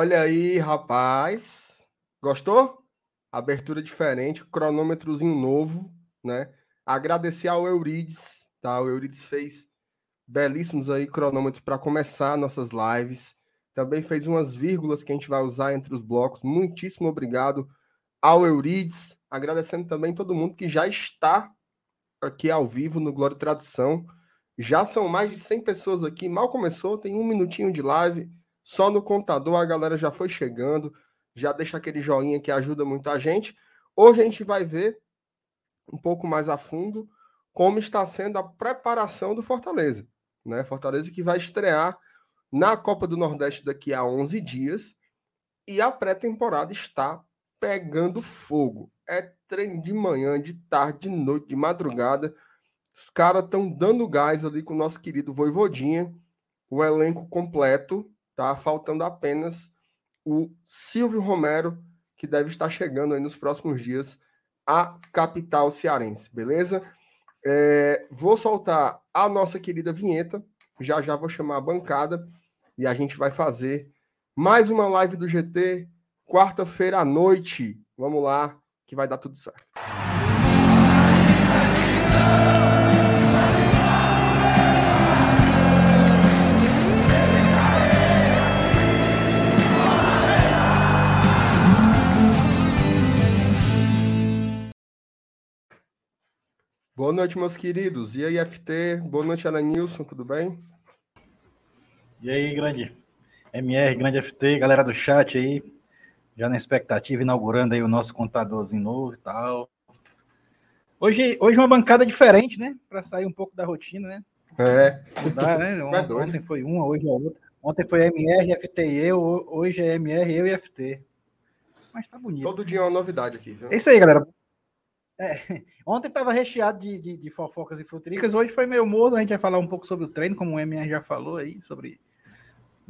Olha aí, rapaz. Gostou? Abertura diferente, cronômetrozinho novo, né? Agradecer ao Eurides, tá? O Eurides fez belíssimos aí cronômetros para começar nossas lives. Também fez umas vírgulas que a gente vai usar entre os blocos. Muitíssimo obrigado ao Eurides. Agradecendo também todo mundo que já está aqui ao vivo no Glória e Tradição. Já são mais de 100 pessoas aqui. Mal começou, tem um minutinho de live. Só no computador a galera já foi chegando. Já deixa aquele joinha que ajuda muito a gente. Hoje a gente vai ver um pouco mais a fundo como está sendo a preparação do Fortaleza. Né? Fortaleza que vai estrear na Copa do Nordeste daqui a 11 dias. E a pré-temporada está pegando fogo. É treino de manhã, de tarde, de noite, de madrugada. Os caras estão dando gás ali com o nosso querido Voivodinha. O elenco completo, tá? Faltando apenas o Silvio Romero, que deve estar chegando aí nos próximos dias à capital cearense, beleza? É, vou soltar a nossa querida vinheta. Já já vou chamar a bancada e a gente vai fazer mais uma live do GT quarta-feira à noite. Vamos lá, que vai dar tudo certo. Boa noite, meus queridos. E aí, FT? Boa noite, Ana Nilson, tudo bem? E aí, grande MR, grande FT, galera do chat aí, já na expectativa, inaugurando aí o nosso contadorzinho novo e tal. Hoje, hoje uma bancada diferente, né? Para sair um pouco da rotina, né? É. Mudar, né? Ontem, ontem foi uma, hoje é outra. Ontem foi MR, FT e eu, hoje é MR, eu e FT. Mas tá bonito. Todo dia é uma novidade aqui, viu? É isso aí, galera. É, ontem estava recheado de, de, de, fofocas e futricas, hoje foi meio morno. A gente vai falar um pouco sobre o treino, como o MR já falou aí, sobre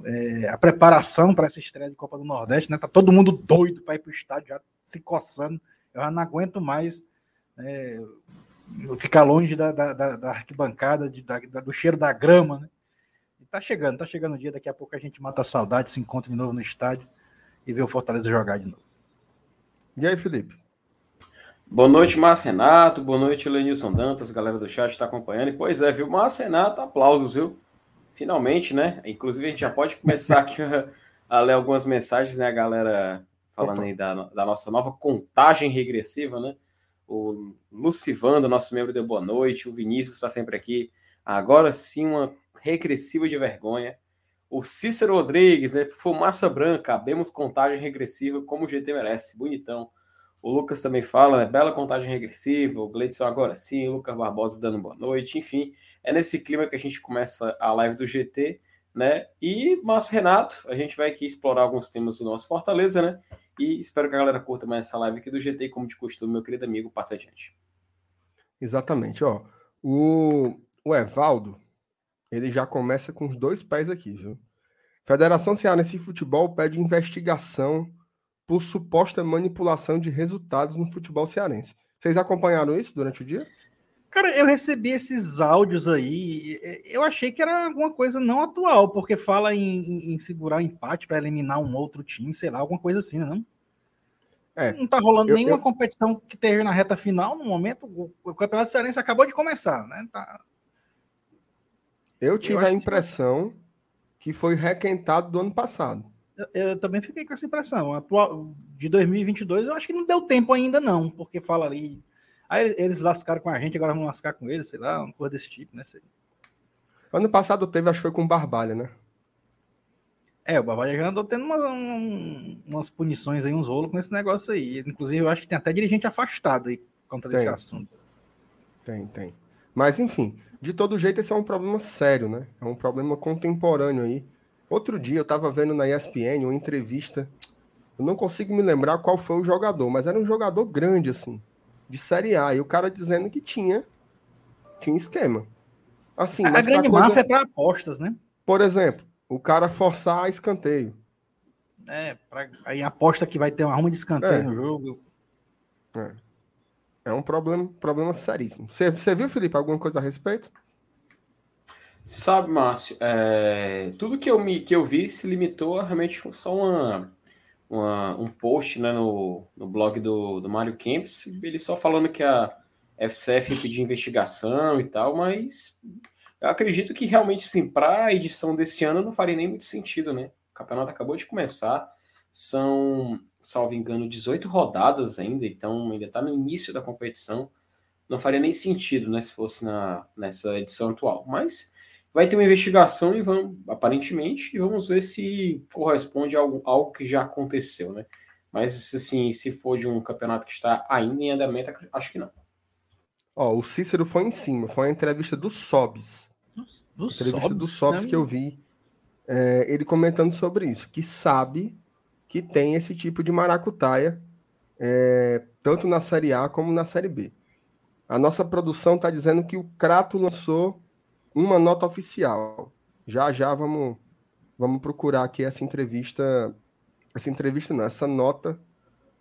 é, a preparação para essa estreia de Copa do Nordeste, né? Tá todo mundo doido para ir para o estádio, já se coçando. Eu já não aguento mais é, ficar longe da, da, da arquibancada, de, da, do cheiro da grama, né? Tá chegando, tá chegando o dia, daqui a pouco a gente mata a saudade, se encontra de novo no estádio e vê o Fortaleza jogar de novo. E aí, Felipe? Boa noite, Márcio Renato. Boa noite, Lenilson Dantas, galera do chat está acompanhando. E, pois é, viu? Márcio Renato, aplausos, viu? Finalmente, né? Inclusive, a gente já pode começar aqui a, a ler algumas mensagens, né? A galera falando aí da, da nossa nova contagem regressiva, né? O Lucivando, nosso membro, deu boa noite. O Vinícius está sempre aqui. Agora sim, uma regressiva de vergonha. O Cícero Rodrigues, né? Fumaça branca, abemos contagem regressiva como o GT merece. Bonitão. O Lucas também fala, né? Bela contagem regressiva. O Gleidson agora sim. O Lucas Barbosa dando boa noite. Enfim, é nesse clima que a gente começa a live do GT, né? E Márcio Renato, a gente vai aqui explorar alguns temas do nosso Fortaleza, né? E espero que a galera curta mais essa live aqui do GT, como de costume, meu querido amigo, passa adiante. Exatamente, ó. O, o Evaldo, ele já começa com os dois pés aqui, viu? Federação Cearense de Futebol pede investigação por suposta manipulação de resultados no futebol cearense. Vocês acompanharam isso durante o dia? Cara, eu recebi esses áudios aí. Eu achei que era alguma coisa não atual, porque fala em, em, em segurar o empate para eliminar um outro time, sei lá, alguma coisa assim, não? É, não tá rolando eu, nenhuma eu... competição que esteja na reta final no momento. O, o Campeonato Cearense acabou de começar, né? Tá... Eu tive eu a impressão que, que foi requentado do ano passado. Eu, também fiquei com essa impressão. Atual, de 2022, eu acho que não deu tempo ainda, não, porque fala ali Aí eles lascaram com a gente, agora vão lascar com eles, sei lá, uma coisa desse tipo, né? Sei. Ano passado teve, acho que foi com o Barbalha, né? É, o Barbalha já andou tendo uma, um, umas punições aí, uns rolos com esse negócio aí. Inclusive, eu acho que tem até dirigente afastado aí contra tem. esse assunto. Tem, tem. Mas, enfim, de todo jeito, esse é um problema sério, né? É um problema contemporâneo aí. Outro dia eu tava vendo na ESPN uma entrevista, eu não consigo me lembrar qual foi o jogador, mas era um jogador grande, assim de Série A. E o cara dizendo que tinha, tinha esquema. Assim, a grande coisa... máfia é para apostas, né? Por exemplo, o cara forçar escanteio. É, pra... aí aposta que vai ter uma arma de escanteio é. no jogo. É. é um problema, problema seríssimo. Você, você viu, Felipe, alguma coisa a respeito? Sabe, Márcio, é, tudo que eu, me, que eu vi se limitou a realmente só uma, uma, um post né, no, no blog do, do Mário Kempis, ele só falando que a FCF pediu investigação e tal, mas eu acredito que realmente, sim, para a edição desse ano não faria nem muito sentido, né? O campeonato acabou de começar, são, salvo engano, 18 rodadas ainda, então ainda está no início da competição, não faria nem sentido, né, se fosse na, nessa edição atual, mas vai ter uma investigação e vamos, aparentemente, e vamos ver se corresponde ao, ao que já aconteceu, né? Mas, assim, se for de um campeonato que está ainda em andamento, acho que não. Ó, o Cícero foi em cima, foi a entrevista do Sobs. Do entrevista Sobs, do Sobs que eu vi. É, ele comentando sobre isso, que sabe que tem esse tipo de maracutaia, é, tanto na Série A como na Série B. A nossa produção está dizendo que o Crato lançou uma nota oficial. Já já vamos vamos procurar aqui essa entrevista, essa entrevista não, essa nota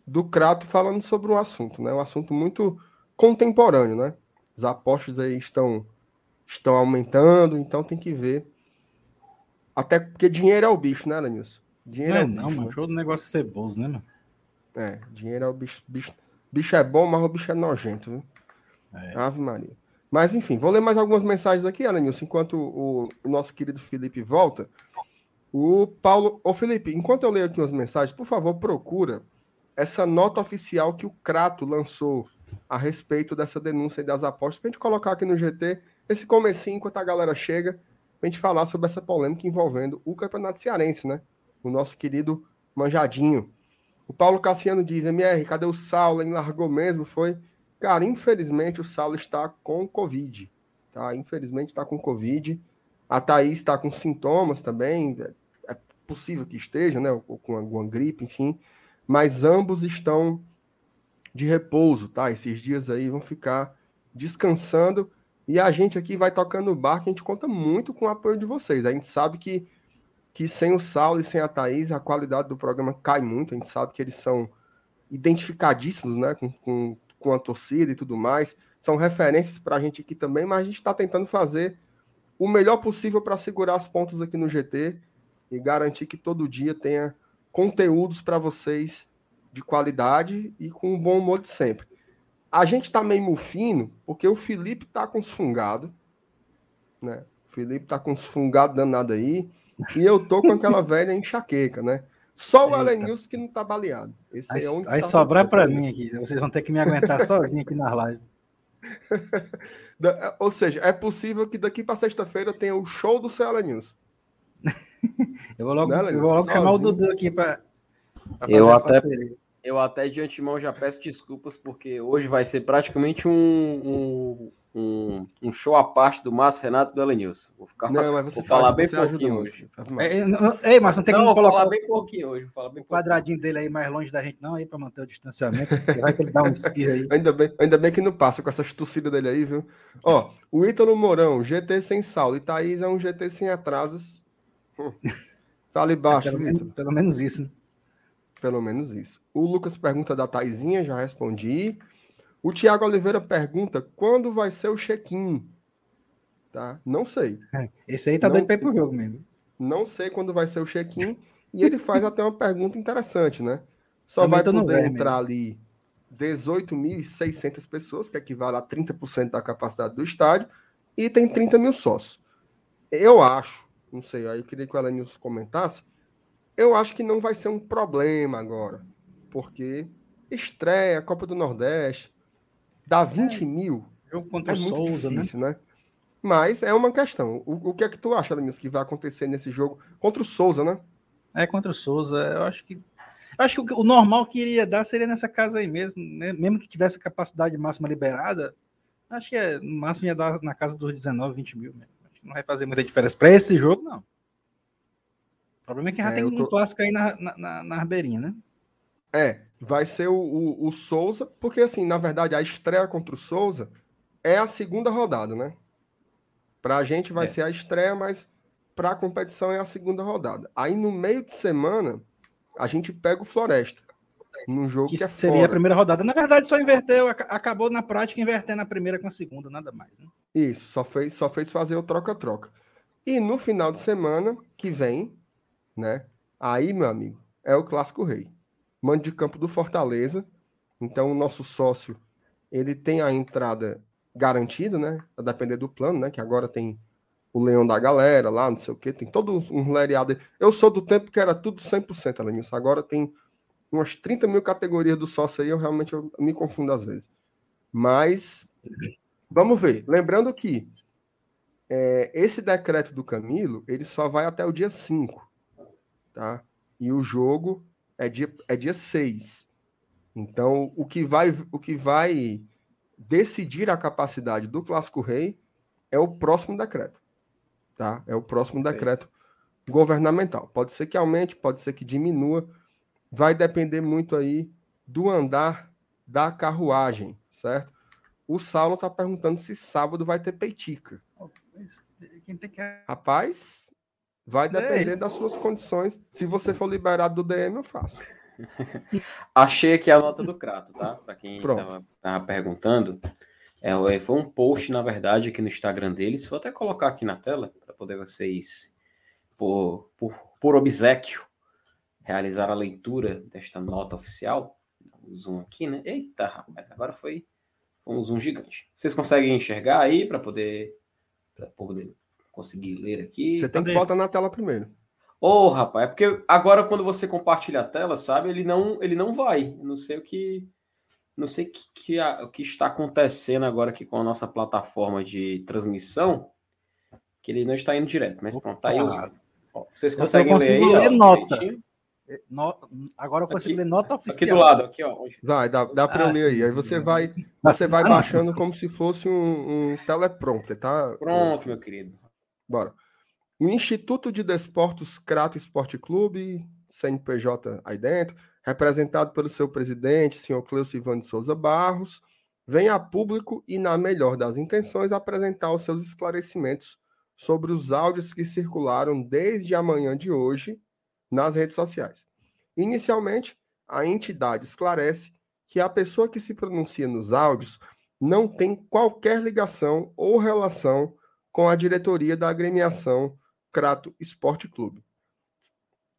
do Crato falando sobre o assunto, né? Um assunto muito contemporâneo, né? As apostas aí estão estão aumentando, então tem que ver. Até porque dinheiro é o bicho, né, Lenilson? Dinheiro não é, é o bicho. Não, mano, show do negócio ceboso, né, mano? É, dinheiro é o bicho, bicho. Bicho é bom, mas o bicho é nojento, viu? É. Ave Maria. Mas, enfim, vou ler mais algumas mensagens aqui, Alanilson, enquanto o, o, nosso querido Felipe volta. O Paulo. Ô, Felipe, enquanto eu leio aqui umas mensagens, por favor, procura essa nota oficial que o Crato lançou a respeito dessa denúncia das apostas, para a gente colocar aqui no GT esse comecinho, enquanto a galera chega, para a gente falar sobre essa polêmica envolvendo o Campeonato Cearense, né? O nosso querido Manjadinho. O Paulo Cassiano diz: MR, cadê o Saulo? Ele largou mesmo? Foi. Cara, infelizmente o Saulo está com Covid, tá? Infelizmente está com Covid. A Thaís está com sintomas também, é possível que esteja, né? Ou com alguma gripe, enfim. Mas ambos estão de repouso, tá? Esses dias aí vão ficar descansando. E a gente aqui vai tocando o barco, a gente conta muito com o apoio de vocês. A gente sabe que, que sem o Saulo e sem a Thaís, a qualidade do programa cai muito. A gente sabe que eles são identificadíssimos né, com, com, com a torcida e tudo mais. São referências para a gente aqui também, mas a gente está tentando fazer o melhor possível para segurar as pontas aqui no GT e garantir que todo dia tenha conteúdos para vocês de qualidade e com um bom humor de sempre. A gente está meio mufino porque o Felipe está com os fungados, né? O Felipe está com os fungados danado aí e eu tô com aquela velha enxaqueca, né? Só o Elenilson que não tá baleado. Esse aí, é aí tá sobrar para mim aqui. Vocês vão ter que me aguentar sozinho aqui nas lives. Ou seja, é possível que daqui para sexta-feira tenha o show do seu Elenilson. eu vou logo, né, eu vou logo chamar o Dudu aqui para. Eu até, eu até de antemão já peço desculpas, porque hoje vai ser praticamente um, um um, um, show à parte do Márcio Renato e do Elenilson. Vou, ficar, não, mas você vou falar bem pouquinho hoje. É, é ei, Márcio, não tem não, como colocar falar bem pouquinho hoje. Falar bem o quadradinho dele aí mais longe da gente, não, aí para manter o distanciamento. vai que ele dá um espirro aí. ainda, bem, ainda bem que não passa com essas tossidas dele aí, viu? Ó, o Ítalo Mourão, GT sem sal. E Thaís é um GT sem atrasos. Hum. Fale baixo, é, pelo, menos, pelo menos isso, né? Pelo menos isso. O Lucas pergunta da Taizinha, já respondi. O Tiago Oliveira pergunta quando vai ser o check-in. Tá? Não sei. É, esse aí tá não, para ir pro jogo mesmo. Não sei quando vai ser o check-in. e ele faz até uma pergunta interessante, né? Só Também vai poder entrar ali 18.600 pessoas, que equivale a 30% da capacidade do estádio, e tem 30 mil sócios. Eu acho, não sei, aí eu queria que o Elenilson comentasse, eu acho que não vai ser um problema agora, porque estreia, Copa do Nordeste, Dá 20 é, mil. Jogo contra é o Souza, né? difícil, né? né? Mas é uma questão. O, o que é que tu acha, Lemis, que vai acontecer nesse jogo contra o Souza, né? É, contra o Souza. Eu acho que. Eu acho que o, o normal que iria dar seria nessa casa aí mesmo, né? mesmo que tivesse capacidade máxima liberada. Acho que é, no máximo ia dar na casa dos 19, 20 mil mesmo. Acho que não vai fazer muita diferença. Para esse jogo, não. O problema é que já é, tem tô... um clássico aí na, na, na, na Arbeirinha, né? É, vai ser o, o, o, Souza, porque assim, na verdade, a estreia contra o Souza é a segunda rodada, né? Para a gente vai é. ser a estreia, mas para a competição é a segunda rodada. Aí no meio de semana, a gente pega o Floresta. Num jogo que, que é seria fora. a primeira rodada. Na verdade, só inverteu, acabou na prática invertendo a primeira com a segunda, nada mais. Né? Isso, só fez, só fez fazer o troca-troca. E no final de semana que vem, né? Aí, meu amigo, é o Clássico Rei. Mando de campo do Fortaleza. Então, o nosso sócio, ele tem a entrada garantida, né? A depender do plano, né? Que agora tem o leão da galera lá, não sei o quê. Tem todo um lereado. Eu sou do tempo que era tudo 100%, Alanis. Agora tem umas 30 mil categorias do sócio aí. Eu realmente eu me confundo às vezes. Mas, vamos ver. Lembrando que é, esse decreto do Camilo, ele só vai até o dia 5, tá? E o jogo é dia, é dia 6. Então, o que vai o que vai decidir a capacidade do Clássico Rei é o próximo decreto, tá? É o próximo decreto governamental. Pode ser que aumente, pode ser que diminua, vai depender muito aí do andar da carruagem, certo? O Saulo está perguntando se sábado vai ter peitica. Rapaz, vai depender das suas condições. Se você for liberado do DM, eu faço. Achei aqui a nota do Crato, tá? Para quem estava perguntando. É, é, foi um post, na verdade, aqui no Instagram deles. Vou até colocar aqui na tela para poder vocês, por, por, por obsequio, realizar a leitura desta nota oficial. Um zoom aqui, né? Eita, rapaz, agora foi um zoom gigante. Vocês conseguem enxergar aí para poder para poder conseguir ler aqui. Você tem que botar na tela primeiro. Ô, oh, rapaz, é porque agora quando você compartilha a tela, sabe, ele não, ele não vai. Não sei o que não sei o que, que, a, o que está acontecendo agora aqui com a nossa plataforma de transmissão, que ele não está indo direto, mas pronto, tá aí. Ó, vocês conseguem ler aí? Ler ó, nota. No... Agora eu consigo aqui, ler nota oficial. Aqui do lado, aqui, ó. Vai, dá, dá para ah, eu ler aí. Aí você vai, você vai baixando como se fosse um, um teleprompter, tá? Pronto, meu querido. Bora. O Instituto de Desportos Crato Esporte Clube, CNPJ aí dentro, representado pelo seu presidente, senhor Cleucio Ivan de Souza Barros, vem a público e, na melhor das intenções, apresentar os seus esclarecimentos sobre os áudios que circularam desde a manhã de hoje nas redes sociais. Inicialmente, a entidade esclarece que a pessoa que se pronuncia nos áudios não tem qualquer ligação ou relação com a diretoria da agremiação Crato Esporte Clube.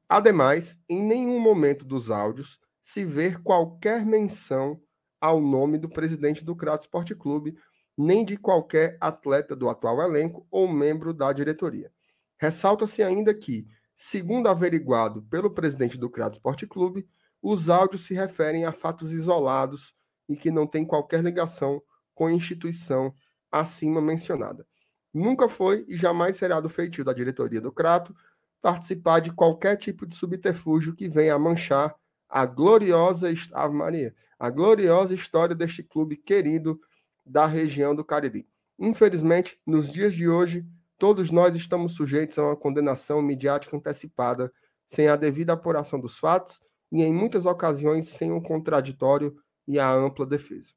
Ademais, em nenhum momento dos áudios se vê qualquer menção ao nome do presidente do Crato Esporte Clube, nem de qualquer atleta do atual elenco ou membro da diretoria. Ressalta-se ainda que Segundo averiguado pelo presidente do Crato Esporte Clube, os áudios se referem a fatos isolados e que não têm qualquer ligação com a instituição acima mencionada. Nunca foi e jamais será do feitio da diretoria do Crato participar de qualquer tipo de subterfúgio que venha a manchar a gloriosa Ave Maria, a gloriosa história deste clube querido da região do Cariri. Infelizmente, nos dias de hoje, Todos nós estamos sujeitos a uma condenação midiática antecipada, sem a devida apuração dos fatos e, em muitas ocasiões, sem o contraditório e a ampla defesa.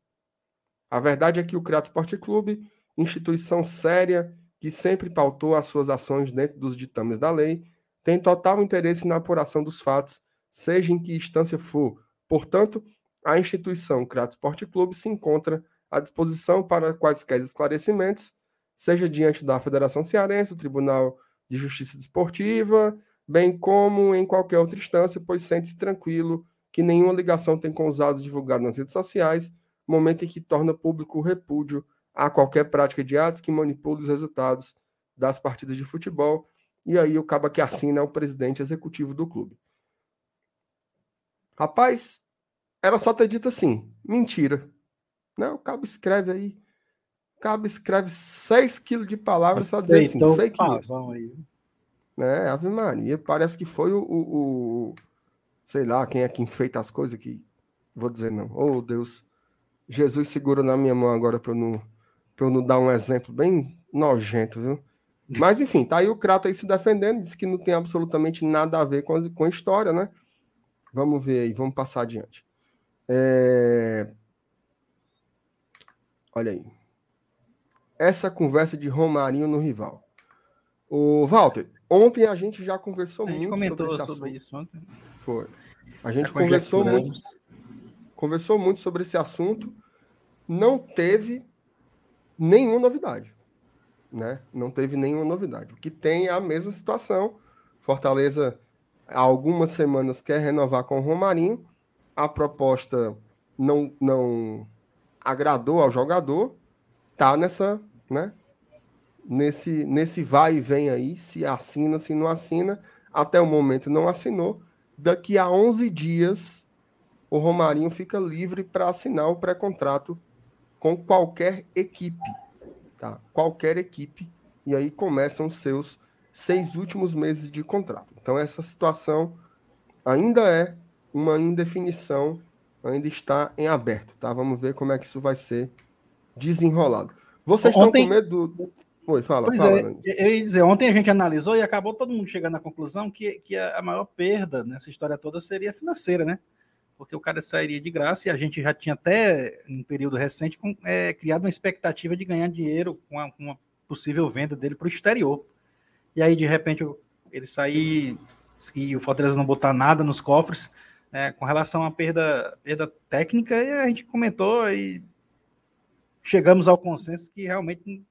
A verdade é que o Crato Esporte Clube, instituição séria que sempre pautou as suas ações dentro dos ditames da lei, tem total interesse na apuração dos fatos, seja em que instância for. Portanto, a instituição Crato Esporte Clube se encontra à disposição para quaisquer esclarecimentos seja diante da Federação Cearense, do Tribunal de Justiça Desportiva, bem como em qualquer outra instância, pois sente-se tranquilo que nenhuma ligação tem com os dados divulgados nas redes sociais, momento em que torna público o repúdio a qualquer prática de atos que manipule os resultados das partidas de futebol. E aí o cabo que assina é o presidente executivo do clube. Rapaz, era só ter dito assim, mentira. Não, né? o cabo escreve aí, cabo escreve 6 quilos de palavras só dizer assim, fake news. Aí. Né? Ave Maria, parece que foi o, o, o, sei lá, quem é que enfeita as coisas que vou dizer não. Oh, Deus. Jesus segura na minha mão agora para eu não para eu não dar um exemplo bem nojento, viu? Mas enfim, tá aí o Crato aí se defendendo, diz que não tem absolutamente nada a ver com a, com a história, né? Vamos ver aí, vamos passar adiante. É... Olha aí essa conversa de Romarinho no rival. O Walter, ontem a gente já conversou a gente muito comentou sobre, sobre isso ontem. Foi. A gente é conversou muito, conversou muito sobre esse assunto. Não teve nenhuma novidade. né? Não teve nenhuma novidade. O que tem é a mesma situação. Fortaleza, há algumas semanas, quer renovar com o Romarinho. A proposta não, não agradou ao jogador. Tá nessa, né? Nesse, nesse vai e vem aí, se assina, se não assina. Até o momento não assinou. Daqui a 11 dias, o Romarinho fica livre para assinar o pré-contrato com qualquer equipe tá? Qualquer equipe, e aí começam os seus seis últimos meses de contrato. Então, essa situação ainda é uma indefinição, ainda está em aberto, tá? Vamos ver como é que isso vai ser desenrolado. Vocês ontem... estão com medo do. Oi, fala, pois fala, é, eu ia dizer, ontem a gente analisou e acabou todo mundo chegando à conclusão que, que a maior perda nessa história toda seria financeira, né? Porque o cara sairia de graça e a gente já tinha até, em período recente, com, é, criado uma expectativa de ganhar dinheiro com, a, uma possível venda dele para o exterior. E aí, de repente, ele sair e o Fortaleza não botar nada nos cofres, né, com relação à perda, perda técnica, e a gente comentou e chegamos ao consenso que realmente,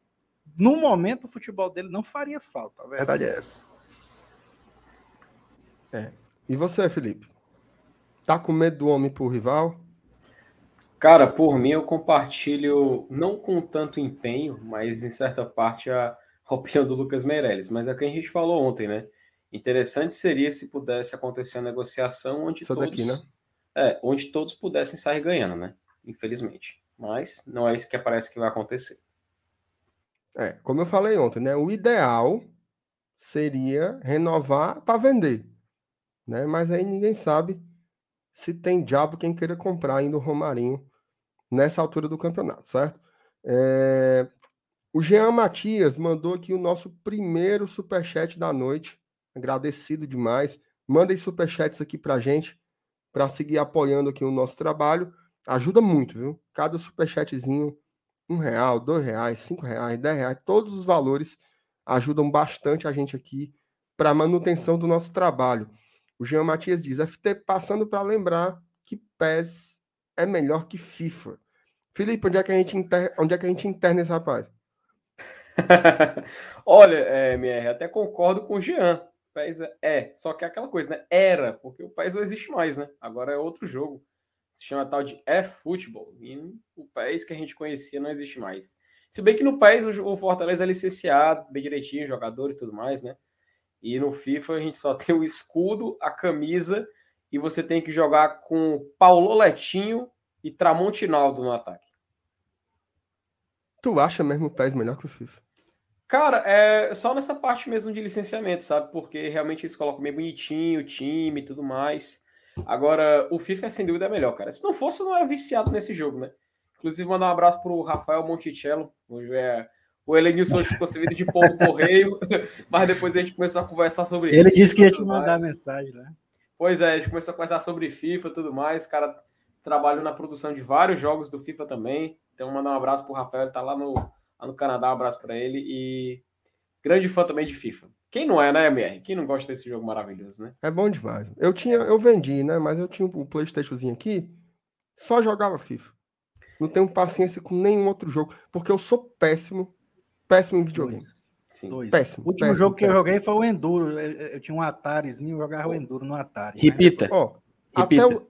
no momento, o futebol dele não faria falta. A verdade é essa. É. E você, Felipe? Tá com medo do homem pro rival? Cara, por mim eu compartilho, não com tanto empenho, mas em certa parte a, opinião do Lucas Meirelles. Mas é o que a gente falou ontem, né? Interessante seria se pudesse acontecer a negociação onde todos, daqui, né? é, onde todos pudessem sair ganhando, né? Infelizmente. Mas não é isso que parece que vai acontecer. É, como eu falei ontem, né? O ideal seria renovar para vender, né? Mas aí ninguém sabe se tem diabo quem queira comprar ainda o Romarinho nessa altura do campeonato, certo? É... O Jean Matias mandou aqui o nosso primeiro superchat da noite. Agradecido demais. Mandem superchats aqui pra gente, para seguir apoiando aqui o nosso trabalho. Ajuda muito, viu? Cada superchatzinho, um real, dois reais, cinco reais, dez reais, todos os valores ajudam bastante a gente aqui para manutenção do nosso trabalho. O Jean Matias diz: FT passando para lembrar que PES é melhor que FIFA. Felipe, onde é que a gente, onde é que a gente interna esse rapaz? Olha, é, MR, até concordo com o Jean. PES é, só que é aquela coisa, né? Era, porque o PES não existe mais, né? Agora é outro jogo. Se chama tal de e-futebol. E o PES que a gente conhecia não existe mais. Se bem que no PES o Fortaleza é licenciado, bem direitinho, jogadores e tudo mais, né? E no FIFA a gente só tem o escudo, a camisa e você tem que jogar com Paulo Letinho e Tramontinaldo no ataque. Tu acha mesmo o PES melhor que o FIFA? Cara, é só nessa parte mesmo de licenciamento, sabe? Porque realmente eles colocam bem bonitinho o time e tudo mais. Agora, o FIFA é sem dúvida melhor, cara. Se não fosse, eu não era viciado nesse jogo, né? Inclusive, mandar um abraço pro Rafael Monticello, hoje é o Elenilson hoje ficou servido de no correio, mas depois a gente começou a conversar sobre Ele disse que ia te mandar mais. mensagem, né? Pois é, a gente começou a conversar sobre FIFA e tudo mais. O cara trabalhou na produção de vários jogos do FIFA também. Então, mandar um abraço pro Rafael, ele tá lá no, lá no Canadá, um abraço para ele. E grande fã também de FIFA. Quem não é, né, MR? Quem não gosta desse jogo maravilhoso, né? É bom demais. Eu tinha, eu vendi, né? Mas eu tinha um Playstationzinho aqui, só jogava FIFA. Não tenho paciência com nenhum outro jogo, porque eu sou péssimo péssimo videogame. Sim. Dois. Péssimo. O último péssimo, jogo que péssimo. eu joguei foi o Enduro. Eu, eu, tinha um Atarizinho, eu jogava o Enduro no Atari. Né? Repita. Né? Oh, Repita. Até o...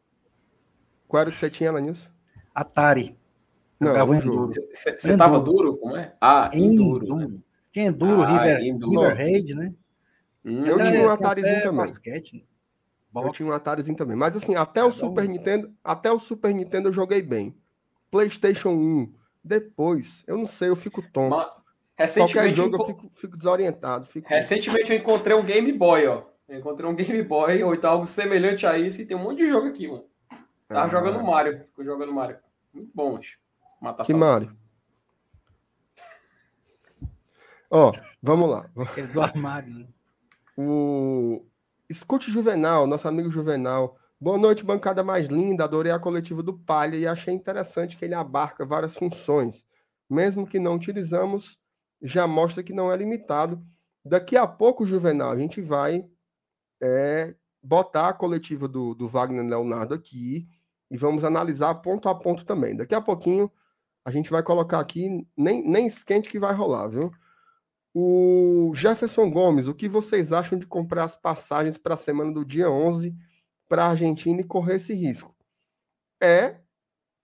Qual era o que você tinha, Lanilson? Atari. Não, jogava o Enduro. Você tava duro? Como é? Ah, Enduro. Enduro. Né? Tinha Enduro, ah, River, Enduro. River Raid, né? Hum, eu tinha um Atarizinho também. Basquete. Box. Eu tinha um Atarizinho também. Mas assim, até o Super Nintendo, até o Super Nintendo eu joguei bem. PlayStation 1. Depois, eu não sei, eu fico tonto. Mas... Recentemente, Qualquer jogo eu fico, fico desorientado. Fico... Recentemente eu encontrei um Game Boy, ó. Eu encontrei um Game Boy ou então algo semelhante a isso e tem um monte de jogo aqui, mano. Tava ah. jogando Mario. Ficou jogando Mario. Muito bom, mas. Matar que Mario? Ó, vamos lá. Aquele do armário, né? O Escute Juvenal, nosso amigo Juvenal. Boa noite, bancada mais linda. Adorei a coletiva do Palha e achei interessante que ele abarca várias funções. Mesmo que não utilizamos, já mostra que não é limitado. Daqui a pouco, Juvenal, a gente vai é, botar a coletiva do, do Wagner Leonardo aqui e vamos analisar ponto a ponto também. Daqui a pouquinho a gente vai colocar aqui, nem, nem esquente que vai rolar, viu? O Jefferson Gomes, o que vocês acham de comprar as passagens para a semana do dia 11 para a Argentina e correr esse risco? É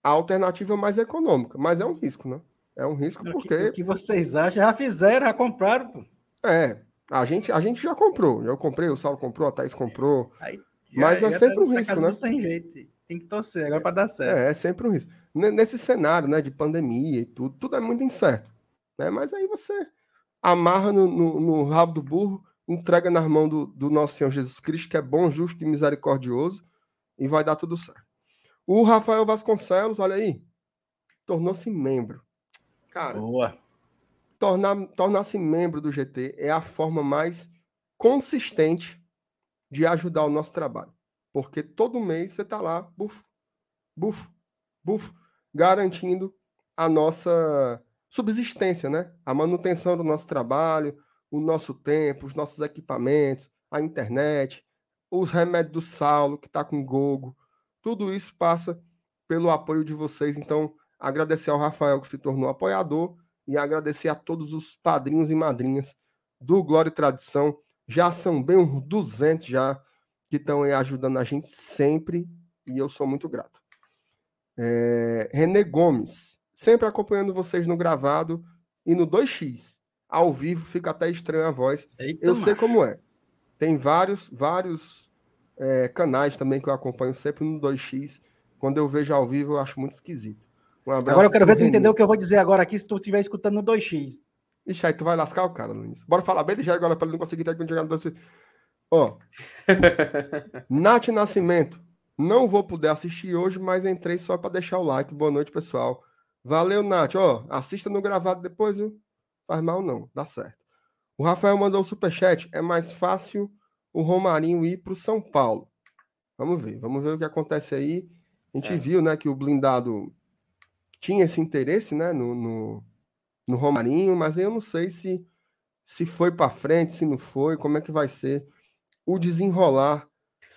a alternativa mais econômica, mas é um risco, né? É um risco porque. O que, vocês acham? Já fizeram, já compraram, pô. É. A gente, a gente já comprou. Eu comprei, o Saulo comprou, a Thaís comprou. Aí, já, mas é sempre tá, um risco, né? Sem jeito. Tem que torcer agora para dar certo. É, é sempre um risco. Nesse cenário, né, de pandemia e tudo, tudo é muito incerto. Né? Mas aí você amarra no, no, no rabo do burro, entrega nas mãos do, do nosso Senhor Jesus Cristo, que é bom, justo e misericordioso, e vai dar tudo certo. O Rafael Vasconcelos, olha aí, tornou-se membro. Cara, Boa. Tornar, tornar-se membro do GT é a forma mais consistente de ajudar o nosso trabalho. Porque todo mês você está lá, bufo, bufo, bufo, garantindo a nossa subsistência, né? A manutenção do nosso trabalho, o nosso tempo, os nossos equipamentos, a internet, os remédios do Saulo, que está com gogo. Tudo isso passa pelo apoio de vocês. Então, agradecer ao Rafael, que se tornou apoiador, e agradecer a todos os padrinhos e madrinhas do Glória e Tradição. Já são bem uns 200 já que estão ajudando a gente sempre, e eu sou muito grato. É, Renê Gomes, sempre acompanhando vocês no gravado e no 2x. Ao vivo fica até estranha a voz. Eita, eu sei como é. Tem vários, vários é, canais também que eu acompanho sempre no 2x. Quando eu vejo ao vivo, eu acho muito esquisito. Um agora eu quero ver tu entender o que eu vou dizer agora aqui se tu estiver escutando no 2x. Ixi, aí tu vai lascar o cara, Luiz. Bora falar bem ligeiro agora para ele não conseguir ter que jogar no 2x. Ó. Nath Nascimento. Não vou poder assistir hoje, mas entrei só para deixar o like. Boa noite, pessoal. Valeu, Nath. Ó, assista no gravado depois, viu? Faz mal não, dá certo. O Rafael mandou o superchat. É mais fácil o Romarinho ir para o São Paulo. Vamos ver, vamos ver o que acontece aí. A gente é. viu, né, que o blindado tinha esse interesse, né, no, no, no Romarinho, mas eu não sei se se foi para frente, se não foi, como é que vai ser o desenrolar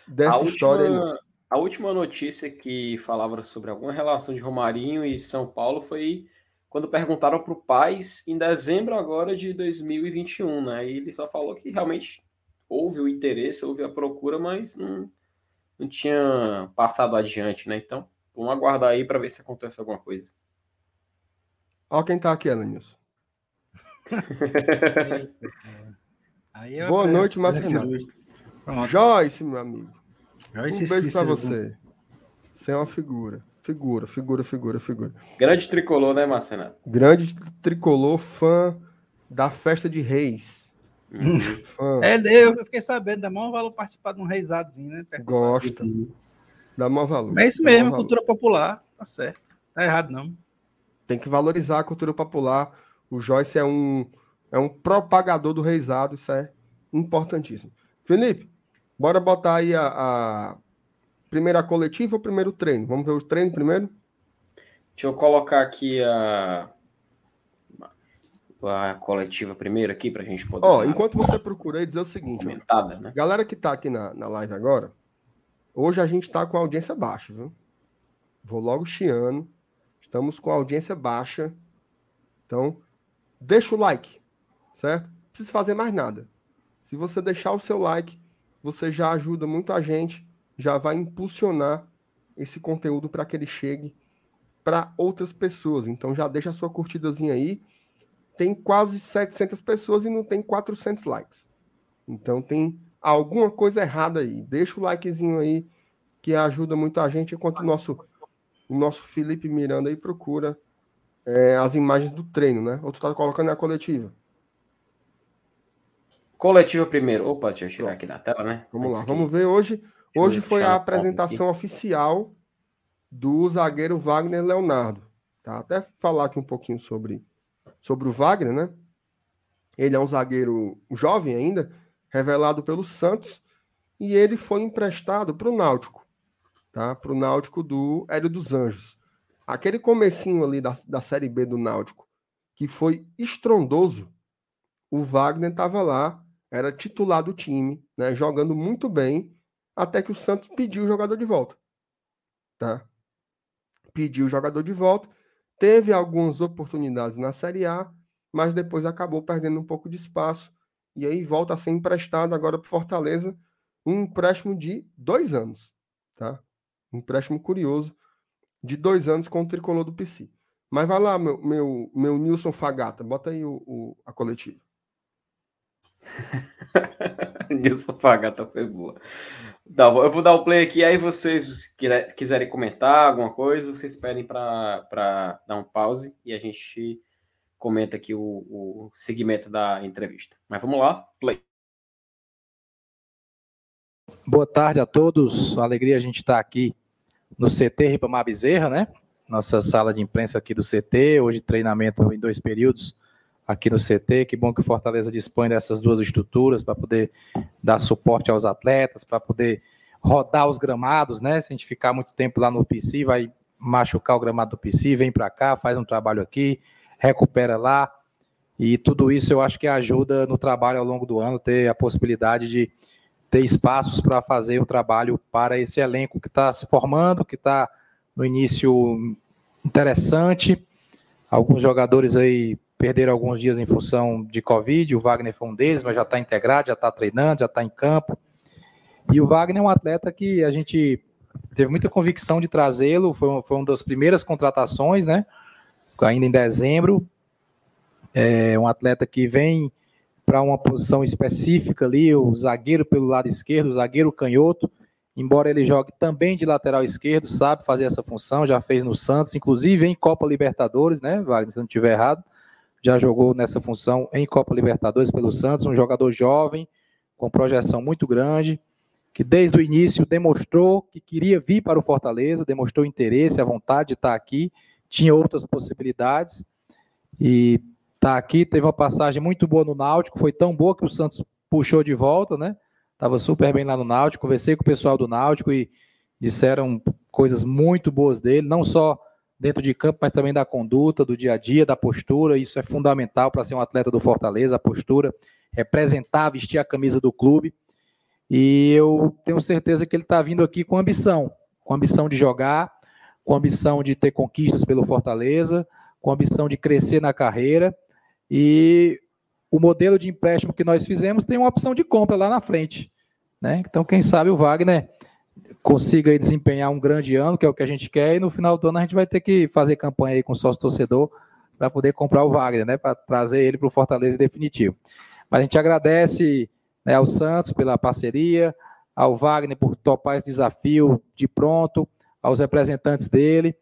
dessa a história. Última, a última notícia que falava sobre alguma relação de Romarinho e São Paulo foi quando perguntaram para o Paz em dezembro agora de 2021, né? E ele só falou que realmente houve o interesse, houve a procura, mas não, não tinha passado adiante, né? Então, vamos aguardar aí para ver se acontece alguma coisa. Ó quem tá aqui, Alanilson. Boa noite, Marcelo. Joyce, meu amigo um beijo pra você. Você é uma figura. Figura, figura, figura, figura. Grande tricolor, né, Marcelo? Grande tricolor, fã da festa de reis. Uhum. Fã. É, eu fiquei sabendo, dá maior valor participar de um reisadozinho, né? Gosta. Dá maior valor. É isso mesmo, cultura popular, tá certo. Tá errado, não. Tem que valorizar a cultura popular. O Joyce é um, é um propagador do reisado, isso é importantíssimo. Felipe, Bora botar aí a, a primeira coletiva ou primeiro treino? Vamos ver o treino primeiro? Deixa eu colocar aqui a, a coletiva primeiro aqui para a gente poder. Ó, enquanto você procura aí, dizer o seguinte: comentada, né? Galera que tá aqui na, na live agora, hoje a gente tá com a audiência baixa, viu? Vou logo chiando. Estamos com a audiência baixa. Então, deixa o like, certo? Não precisa fazer mais nada. Se você deixar o seu like, você já ajuda muito a gente, já vai impulsionar esse conteúdo para que ele chegue para outras pessoas. Então já deixa a sua curtidazinha aí. Tem quase 700 pessoas e não tem 400 likes. Então tem alguma coisa errada aí. Deixa o likezinho aí que ajuda muito a gente enquanto o nosso o nosso Felipe Miranda aí procura é, as imagens do treino, né? Ou tu tá colocando na coletiva? Coletiva primeiro. Opa, deixa eu tirar aqui da tela, né? Vamos Antes lá, que... vamos ver hoje. Hoje foi a apresentação oficial do zagueiro Wagner Leonardo. Tá? Até falar aqui um pouquinho sobre, sobre o Wagner, né? Ele é um zagueiro jovem ainda, revelado pelo Santos, e ele foi emprestado para o Náutico, tá? Para o Náutico do Hélio dos Anjos. Aquele comecinho ali da, da Série B do Náutico, que foi estrondoso, o Wagner estava lá era titular do time, né, jogando muito bem, até que o Santos pediu o jogador de volta. Tá? Pediu o jogador de volta, teve algumas oportunidades na Série A, mas depois acabou perdendo um pouco de espaço e aí volta a ser emprestado agora para Fortaleza, um empréstimo de dois anos, tá? Um empréstimo curioso de dois anos com o tricolor do PC. Mas vai lá, meu, meu, meu Nilson Fagata, bota aí o, o a coletiva. Nilson Fagata foi boa. Tá, eu vou dar o play aqui, aí vocês quiserem comentar alguma coisa, vocês pedem para dar um pause e a gente comenta aqui o, o segmento da entrevista. Mas vamos lá, play. Boa tarde a todos, Uma alegria a gente estar aqui no CT Ribamar Bezerra, né? Nossa sala de imprensa aqui do CT, hoje treinamento em dois períodos aqui no CT. Que bom que o Fortaleza dispõe dessas duas estruturas para poder dar suporte aos atletas, para poder rodar os gramados, né? Se a gente ficar muito tempo lá no PC, vai machucar o gramado do PC, vem para cá, faz um trabalho aqui, recupera lá. E tudo isso eu acho que ajuda no trabalho ao longo do ano, ter a possibilidade de ter espaços para fazer o trabalho para esse elenco que está se formando, que está no início interessante. Alguns jogadores aí perderam alguns dias em função de Covid, o Wagner foi um deles, mas já está integrado, já está treinando, já está em campo. E o Wagner é um atleta que a gente teve muita convicção de trazê-lo, foi, foi uma das primeiras contratações, né? Ainda em dezembro. É um atleta que vem para uma posição específica ali, o zagueiro pelo lado esquerdo, o zagueiro canhoto, embora ele jogue também de lateral esquerdo, sabe fazer essa função, já fez no Santos, inclusive em Copa Libertadores, né, Wagner, se não estiver errado. Já jogou nessa função em Copa Libertadores pelo Santos, um jogador jovem, com projeção muito grande, que desde o início demonstrou que queria vir para o Fortaleza, demonstrou interesse, a vontade de estar aqui, tinha outras possibilidades e está aqui, teve uma passagem muito boa no Náutico, foi tão boa que o Santos puxou de volta, né? Estava super bem lá no Náutico, conversei com o pessoal do Náutico e disseram coisas muito boas dele, não só dentro de campo, mas também da conduta, do dia a dia, da postura. Isso é fundamental para ser um atleta do Fortaleza, a postura, representar, vestir a camisa do clube. E eu tenho certeza que ele está vindo aqui com ambição, com ambição de jogar, com ambição de ter conquistas pelo Fortaleza, com ambição de crescer na carreira. E o modelo de empréstimo que nós fizemos tem uma opção de compra lá na frente. Né? Então, quem sabe o Wagner consiga desempenhar um grande ano, que é o que a gente quer, e no final do ano a gente vai ter que fazer campanha aí com o sócio torcedor para poder comprar o Wagner, né? Para trazer ele para o Fortaleza definitivo. Mas a gente agradece né, ao Santos pela parceria, ao Wagner por topar esse desafio de pronto, aos representantes dele,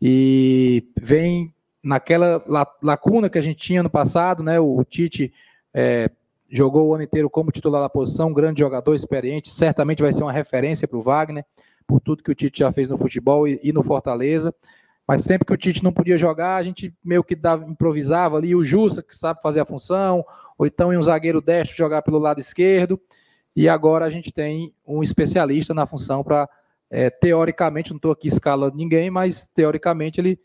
e vem naquela lacuna que a gente tinha no passado, né? O, Tite é, jogou o ano inteiro como titular da posição, um grande jogador, experiente, certamente vai ser uma referência para o Wagner, por tudo que o Tite já fez no futebol e, e, no Fortaleza. Mas sempre que o Tite não podia jogar, a gente meio que dava, improvisava ali, o Justa, que sabe fazer a função, ou então em um zagueiro destro jogar pelo lado esquerdo. E agora a gente tem um especialista na função para, é, teoricamente, não estou aqui escalando ninguém, mas teoricamente ele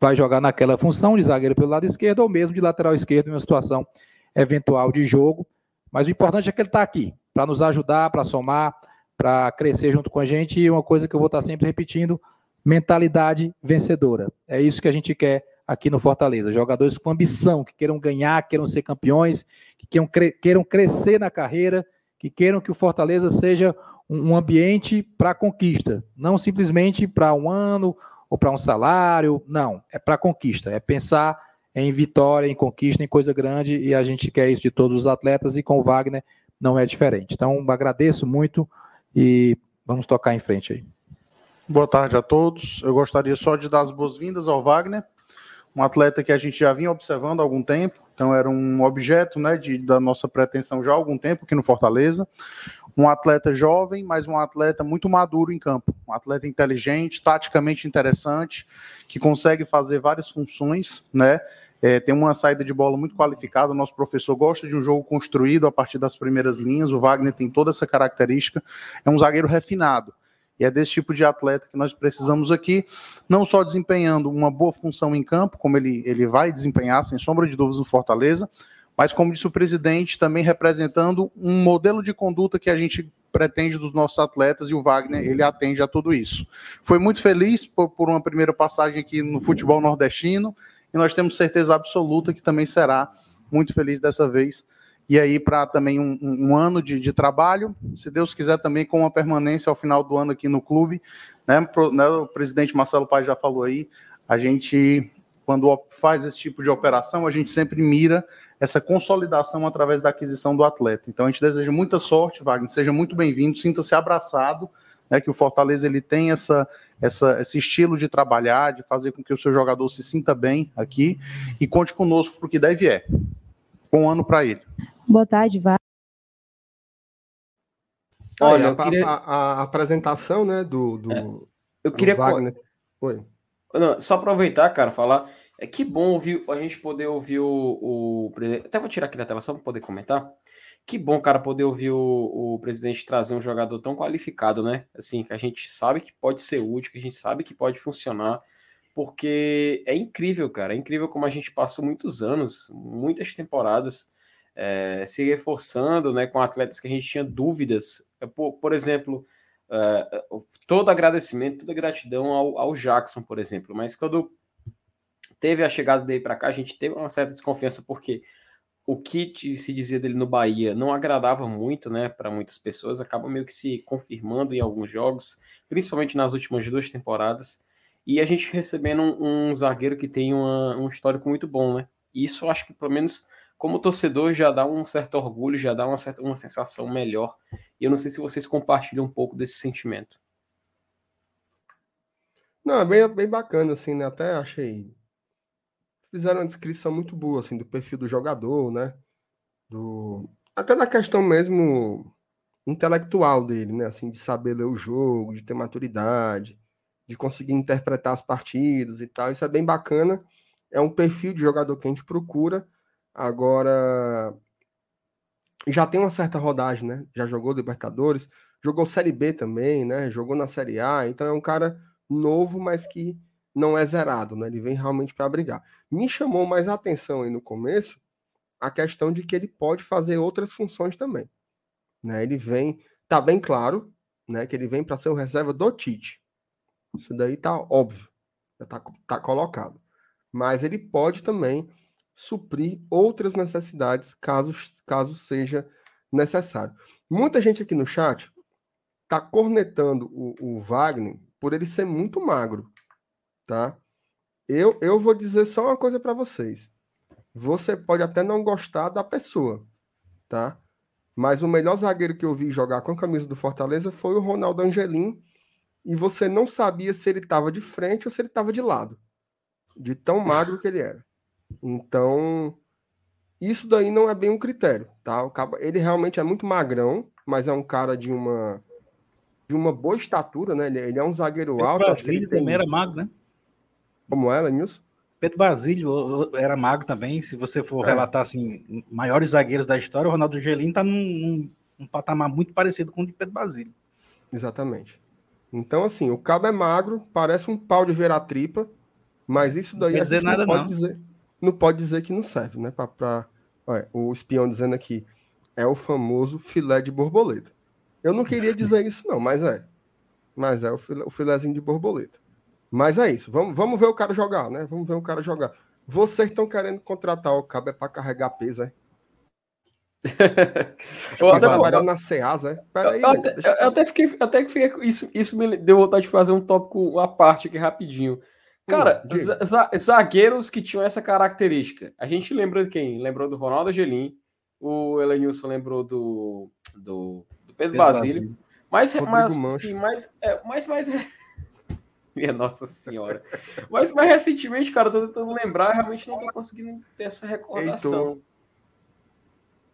vai jogar naquela função de zagueiro pelo lado esquerdo ou mesmo de lateral esquerdo em uma situação eventual de jogo. Mas o importante é que ele está aqui, para nos ajudar, para somar, para crescer junto com a gente. E uma coisa que eu vou estar tá sempre repetindo: mentalidade vencedora. É isso que a gente quer aqui no Fortaleza. Jogadores com ambição, que queiram ganhar, queiram ser campeões, que queiram, queiram crescer na carreira, que queiram que o Fortaleza seja um ambiente para conquista, não simplesmente para um ano ou para um salário, não, é para conquista, é pensar em vitória, em conquista, em coisa grande, e a gente quer isso de todos os atletas, e com o Wagner não é diferente. Então, agradeço muito e vamos tocar em frente aí. Boa tarde a todos. Eu gostaria só de dar as boas-vindas ao Wagner, um atleta que a gente já vinha observando há algum tempo, então era um objeto né, de, da nossa pretensão já há algum tempo aqui no Fortaleza. Um atleta jovem, mas um atleta muito maduro em campo. Um atleta inteligente, taticamente interessante, que consegue fazer várias funções, né? é, tem uma saída de bola muito qualificada. O nosso professor gosta de um jogo construído a partir das primeiras linhas. O Wagner tem toda essa característica. É um zagueiro refinado. E é desse tipo de atleta que nós precisamos aqui, não só desempenhando uma boa função em campo, como ele, ele vai desempenhar, sem sombra de dúvidas, no Fortaleza, mas, como disse o presidente, também representando um modelo de conduta que a gente pretende dos nossos atletas e o Wagner ele atende a tudo isso. Foi muito feliz por, por uma primeira passagem aqui no futebol nordestino, e nós temos certeza absoluta que também será muito feliz dessa vez. E aí, para também um, um ano de, de, trabalho, se Deus quiser, também com uma permanência ao final do ano aqui no clube. Né, pro, né, o presidente Marcelo Paes já falou aí, a gente, quando faz esse tipo de operação, a gente sempre mira essa consolidação através da aquisição do atleta. Então a gente deseja muita sorte, Wagner, seja muito bem-vindo, sinta-se abraçado, né, que o Fortaleza ele tem essa, essa, esse estilo de trabalhar, de fazer com que o seu jogador se sinta bem aqui e conte conosco para o que deve é. Bom ano para ele. Boa tarde, Wagner. Olha, a, queria... a, a, apresentação, né, do, do, é, eu queria Wagner. Oi. Não, só aproveitar, cara, falar é que bom ouvir, a gente poder ouvir o, o Até vou tirar aqui da tela só para poder comentar. Que bom, cara, poder ouvir o, o presidente trazer um jogador tão qualificado, né? Assim, que a gente sabe que pode ser útil, que a gente sabe que pode funcionar, porque é incrível, cara. É incrível como a gente passou muitos anos, muitas temporadas, é, se reforçando, né, com atletas que a gente tinha dúvidas. É, por, por exemplo, é, todo agradecimento, toda gratidão ao, ao Jackson, por exemplo. Mas quando teve a chegada dele para cá, a gente teve uma certa desconfiança, porque o que se dizia dele no Bahia não agradava muito, né, para muitas pessoas, acaba meio que se confirmando em alguns jogos, principalmente nas últimas duas temporadas, e a gente recebendo um, um zagueiro que tem uma, um histórico muito bom, né? Isso acho que pelo menos como torcedor já dá um certo orgulho, já dá uma certa uma sensação melhor. E eu não sei se vocês compartilham um pouco desse sentimento. Não, é bem, bem bacana, assim, né? Até achei fizeram uma descrição muito boa assim do perfil do jogador, né? Do até da questão mesmo intelectual dele, né? Assim, de saber ler o jogo, de ter maturidade, de conseguir interpretar as partidas e tal. Isso é bem bacana. É um perfil de jogador que a gente procura. Agora já tem uma certa rodagem, né? Já jogou Libertadores, jogou Série B também, né? Jogou na Série A, então é um cara novo, mas que não é zerado, né? Ele vem realmente para brigar. Me chamou mais a atenção aí no começo a questão de que ele pode fazer outras funções também. Né? Ele vem, tá bem claro, né, que ele vem para ser o reserva do Tite. Isso daí tá óbvio, já tá, tá colocado. Mas ele pode também suprir outras necessidades caso, caso seja necessário. Muita gente aqui no chat tá cornetando o, o Wagner por ele ser muito magro tá? Eu, eu vou dizer só uma coisa para vocês. Você pode até não gostar da pessoa, tá? Mas o melhor zagueiro que eu vi jogar com a camisa do Fortaleza foi o Ronaldo Angelim. E você não sabia se ele estava de frente ou se ele estava de lado. De tão magro que ele era. Então, isso daí não é bem um critério, tá? Ele realmente é muito magrão, mas é um cara de uma de uma boa estatura, né? Ele, é um zagueiro alto. Brasil também era magro, né? Como ela, Nilson? Pedro Basílio era mago também. Se você for é. relatar assim, maiores zagueiros da história, o Ronaldo Gelim está num, num, num, patamar muito parecido com o de Pedro Basílio. Exatamente. Então, assim, o cabo é magro, parece um pau de ver tripa, mas isso daí não, a gente não pode não. dizer. Não pode dizer que não serve, né? Pra, pra olha, o espião dizendo aqui é o famoso filé de borboleta. Eu não queria dizer isso, não, mas é. Mas é o, filé, o filézinho de borboleta. Mas é isso. Vamos, vamos ver o cara jogar, né? Vamos ver o cara jogar. Vocês estão querendo contratar o cabo é para carregar peso, é? eu até trabalhar na CEAS, é? Peraí, eu, até, eu, eu até fiquei, até que fiquei, isso, isso me deu vontade de fazer um tópico à parte aqui rapidinho. Cara, hum, zagueiros que tinham essa característica. A gente lembra de quem? Lembrou do Ronaldo Angelim, o Elenilson lembrou do, do, do Pedro, Pedro Basílio. Mas, mas, sim, mas, é, mas, mas Minha Nossa Senhora. Mas mais recentemente, cara, eu tô tentando lembrar, realmente não tô conseguindo ter essa recordação.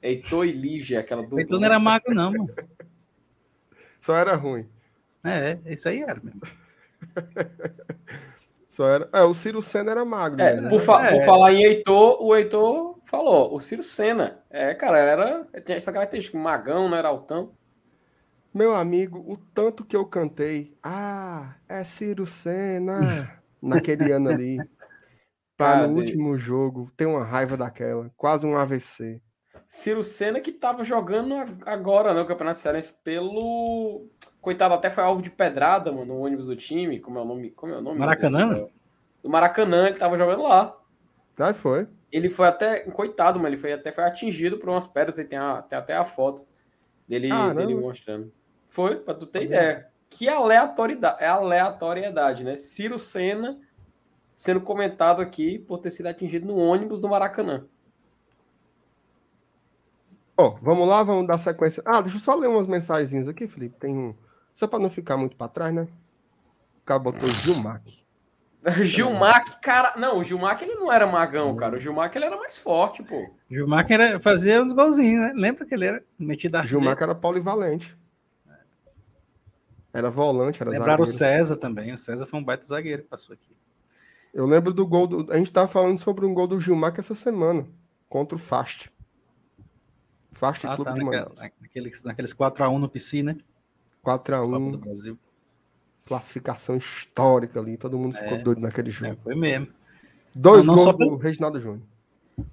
Heitor, Heitor e Lígia, aquela dupla. Heitor não era mago, não, mano. Só era ruim. É, isso aí era mesmo. Só era. É, o Ciro Senna era magro. É, por, fa é. por, falar em Heitor, o Heitor falou, o Ciro Senna. É, cara, era. Tinha essa característica, magão, não era altão. Meu amigo, o tanto que eu cantei, ah, é Ciro Senna, naquele ano ali, para no último jogo, ter uma raiva daquela, quase um AVC. Ciro Senna que tava jogando agora, né, o Campeonato Cearense pelo... Coitado, até foi alvo de pedrada, mano, no ônibus do time, como é o nome? Como é o nome? Maracanã? Do Maracanã, ele tava jogando lá. Ah, foi. Ele foi até, coitado, mas ele foi até foi atingido por umas pedras, e tem, a, tem até a foto dele, dele mostrando. Foi, pra tu ter ideia. Que aleatoriedade, é aleatoriedade, né? Ciro Senna sendo comentado aqui por ter sido atingido no ônibus do Maracanã. Ó, oh, vamos lá, vamos dar sequência. Ah, deixa eu só ler umas mensagens aqui, Felipe. Tem um. Só para não ficar muito para trás, né? O cara botou Gilmac. Gilmac, cara. Não, o Gilmac ele não era magão, cara. O Gilmac ele era mais forte, pô. Gilmac era fazia uns golzinhos, né? Lembra que ele era metido a Gilmac era polivalente. Era volante, era Lembraram zagueiro. o César também. O César foi um baita zagueiro que passou aqui. Eu lembro do gol. Do... A gente tava falando sobre um gol do Gilmac essa semana, contra o Fast. Fast ah, Clube tá, de naquela, naqueles, naqueles 4x1 no piscina. 4x1. do Brasil. Classificação histórica ali. Todo mundo ficou é, doido naquele jogo. É, foi mesmo. Dois não, não gols pelo... do Reginaldo Júnior.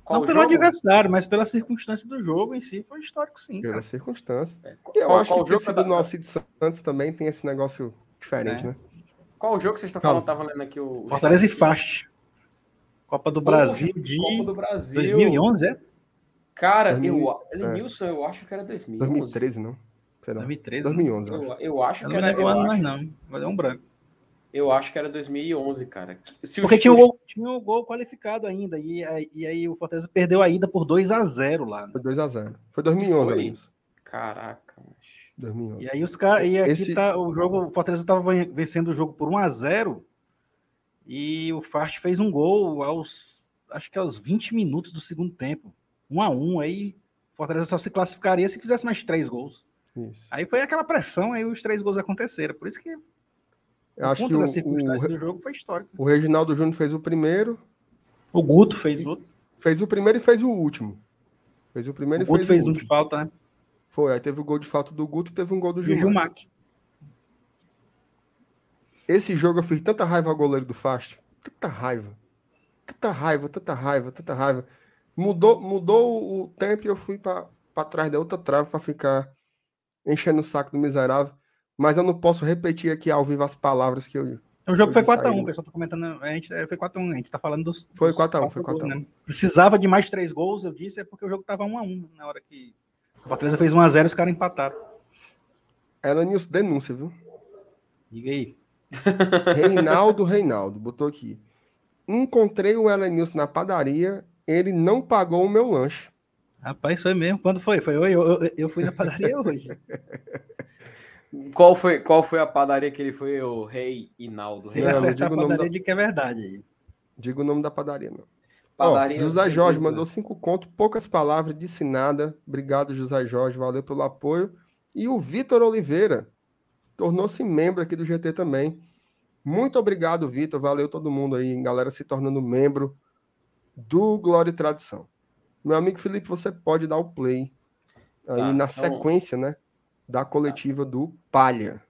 Qual não pelo jogo? adversário, mas pela circunstância do jogo em si, foi histórico, sim. Pela cara. circunstância. É, qual, eu qual, acho qual que o jogo do tá... nosso de Santos também tem esse negócio diferente, é. né? Qual o jogo que vocês estão falando? Tava lendo aqui o. Fortaleza e Fast. Copa do Brasil de Copa do Brasil. 2011, é? Cara, 2000, eu, Elenilson, é. eu acho que era 2011. 2013, não. Será? 2013? 2011. Eu, eu acho eu que era. Não eu acho, mais não, mas é um branco. Eu acho que era 2011, cara. Se Porque tinha, um gol, tinha um gol qualificado ainda, e, e aí o Fortaleza perdeu a ida por 2 a 0 lá. Né? Foi 2 a 0 Foi 2011, Foi. Caraca, 2011. E aí os caras. E aqui Esse... tá o jogo. O Fortaleza estava vencendo o jogo por 1 a 0 E o Fast fez um gol aos. Acho que aos 20 minutos do segundo tempo. 1 a 1 Aí o Fortaleza só se classificaria se fizesse mais três gols. Isso. Aí foi aquela pressão, aí os três gols aconteceram. Por isso que. Eu acho que o, circunstância o, do jogo foi histórico. O Reginaldo Júnior fez o primeiro. O Guto fez o outro. Fez o primeiro e fez o último. Fez o primeiro o e Guto fez, fez um de falta, né? Foi, aí teve o gol de falta do Guto, teve um gol do Gilmar. Gilmac. Esse jogo eu fiz tanta raiva ao goleiro do Fast. Tanta raiva. Tanta raiva, tanta raiva, tanta raiva. Mudou, mudou o tempo e eu fui para trás da outra trave para ficar enchendo o saco do miserável. Mas eu não posso repetir aqui ao vivo as palavras que eu. O jogo foi 4x1, o pessoal tá comentando. A gente, é, foi 4x1, a gente tá falando dos. Foi 4x1, foi 4x1. Né? Precisava de mais três gols, eu disse, é porque o jogo tava 1x1 na hora que o Fortaleza fez 1x0 e os caras empataram. Ela Nilson denúncia, viu? Diga aí. Reinaldo Reinaldo, botou aqui. Encontrei o Elenilson na padaria, ele não pagou o meu lanche. Rapaz, foi mesmo. Quando foi? Foi? Eu, eu, eu fui na padaria hoje. Qual foi, qual foi a padaria que ele foi? O Rei Inaldo. Se ele acertar a padaria, da... de que é verdade. Diga o nome da padaria, não. Padaria José Jorge mandou cinco contos, poucas palavras, disse nada. Obrigado, José Jorge, valeu pelo apoio. E o Vitor Oliveira tornou-se membro aqui do GT também. Muito obrigado, Vitor. Valeu todo mundo aí, galera, se tornando membro do Glória e Tradição. Meu amigo Felipe, você pode dar o play aí tá, na então... sequência, né? Da coletiva tá. do Palha,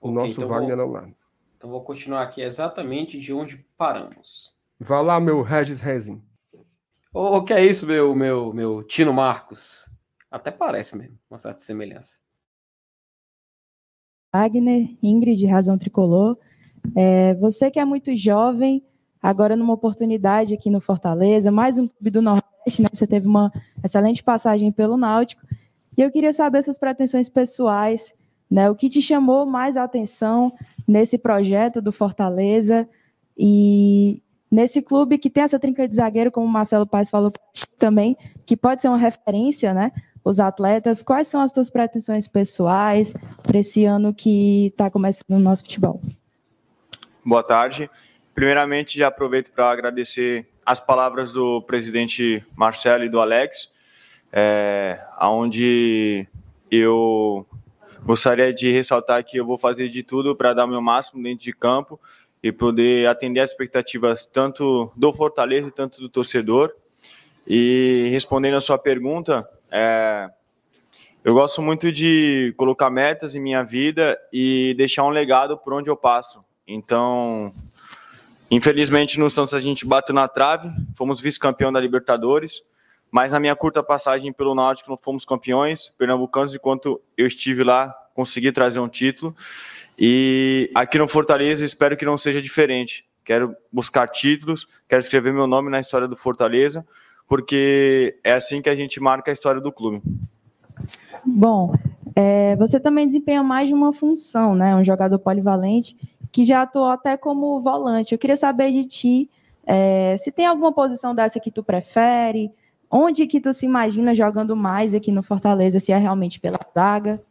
o okay, nosso então Wagner vou... Online. Então vou continuar aqui exatamente de onde paramos. Vá lá, meu Regis Rezin. O que é isso, meu, meu, meu Tino Marcos? Até parece mesmo, uma certa semelhança. Wagner, Ingrid, Razão Tricolor. É, você que é muito jovem, agora numa oportunidade aqui no Fortaleza, mais um clube do Nordeste, né? Você teve uma excelente passagem pelo Náutico. E eu queria saber essas pretensões pessoais, né? O que te chamou mais a atenção nesse projeto do Fortaleza e nesse clube que tem essa trinca de zagueiro, como o Marcelo Paes falou também, que pode ser uma referência, né? Os atletas, quais são as tuas pretensões pessoais para esse ano que está começando o nosso futebol? Boa tarde. Primeiramente, já aproveito para agradecer as palavras do presidente Marcelo e do Alex, é, onde eu gostaria de ressaltar que eu vou fazer de tudo para dar o meu máximo dentro de campo e poder atender as expectativas tanto do Fortaleza tanto do torcedor. E respondendo a sua pergunta, é, eu gosto muito de colocar metas em minha vida e deixar um legado por onde eu passo. Então, infelizmente no Santos a gente bateu na trave, fomos vice-campeão da Libertadores, mas na minha curta passagem pelo Náutico não fomos campeões pernambucanos enquanto eu estive lá, consegui trazer um título. E aqui no Fortaleza espero que não seja diferente. quero buscar títulos, quero escrever meu nome na história do Fortaleza, porque é assim que a gente marca a história do clube. Bom, é, você também desempenha mais de uma função, né? Um jogador polivalente que já atuou até como volante. Eu queria saber de ti é, se tem alguma posição dessa que tu prefere, onde que tu se imagina jogando mais aqui no Fortaleza, se é realmente pela zaga?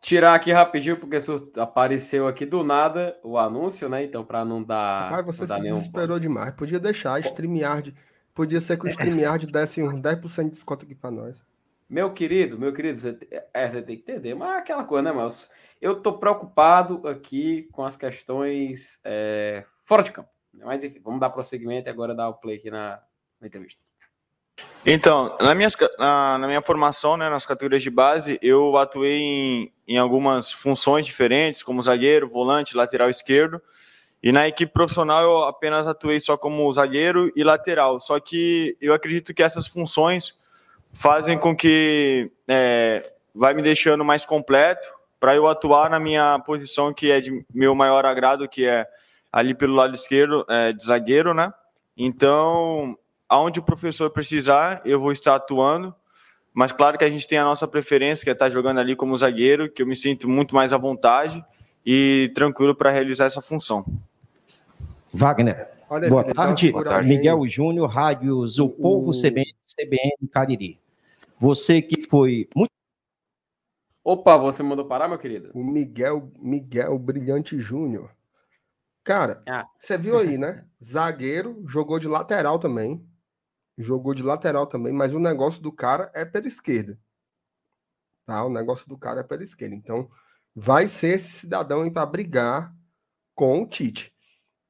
Tirar aqui rapidinho, porque apareceu aqui do nada o anúncio, né? Então, para não dar. Mas você não dar se desesperou ponto. demais. Podia deixar, a StreamYard. Podia ser que o StreamYard desse uns 10% de desconto aqui para nós. Meu querido, meu querido, você, é, você tem que entender, mas é aquela coisa, né, mas eu tô preocupado aqui com as questões é, fora de campo. Mas enfim, vamos dar prosseguimento e agora dar o play aqui na, na entrevista. Então, na minha, na, na minha formação, né, nas categorias de base, eu atuei em, em algumas funções diferentes, como zagueiro, volante, lateral esquerdo. E na equipe profissional eu apenas atuei só como zagueiro e lateral. Só que eu acredito que essas funções fazem com que é, vai me deixando mais completo para eu atuar na minha posição que é de meu maior agrado, que é ali pelo lado esquerdo, é, de zagueiro, né? Então, aonde o professor precisar, eu vou estar atuando. Mas claro que a gente tem a nossa preferência, que é estar jogando ali como zagueiro, que eu me sinto muito mais à vontade e tranquilo para realizar essa função. Wagner. Olha, Boa uma tarde, seguradinha aí. Miguel Júnior, Rádios O Povo O- CBN, CBN Cariri. Você que foi muito Opa, você mandou parar, meu querido? O Miguel, Miguel Brilhante Júnior. Cara, Ah. você viu aí, né? Zagueiro, jogou de lateral também. Jogou de lateral também, mas o negócio do cara é pela esquerda. Tá? O negócio do cara é pela esquerda. Então, vai ser esse cidadão aí para brigar com o Tite.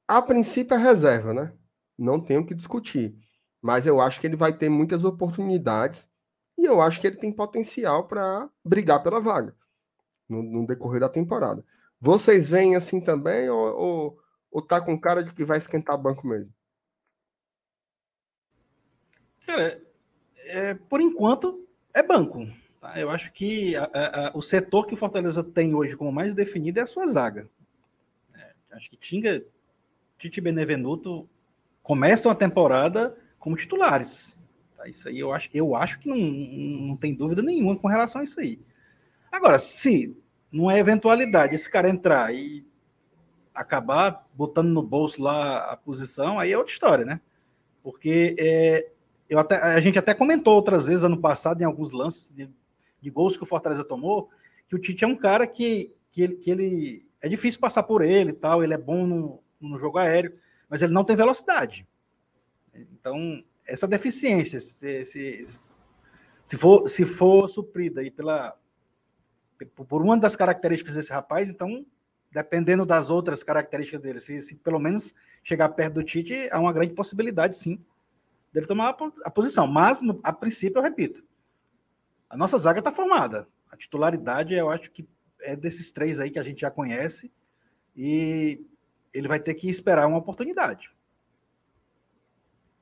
A princípio é reserva, né? Não tenho o que discutir. Mas eu acho que ele vai ter muitas oportunidades e eu acho que ele tem potencial para brigar pela vaga no, no decorrer da temporada. Vocês veem assim também ou, ou, ou tá com cara de que vai esquentar banco mesmo? Cara, é, por enquanto é banco. tá? Eu acho que a- a- a- o setor que o Fortaleza tem hoje como mais definido é a sua zaga. É, acho que Tinga, Tite Benevenuto começam a temporada como titulares. Tá? Isso aí eu acho, eu acho que não, não tem dúvida nenhuma com relação a isso aí. Agora, se não é eventualidade esse cara entrar e acabar botando no bolso lá a posição, aí é outra história, né? Porque é, eu até, a gente até comentou outras vezes ano passado em alguns lances de, de gols que o Fortaleza tomou, que o Tite é um cara que, que, ele, que ele é difícil passar por ele e tal, ele é bom no, no jogo aéreo, mas ele não tem velocidade. Então, essa deficiência, se, se, se, for, se for suprida aí pela, por uma das características desse rapaz, então, dependendo das outras características dele, se, se pelo menos chegar perto do Tite, há uma grande possibilidade, sim, dele tomar a, po- a posição. Mas, no- a princípio, eu repito, a nossa zaga está formada. A titularidade, eu acho que é desses três aí que a gente já conhece, e ele vai ter que esperar uma oportunidade.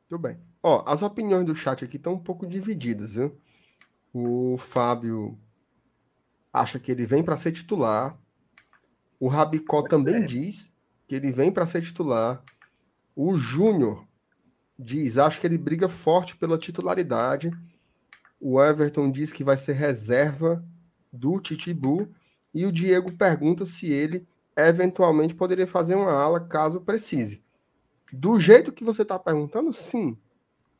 Tudo bem. Ó, as opiniões do chat aqui estão um pouco divididas, viu? O Fábio acha que ele vem para ser titular. O Rabicó Pois também é. diz que ele vem para ser titular. O Júnior diz, acho que ele briga forte pela titularidade. O Everton diz que vai ser reserva do Titibu. E o Diego pergunta se ele eventualmente poderia fazer uma ala caso precise. Do jeito que você está perguntando, sim.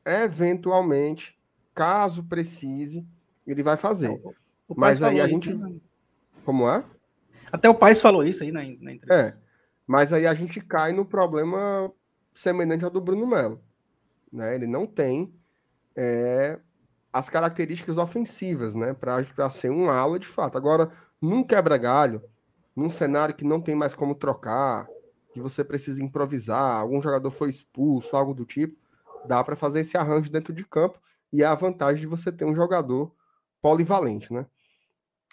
Eventualmente, caso precise, ele vai fazer. O Mas aí a falou isso, gente- né? Como é? Até o Paes falou isso aí na, na entrevista. É. Mas aí a gente cai no problema semelhante ao do Bruno Melo. Né? Ele não tem é, as características ofensivas né? para ser um ala de fato. Agora, num quebra-galho, num cenário que não tem mais como trocar, que você precisa improvisar, algum jogador foi expulso, algo do tipo, dá para fazer esse arranjo dentro de campo e é a vantagem de você ter um jogador polivalente, né?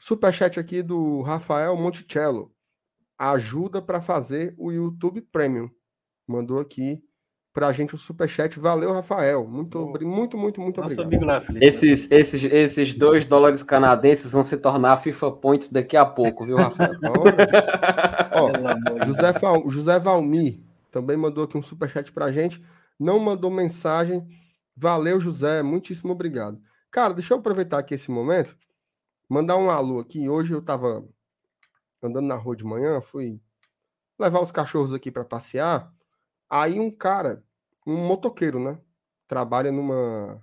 Superchat aqui do Rafael Monticello. Ajuda para fazer o YouTube Premium. Mandou aqui pra gente o superchat. Valeu, Rafael. Muito, muito, muito, muito Nosso obrigado. amigo lá, Felipe. Esses, esses, esses dois dólares canadenses vão se tornar FIFA Points daqui a pouco, viu, Rafael? Ó, José, Val, José Valmir também mandou aqui um superchat pra gente. Não mandou mensagem. Valeu, José. Muitíssimo obrigado. Cara, deixa eu aproveitar aqui esse momento. Mandar um alô aqui. Hoje eu tava andando na rua de manhã, fui levar os cachorros aqui para passear. Aí um cara, um motoqueiro, né? Trabalha numa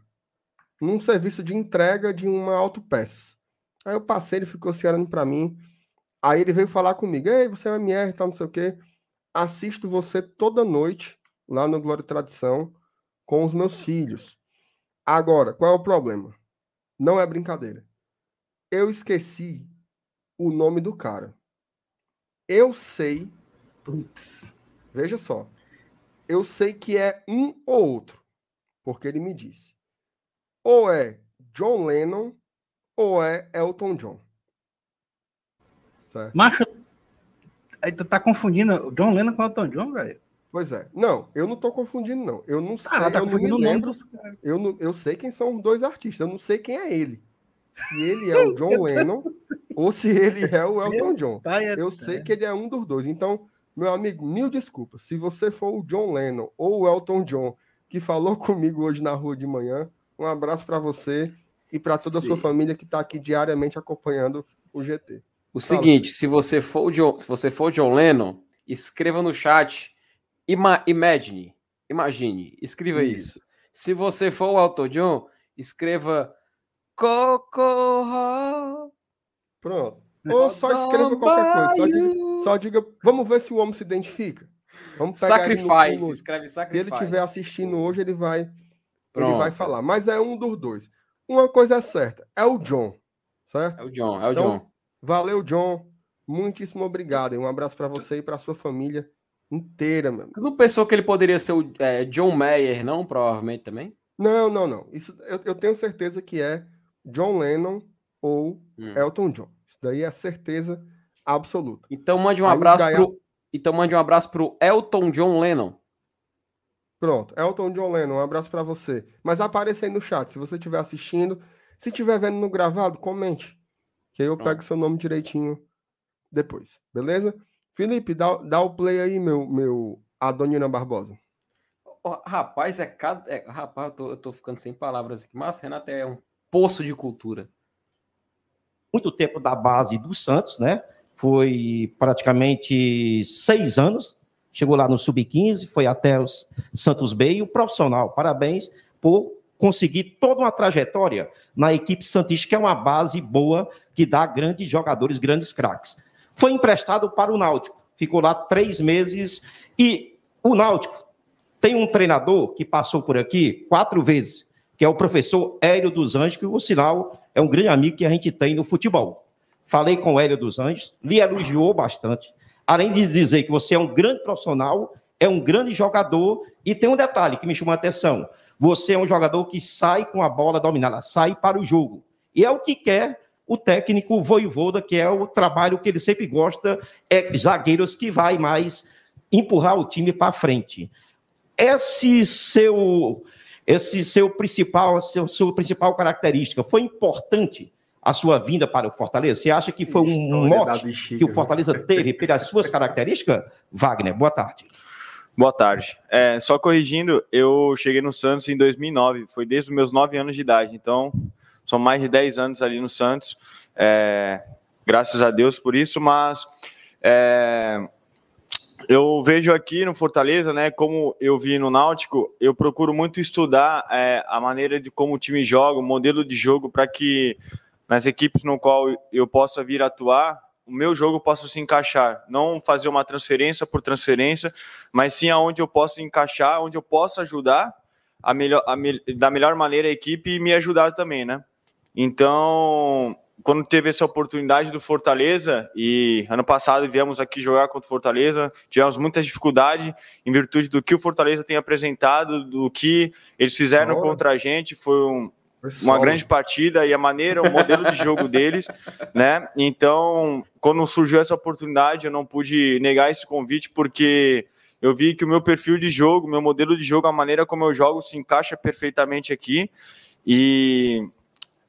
num serviço de entrega de uma autopeças. Aí eu passei, ele ficou se olhando para mim. Aí ele veio falar comigo: Ei, você é MR, tal, não sei o quê. Assisto você toda noite lá no Glória e Tradição com os meus filhos. Agora, qual é o problema? Não é brincadeira. Eu esqueci o nome do cara. Eu sei, Putz. veja só. Eu sei que é um ou outro, porque ele me disse. Ou é John Lennon ou é Elton John. Certo? Macho, aí tu tá confundindo John Lennon com Elton John, velho? Pois é. Não, eu não tô confundindo, não. Eu não sei, Ah, tá eu não me nome lembro. dos caras. Eu, não, eu sei quem são os dois artistas, eu não sei quem é ele. Se ele é o John Lennon ou se ele é o Elton John. Pai é- Eu sei que ele é um dos dois. Então, meu amigo, mil desculpas. Se você for o John Lennon ou o Elton John que falou comigo hoje na rua de manhã, um abraço para você e para toda a sua Sim. família que está aqui diariamente acompanhando o GT. O seguinte, se você for o John, se você for o John Lennon, escreva no chat ima, imagine, imagine, escreva isso. Isso. Se você for o Elton John, escreva Coco. Pronto. Ou só escreva qualquer coisa. Só diga, só diga, vamos ver se o homem se identifica. Vamos pegar ele Sacrifice, pulo. escreve Se sacrifice. ele estiver assistindo hoje, ele vai, ele vai falar. Mas é um dos dois. Uma coisa é certa, é o John, certo? É o John, é o Então, John. Valeu, John. Muitíssimo obrigado. E um abraço para você e para sua família inteira, amigo. Não pensou que ele poderia ser o é, John Mayer, não? Provavelmente também. Não, não, não. Isso eu, eu tenho certeza que é John Lennon ou Hum. Elton John. Isso daí é certeza absoluta. Então mande um Aí abraço gaia- pro. Então mande um abraço pro Elton John Lennon. Pronto, Elton John Lennon, um abraço para você. Mas apareça aí no chat, se você estiver assistindo. Se estiver vendo no gravado, comente. Que aí eu Pronto. pego seu nome direitinho depois, beleza? Felipe, dá, dá o play aí, meu, meu Adonina Barbosa. Ó, rapaz, é cada. é- rapaz, eu tô, eu tô ficando sem palavras aqui. Mas Renato é um poço de cultura. muito tempo da base do Santos, né? Foi praticamente seis anos. Chegou lá no Sub-15, foi até os Santos B e o profissional. Parabéns por conseguir toda uma trajetória na equipe Santista, que é uma base boa, que dá grandes jogadores, grandes craques. Foi emprestado para o Náutico, ficou lá três meses e o Náutico tem um treinador que passou por aqui quatro vezes, que é o professor Hélio dos Anjos, que, por sinal, é um grande amigo que a gente tem no futebol. Falei com o Hélio dos Anjos, lhe elogiou bastante. Além de dizer que você é um grande profissional, é um grande jogador, e tem um detalhe que me chamou a atenção. Você é um jogador que sai com a bola dominada, sai para o jogo. E é o que quer o técnico Voivoda, que é o trabalho que ele sempre gosta, é zagueiros que vai mais empurrar o time para frente. Esse seu esse seu principal, seu, sua principal característica foi importante a sua vinda para o Fortaleza? Você acha que foi um mote bexiga, que o? Fortaleza teve pelas suas características? Wagner, boa tarde. Boa tarde. É, só corrigindo, eu cheguei no Santos em 2009, foi desde os meus 9 anos de idade, então são mais de 10 anos ali no Santos, é, graças a Deus por isso, mas é, eu vejo aqui no Fortaleza, né, como eu vi no Náutico, eu procuro muito estudar é, a maneira de como o time joga, o modelo de jogo, para que nas equipes no qual eu possa vir atuar, o meu jogo possa se encaixar, não fazer uma transferência por transferência, mas sim aonde eu posso encaixar, onde eu posso ajudar a melhor, a me- da melhor maneira a equipe e me ajudar também, né? Então, quando teve essa oportunidade do Fortaleza, e ano passado viemos aqui jogar contra o Fortaleza, tivemos muita dificuldade em virtude do que o Fortaleza tem apresentado, do que eles fizeram contra a gente, foi um, uma grande partida e a maneira, o modelo de jogo deles, né? Então, quando surgiu essa oportunidade, eu não pude negar esse convite porque eu vi que o meu perfil de jogo, meu modelo de jogo, a maneira como eu jogo se encaixa perfeitamente aqui. E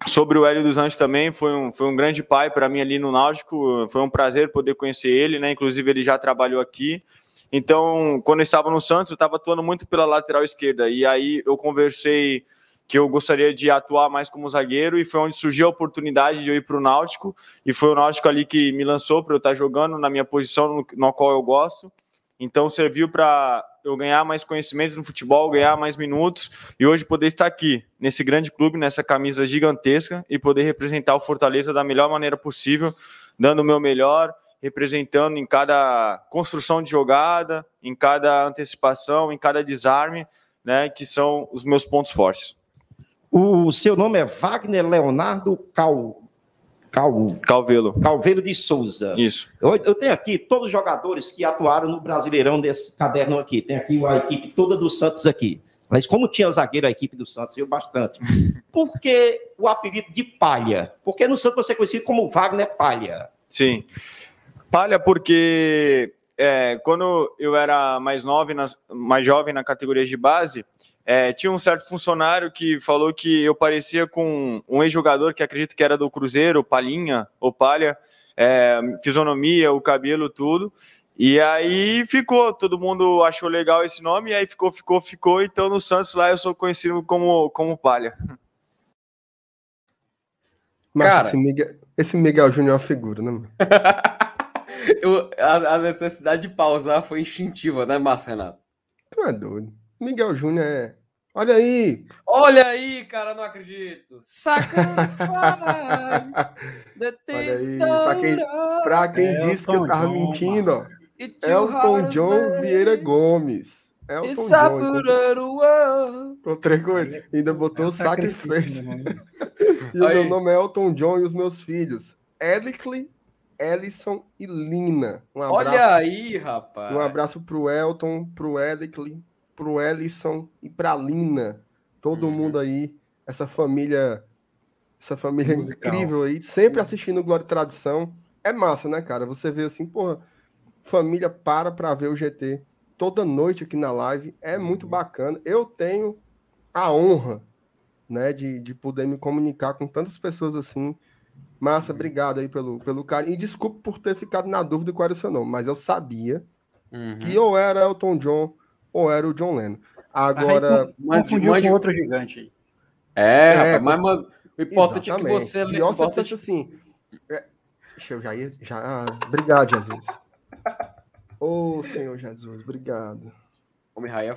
sobre o Hélio dos Anjos também, foi um, foi um grande pai para mim ali no Náutico, foi um prazer poder conhecer ele, né? Inclusive ele já trabalhou aqui. Então, quando eu estava no Santos, eu estava atuando muito pela lateral esquerda. E aí eu conversei que eu gostaria de atuar mais como zagueiro e foi onde surgiu a oportunidade de eu ir para o Náutico. E foi o Náutico ali que me lançou para eu estar jogando na minha posição, no, no qual eu gosto. Então serviu para eu ganhar mais conhecimento no futebol, ganhar mais minutos e hoje poder estar aqui nesse grande clube, nessa camisa gigantesca e poder representar o Fortaleza da melhor maneira possível, dando o meu melhor, representando em cada construção de jogada, em cada antecipação, em cada desarme, né, que são os meus pontos fortes. O seu nome é Wagner Leonardo Cal Cal... Calvelo. Calvelo de Souza. Isso. Eu, eu, tenho aqui todos os jogadores que atuaram no Brasileirão desse caderno aqui. Tem aqui a equipe toda do Santos aqui. Mas como tinha zagueiro a equipe do Santos, eu bastante. Por que o apelido de Palha? Porque no Santos você é conhecido como Wagner Palha. Sim. Palha porque é, quando eu era mais, nove, mais jovem na categoria de base, é, tinha um certo funcionário que falou que eu parecia com um ex-jogador que acredito que era do Cruzeiro, Palhinha ou Palha, é, fisionomia, o cabelo, tudo. E aí ficou, todo mundo achou legal esse nome, e aí ficou, ficou, ficou. Então no Santos lá eu sou conhecido como, como Palha. Mas Cara, esse Miguel, esse Miguel Júnior é uma figura, né? eu, a, a, necessidade de pausar foi instintiva, né, Márcio Renato? Tu é doido. Miguel Júnior é. Olha aí! Olha aí, cara, não acredito! Sacanagem! Olha aí, pra quem, pra quem é disse que eu tava John, mentindo, ó. Elton John Vieira Gomes. Elton John. Encontrei com ele. Ainda botou é o sacrifício. e o meu nome é Elton John e os meus filhos. Elicley, Ellison e Lina. Um abraço. Olha aí, rapaz. Um abraço pro Elton, pro Elicley pro Ellison e pra Lina. Todo uhum. mundo aí, essa família, essa família Musical. incrível aí, sempre uhum. assistindo Glória e Tradição. É massa, né, cara? Você vê assim, porra, família para pra ver o GT toda noite aqui na live. É uhum. muito bacana. Eu tenho a honra, né, de, de poder me comunicar com tantas pessoas assim. Massa, uhum. obrigado aí pelo, pelo carinho. E desculpe por ter ficado na dúvida qual era o seu nome, mas eu sabia uhum. que ou era Elton John ou era o John Lennon. Agora. Confundiu com outro gigante aí. É, é rapaz, mas, mas o importante é que você. Pior você dissesse assim. É, deixa eu já ir. Já, ah, obrigado, Jesus. Ô oh, Senhor Jesus, obrigado.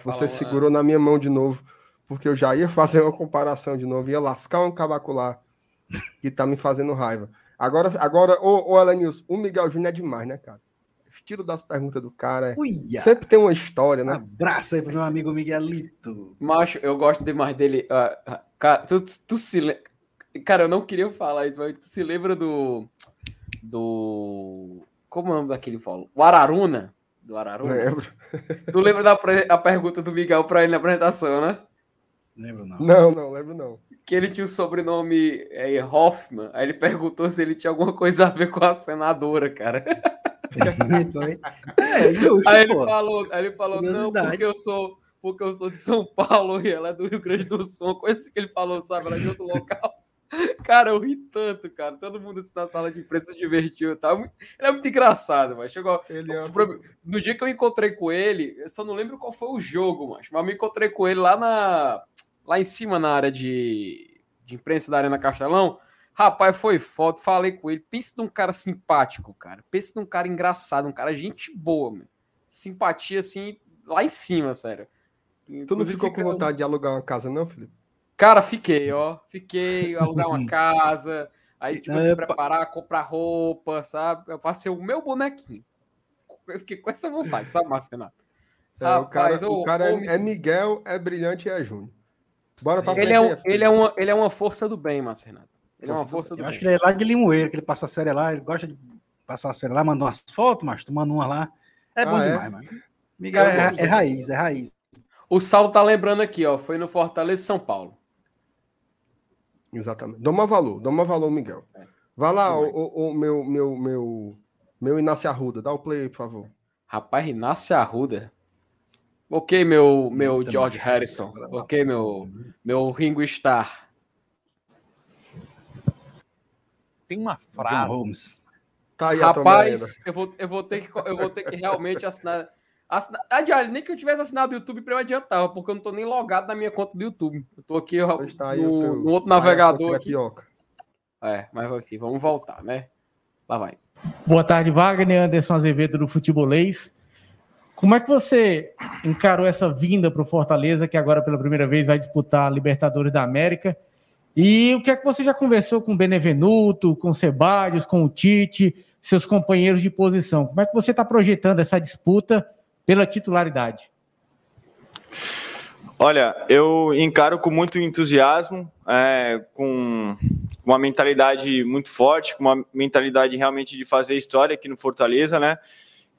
Você segurou na minha mão de novo, porque eu já ia fazer uma comparação de novo, ia lascar um cabacular que tá me fazendo raiva. Agora, agora ô, ô Elenils, o Miguel Júnior é demais, né, cara? Estilo das perguntas do cara. Uia. Sempre tem uma história, né? Abraço aí pro meu amigo Miguelito. Macho, eu gosto demais dele. Uh, cara, tu, tu se le... Cara, eu não queria falar isso, mas tu se lembra do. Do. Como é o nome daquele falo? O Araruna? Do Araruna? Lembro. Tu lembra da a pergunta do Miguel pra ele na apresentação, né? Lembro não. Não, não, lembro não. Que ele tinha o sobrenome é, Hoffman. Aí ele perguntou se ele tinha alguma coisa a ver com a senadora, cara. é, justo, aí ele pô. falou, aí ele falou, não, porque eu sou porque eu sou de São Paulo e ela é do Rio Grande do Sul, coisa assim que ele falou, sabe, ela é de outro local. Cara, eu ri tanto, cara. Todo mundo assim, na sala de imprensa se divertiu. Tá? Ele é muito engraçado, mas chegou. Ele é... No dia que eu encontrei com ele, eu só não lembro qual foi o jogo, mas, mas eu me encontrei com ele lá na lá em cima na área de, de imprensa da Arena Castelão. Rapaz, foi foto, falei com ele. Pensa num cara simpático, cara. Pensa num cara engraçado, um cara gente boa, mano. Simpatia, assim, lá em cima, sério. Tu não ficou com vontade de alugar uma casa, não, Felipe? Cara, fiquei, ó. Fiquei, alugar uma casa. Aí, tipo, se preparar, comprar roupa, sabe? Eu passei o meu bonequinho. Eu fiquei com essa vontade, sabe, Márcio Renato? É, Rapaz, o cara, o cara é, é, Miguel, é brilhante e é Júnior. Bora pra ele, é um, ele, é uma, ele é uma força do bem, Márcio Renato. Ele é uma força do Eu bem. acho que ele é lá de Limoeiro, que ele passa a série lá, ele gosta de passar a série lá, manda umas fotos, mas tu manda uma lá. É ah, bom é? demais, mano. Miguel é, é, raiz, é raiz. O Saulo tá lembrando aqui, ó. Foi no Fortaleza São Paulo. Exatamente. Doma valor, doma valor, Miguel. É. Vai lá, o, o, o, meu, meu, meu, meu Inácio Arruda, dá o play aí, por favor. Rapaz, Inácio Arruda. Ok, meu, meu George Harrison. Ok, meu, meu Ringo Starr. Tem uma frase. Holmes. Tá aí Rapaz, eu vou, eu, vou ter que, eu vou ter que realmente assinar. assinar aliás, nem que eu tivesse assinado o YouTube para eu adiantava, porque eu não tô nem logado na minha conta do YouTube. Eu tô aqui ó, Pois tá no, teu- no outro navegador aqui. É, mas assim, vamos voltar, né? Lá vai. Boa tarde, Wagner. Anderson Azevedo do Futebolês. Como é que você encarou essa vinda para o Fortaleza, que agora pela primeira vez vai disputar a Libertadores da América? E o que é que você já conversou com o Benevenuto, com o Sebadios, com o Tite, seus companheiros de posição? Como é que você está projetando essa disputa pela titularidade? Olha, eu encaro com muito entusiasmo, é, com uma mentalidade muito forte, com uma mentalidade realmente de fazer história aqui no Fortaleza, né?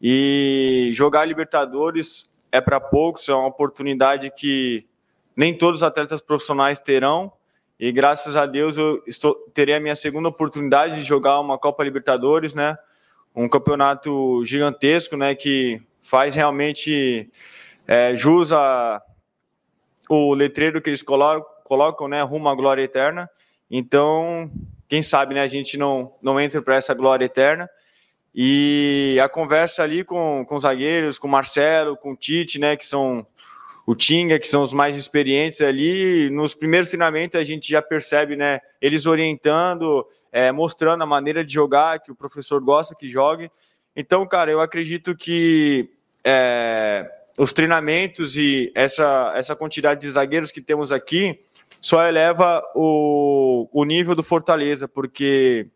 E jogar Libertadores é para poucos, é uma oportunidade que nem todos os atletas profissionais terão. E graças a Deus eu estou, terei a minha segunda oportunidade de jogar uma Copa Libertadores, né? Um campeonato gigantesco, né? Que faz realmente é, jus a o letreiro que eles colocam, colocam né, rumo à glória eterna. Então, quem sabe, né, a gente não, não entra para essa glória eterna. E a conversa ali com, com os zagueiros, com o Marcelo, com o Tite, né, que são o Tinga, que são os mais experientes ali, nos primeiros treinamentos a gente já percebe, né, eles orientando, é, mostrando a maneira de jogar, que o professor gosta que jogue. Então, cara, eu acredito que é, os treinamentos e essa, essa quantidade de zagueiros que temos aqui só eleva o, o nível do Fortaleza, porque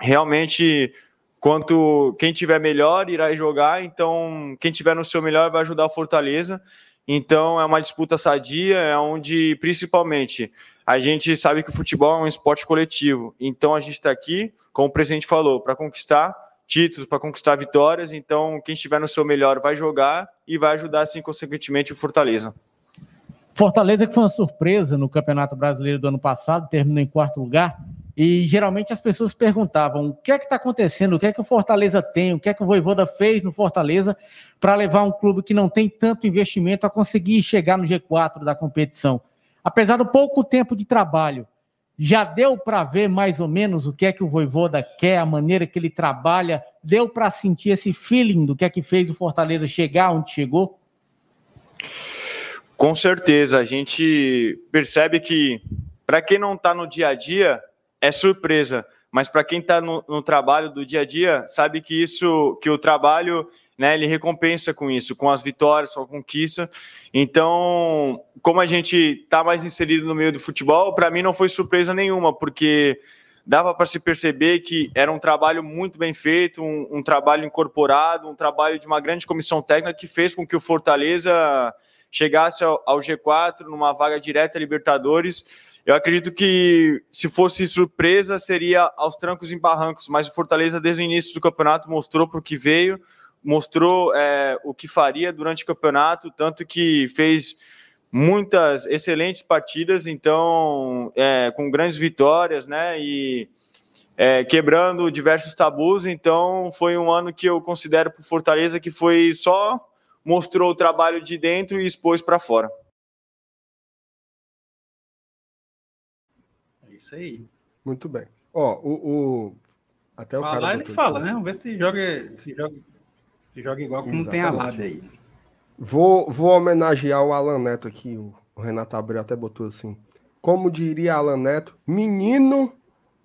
realmente quanto quem tiver melhor irá jogar, então quem tiver no seu melhor vai ajudar o Fortaleza. Então é uma disputa sadia, é onde principalmente a gente sabe que o futebol é um esporte coletivo. Então a gente está aqui, como o presidente falou, para conquistar títulos, para conquistar vitórias. Então quem estiver no seu melhor vai jogar e vai ajudar, assim, consequentemente, o Fortaleza. Fortaleza que foi uma surpresa no Campeonato Brasileiro do ano passado, terminou em quarto lugar. E geralmente as pessoas perguntavam o que é que está acontecendo, o que é que o Fortaleza tem, o que é que o Voivoda fez no Fortaleza para levar um clube que não tem tanto investimento a conseguir chegar no G4 da competição. Apesar do pouco tempo de trabalho, já deu para ver mais ou menos o que é que o Voivoda quer, a maneira que ele trabalha, deu para sentir esse feeling do que é que fez o Fortaleza chegar onde chegou? Com certeza, a gente percebe que para quem não está no dia a dia é surpresa, mas para quem está no, no, trabalho do dia a dia sabe que isso, que o trabalho, né, ele recompensa com isso, com as vitórias, com a conquista. Então, como a gente está mais inserido no meio do futebol, para mim não foi surpresa nenhuma, porque dava para se perceber que era um trabalho muito bem feito, um, um trabalho incorporado, um trabalho de uma grande comissão técnica que fez com que o Fortaleza chegasse ao, ao G4 numa vaga direta Libertadores. Eu acredito que se fosse surpresa seria aos trancos e barrancos, mas o Fortaleza desde o início do campeonato mostrou para o que veio, mostrou é, o que faria durante o campeonato, tanto que fez muitas excelentes partidas, então é, com grandes vitórias, né? E é, quebrando diversos tabus. Então foi um ano que eu considero para o Fortaleza que foi só mostrou o trabalho de dentro e expôs para fora. Isso aí. Muito bem. Ó, o, o... até Falar, o cara ele fala, né? Vamos ver se joga, se joga, se joga igual como tem a. Lab aí. Vou, vou homenagear o Alan Neto aqui. O o Renato Abreu até botou assim. Como diria Alan Neto, menino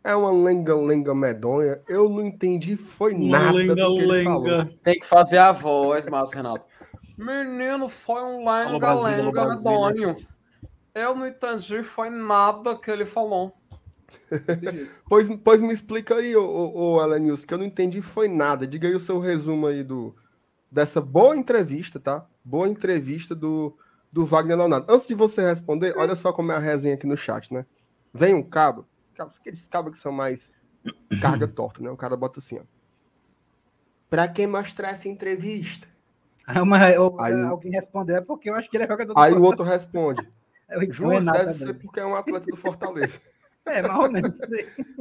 é uma lenga-lenga medonha. Eu não entendi, foi nada do que ele falou. Tem que fazer a voz, Márcio Renato. Menino, foi um lenga-lenga medonho. Eu não entendi, foi nada que ele falou. Pois, pois me explica aí, ô, ô, ô Alan News, que eu não entendi foi nada. Diga aí o seu resumo aí do, dessa boa entrevista, tá? Boa entrevista do, do Wagner Leonardo. Antes de você responder, olha só como é a resenha aqui no chat, né? Vem um cabo, aqueles cabos que são mais carga torta, né? O cara bota assim, ó. Pra quem mostrar essa entrevista? Aí, uma, eu- Aí- alguém respondeu, é porque eu acho que ele é jogador do Aí o outro responde. É o Juro, deve também. ser porque é um atleta do Fortaleza. É, mais ou menos.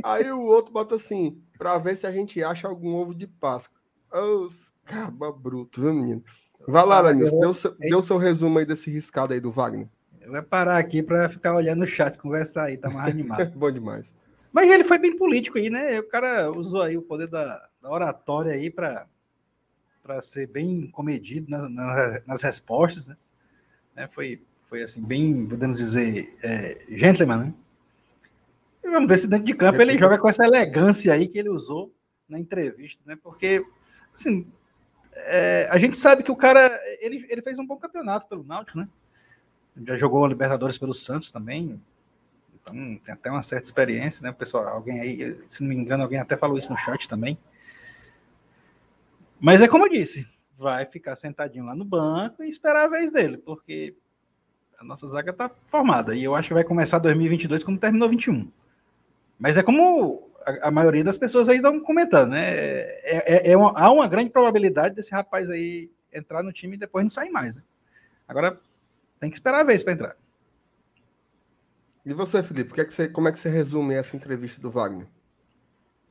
Aí o outro bota assim, pra ver se a gente acha algum ovo de Páscoa. Os caba bruto, viu, menino? Vai lá, Lanilson, deu, seu, deu seu resumo aí desse riscado aí do Wagner. Eu vou parar aqui para ficar olhando o chat, conversar aí, tá mais animado. Bom demais. Mas ele foi bem político aí, né? O cara usou aí o poder da, da oratória aí para ser bem comedido na, na, nas respostas, né? É, foi, foi assim, bem, podemos dizer, é, gentleman, né? E vamos ver se dentro de campo ele joga com essa elegância aí que ele usou na entrevista, né? Porque, assim, é, a gente sabe que o cara, ele, ele fez um bom campeonato pelo Náutico, né? Já jogou a Libertadores pelo Santos também. Então tem até uma certa experiência, né? Pessoal, alguém aí, se não me engano, alguém até falou isso no chat também. Mas é como eu disse, vai ficar sentadinho lá no banco e esperar a vez dele, porque a nossa zaga tá formada e eu acho que vai começar 2022 como terminou 21. Mas é como a, a maioria das pessoas aí estão comentando, né? É, é, é uma, há uma grande probabilidade desse rapaz aí entrar no time e depois não sair mais. Né? Agora tem que esperar a vez para entrar. E você, Felipe, que é que você, como é que você resume essa entrevista do Wagner?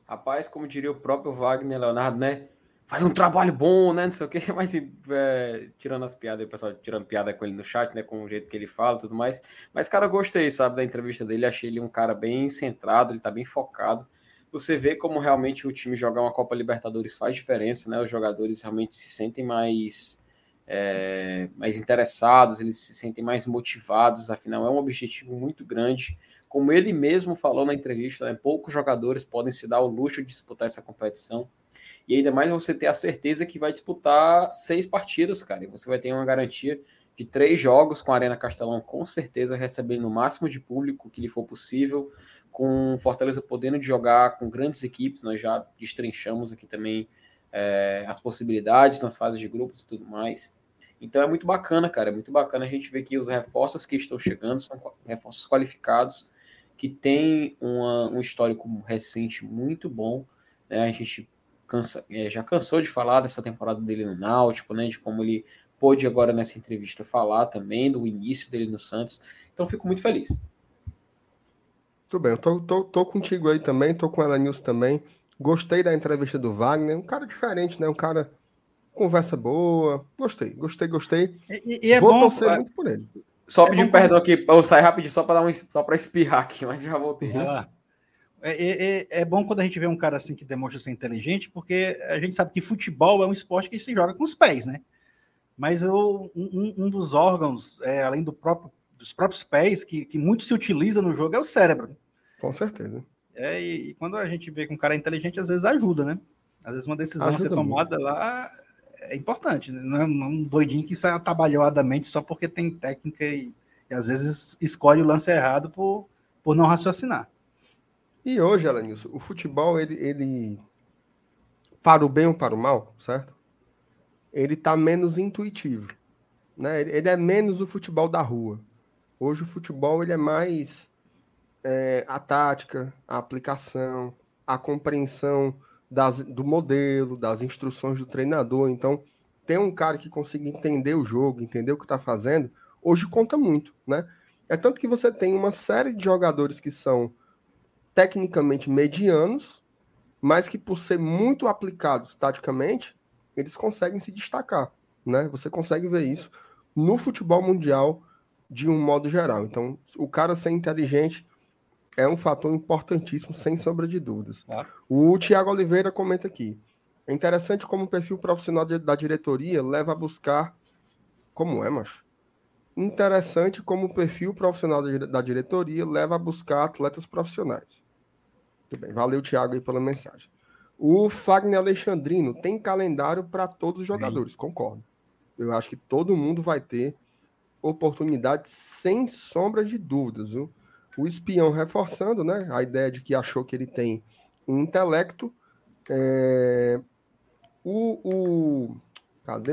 Rapaz, como diria o próprio Wagner Leonardo, né? Faz um trabalho bom, né? Não sei o quê, mas é, tirando as piadas, o pessoal tirando piada com ele no chat, né? Com o jeito que ele fala e tudo mais. Mas, cara, eu gostei, sabe, da entrevista dele. Achei ele um cara bem centrado, ele tá bem focado. Você vê como realmente o time jogar uma Copa Libertadores faz diferença, né? Os jogadores realmente se sentem mais é, mais interessados, eles se sentem mais motivados, afinal é um objetivo muito grande. Como ele mesmo falou na entrevista, né, poucos jogadores podem se dar o luxo de disputar essa competição. E ainda mais você ter a certeza que vai disputar seis partidas, cara. E você vai ter uma garantia de três jogos com a Arena Castelão, com certeza recebendo o máximo de público que lhe for possível, com Fortaleza podendo jogar com grandes equipes. Nós já destrinchamos aqui também é, as possibilidades nas fases de grupos e tudo mais. Então é muito bacana, cara. É muito bacana a gente ver que os reforços que estão chegando são reforços qualificados, que têm uma, um histórico recente muito bom. Né? A gente cansa, é, já cansou de falar dessa temporada dele no Náutico, né? De como ele pôde agora nessa entrevista falar também do início dele no Santos. Então fico muito feliz. Tudo bem, eu tô, tô, tô contigo aí também, tô com ela News também. Gostei da entrevista do Wagner, um cara diferente, né? Um cara Conversa boa. Gostei, gostei, gostei. E, e é Vou bom, torcer muito por ele. Só é pedir perdão aqui, eu sair rapidinho só para dar um só para espirrar aqui, mas já voltei. Ah, é, é, é, bom quando a gente vê um cara assim que demonstra ser inteligente, porque a gente sabe que futebol é um esporte que se joga com os pés, né? Mas o, um, um, dos órgãos, é, além do próprio, dos próprios pés, que, que muito se utiliza no jogo, é o cérebro. Com certeza. É, e, e quando a gente vê que um cara é inteligente, às vezes ajuda, né? Às vezes uma decisão ajuda a ser tomada muito. lá é importante, né? não é um doidinho que sai atabalhoadamente só porque tem técnica e, e, às vezes escolhe o lance errado por, por não raciocinar. E hoje, Alanilson, o futebol, ele, ele, para o bem ou para o mal, certo? Ele está menos intuitivo, né? Ele é menos o futebol da rua. Hoje o futebol ele é mais é, a tática, a aplicação, a compreensão das, do modelo, das instruções do treinador. Então, ter um cara que consiga entender o jogo, entender o que está fazendo, hoje conta muito, né? É tanto que você tem uma série de jogadores que são tecnicamente medianos, mas que por ser muito aplicados taticamente, eles conseguem se destacar, né? Você consegue ver isso no futebol mundial de um modo geral. Então, o cara ser inteligente é um fator importantíssimo, sem sombra de dúvidas. O Tiago Oliveira comenta aqui. É interessante como o perfil profissional da diretoria leva a buscar. Como é, macho? Interessante como o perfil profissional da diretoria leva a buscar atletas profissionais. Tudo bem, valeu, Tiago, aí pela mensagem. O Fagner Alexandrino tem calendário para todos os jogadores, Sim. concordo. Eu acho que todo mundo vai ter oportunidade sem sombra de dúvidas, viu? o espião reforçando né, a ideia de que achou que ele tem um intelecto. É... O, o. Cadê?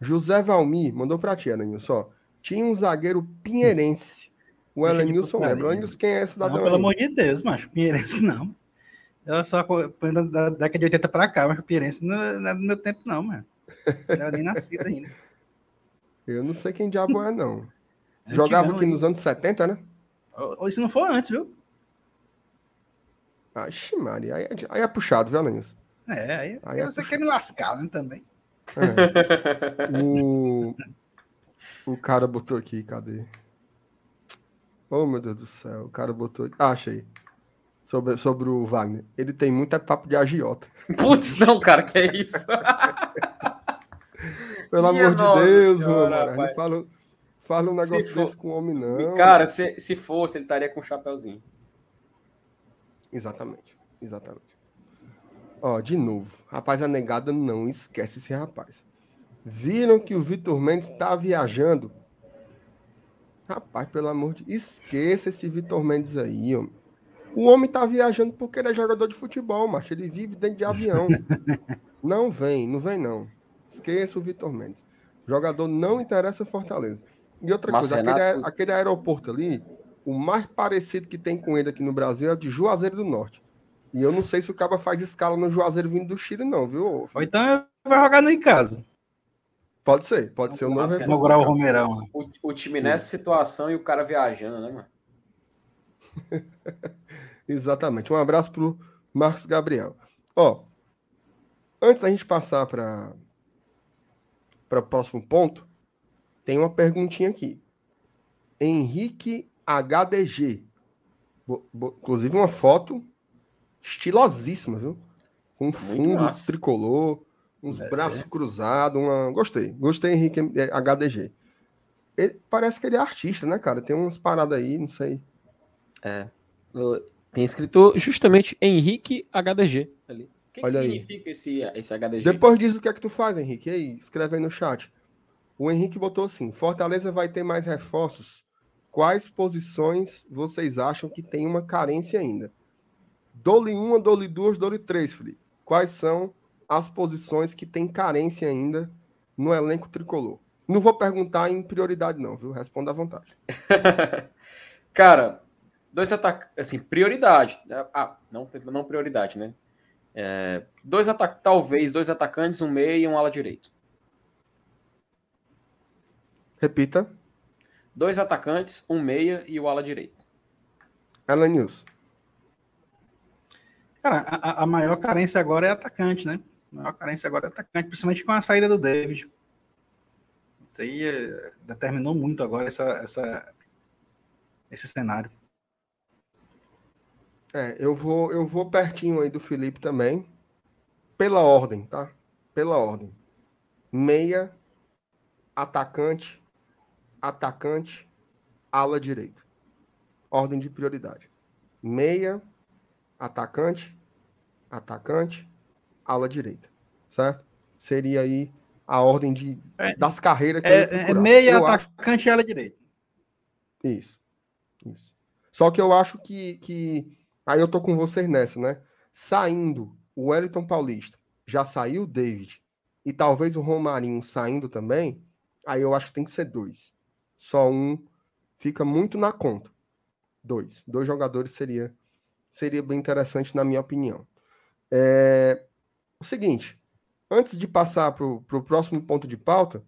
José Valmir mandou para ti, Elenilson. Só. Tinha um zagueiro pinheirense. O Elenilson lembra. Elenilson, quem é esse cidadão? Não, pelo amor de Deus, macho. Pinheirense não. Eu só da década de 80 para cá, mas o Pinheirense não é do meu tempo, não, mano. Eu era nem nascido ainda. Eu não sei quem diabo é, não. Jogava aqui nos anos 70, né? Ou se não for antes, viu? Axe, Maria, aí, é aí é puxado, viu, Alanis? É, aí, aí é você puxado. quer me lascar, né, também. É. O, o cara botou aqui, cadê? Oh, meu Deus do céu. O cara botou. Ah, achei. Sobre, sobre o Wagner. Ele tem muito papo de agiota. Putz, não, cara, que é isso? Pelo Minha amor de Deus, senhora, mano. Não fala, fala um negócio for- desse com o homem, não. Cara, se, se fosse, ele estaria com um chapéuzinho. Exatamente. Exatamente. Ó, de novo. Rapaz, a negada não esquece esse rapaz. Viram que o Vitor Mendes tá viajando? Rapaz, pelo amor de Esqueça esse Vitor Mendes aí, homem. O homem tá viajando porque ele é jogador de futebol, macho. Ele vive dentro de avião. não vem, não vem, não. Esqueça o Vitor Mendes. Jogador não interessa o Fortaleza. E outra Mas, coisa, aquele, Renato- aquele aeroporto ali, o mais parecido que tem com ele aqui no Brasil é o de Juazeiro do Norte. E eu não sei se o Caba faz escala no Juazeiro vindo do Chile, não, viu? Ou então vai jogar no em casa. Pode ser, pode ser o novo Inaugurar o. Romeirão. né? O, o time nessa situação e o cara viajando, né, mano? Exatamente. Um abraço pro Marcos Gabriel. Ó, antes da gente passar para para o próximo ponto, tem uma perguntinha aqui. Henrique HDG. Bo- bo- Inclusive uma foto estilosíssima, viu? Com fundo tricolor, uns braços cruzados, uma... Gostei. Gostei, Henrique eh, HDG. Ele, parece que ele é artista, né, cara? Tem umas paradas aí, não sei. Tem escrito justamente Henrique HDG ali. O que, que significa esse, esse HDG? Depois disso, o que é que tu faz, Henrique? E aí, escreve aí no chat. O Henrique botou assim: Fortaleza vai ter mais reforços. Quais posições vocês acham que tem uma carência ainda? Dole uma, dole duas, dole três, Felipe. Quais são as posições que tem carência ainda no elenco tricolor? Não vou perguntar em prioridade, não, viu? Responda à vontade. Cara, dois ataques, assim, prioridade. Ah, não, não prioridade, né? É, dois ataques, talvez dois atacantes, um meia e um ala direito. Repita. Dois atacantes, um meia e o ala direito. Ela News. Cara, a, a- a maior carência agora é atacante, né? A maior carência agora é atacante, principalmente com a saída do David. Isso aí é, determinou muito agora essa, essa, esse cenário. É, eu vou, eu vou pertinho aí do Felipe também. Pela ordem, tá? Pela ordem. Meia, atacante, atacante, ala direita. Ordem de prioridade. Meia, atacante, atacante, ala direita. Certo? Seria aí a ordem de, É, das carreiras que É, é meia, Eu acho- atacante e ala direita. isso. Isso. Só que eu acho que, que. Aí eu tô com vocês nessa, né? Saindo o Wellington Paulista, já saiu o David, e talvez o Romarinho saindo também, aí eu acho que tem que ser dois. Só um fica muito na conta. Dois. Dois jogadores seria, seria bem interessante, na minha opinião. É, O seguinte, antes de passar para o próximo ponto de pauta,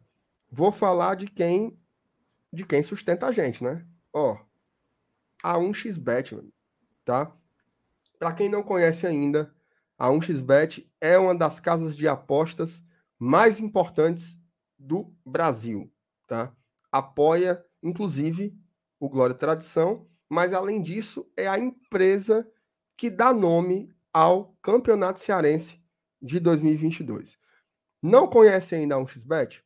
vou falar de quem de quem sustenta a gente, né? Ó, a 1xBet, mano, tá? Para quem não conhece ainda, a 1xBet é uma das casas de apostas mais importantes do Brasil, tá? Apoia, inclusive, o Glória Tradição, mas além disso, é a empresa que dá nome ao Campeonato Cearense de 2022. Não conhece ainda a 1xBet?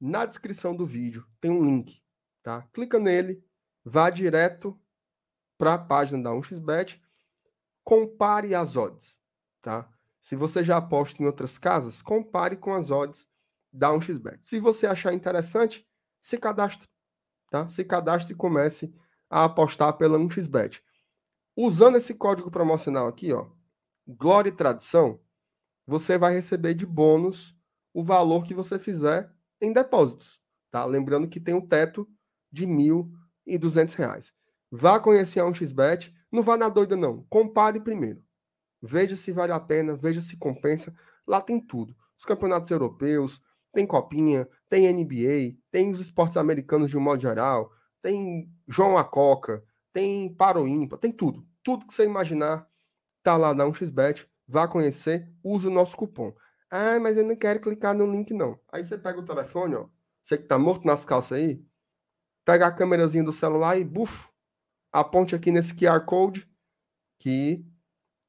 Na descrição do vídeo tem um link, tá? Clica nele, vá direto para a página da 1xBet, compare as odds, tá? Se você já aposta em outras casas, compare com as odds da 1xBet. Se você achar interessante, se cadastre, tá? Se cadastre e comece a apostar pela 1xBet. Usando esse código promocional aqui, ó, Glória e Tradição, você vai receber de bônus o valor que você fizer em depósitos, tá? Lembrando que tem um teto de 1.200 reais. Vá conhecer a 1xBet, não vá na doida não, compare primeiro. Veja se vale a pena, veja se compensa. Lá tem tudo. Os campeonatos europeus, tem copinha, tem NBA, tem os esportes americanos de um modo geral, tem João Acoca, tem Paroímpa, tem tudo. Tudo que você imaginar tá lá na 1xBet. Vá conhecer, use o nosso cupom. Ah, mas eu não quero clicar no link, não. Aí você pega o telefone, ó. Você que tá morto nas calças aí, pega a câmerazinha do celular e, buf, aponte aqui nesse QR Code que,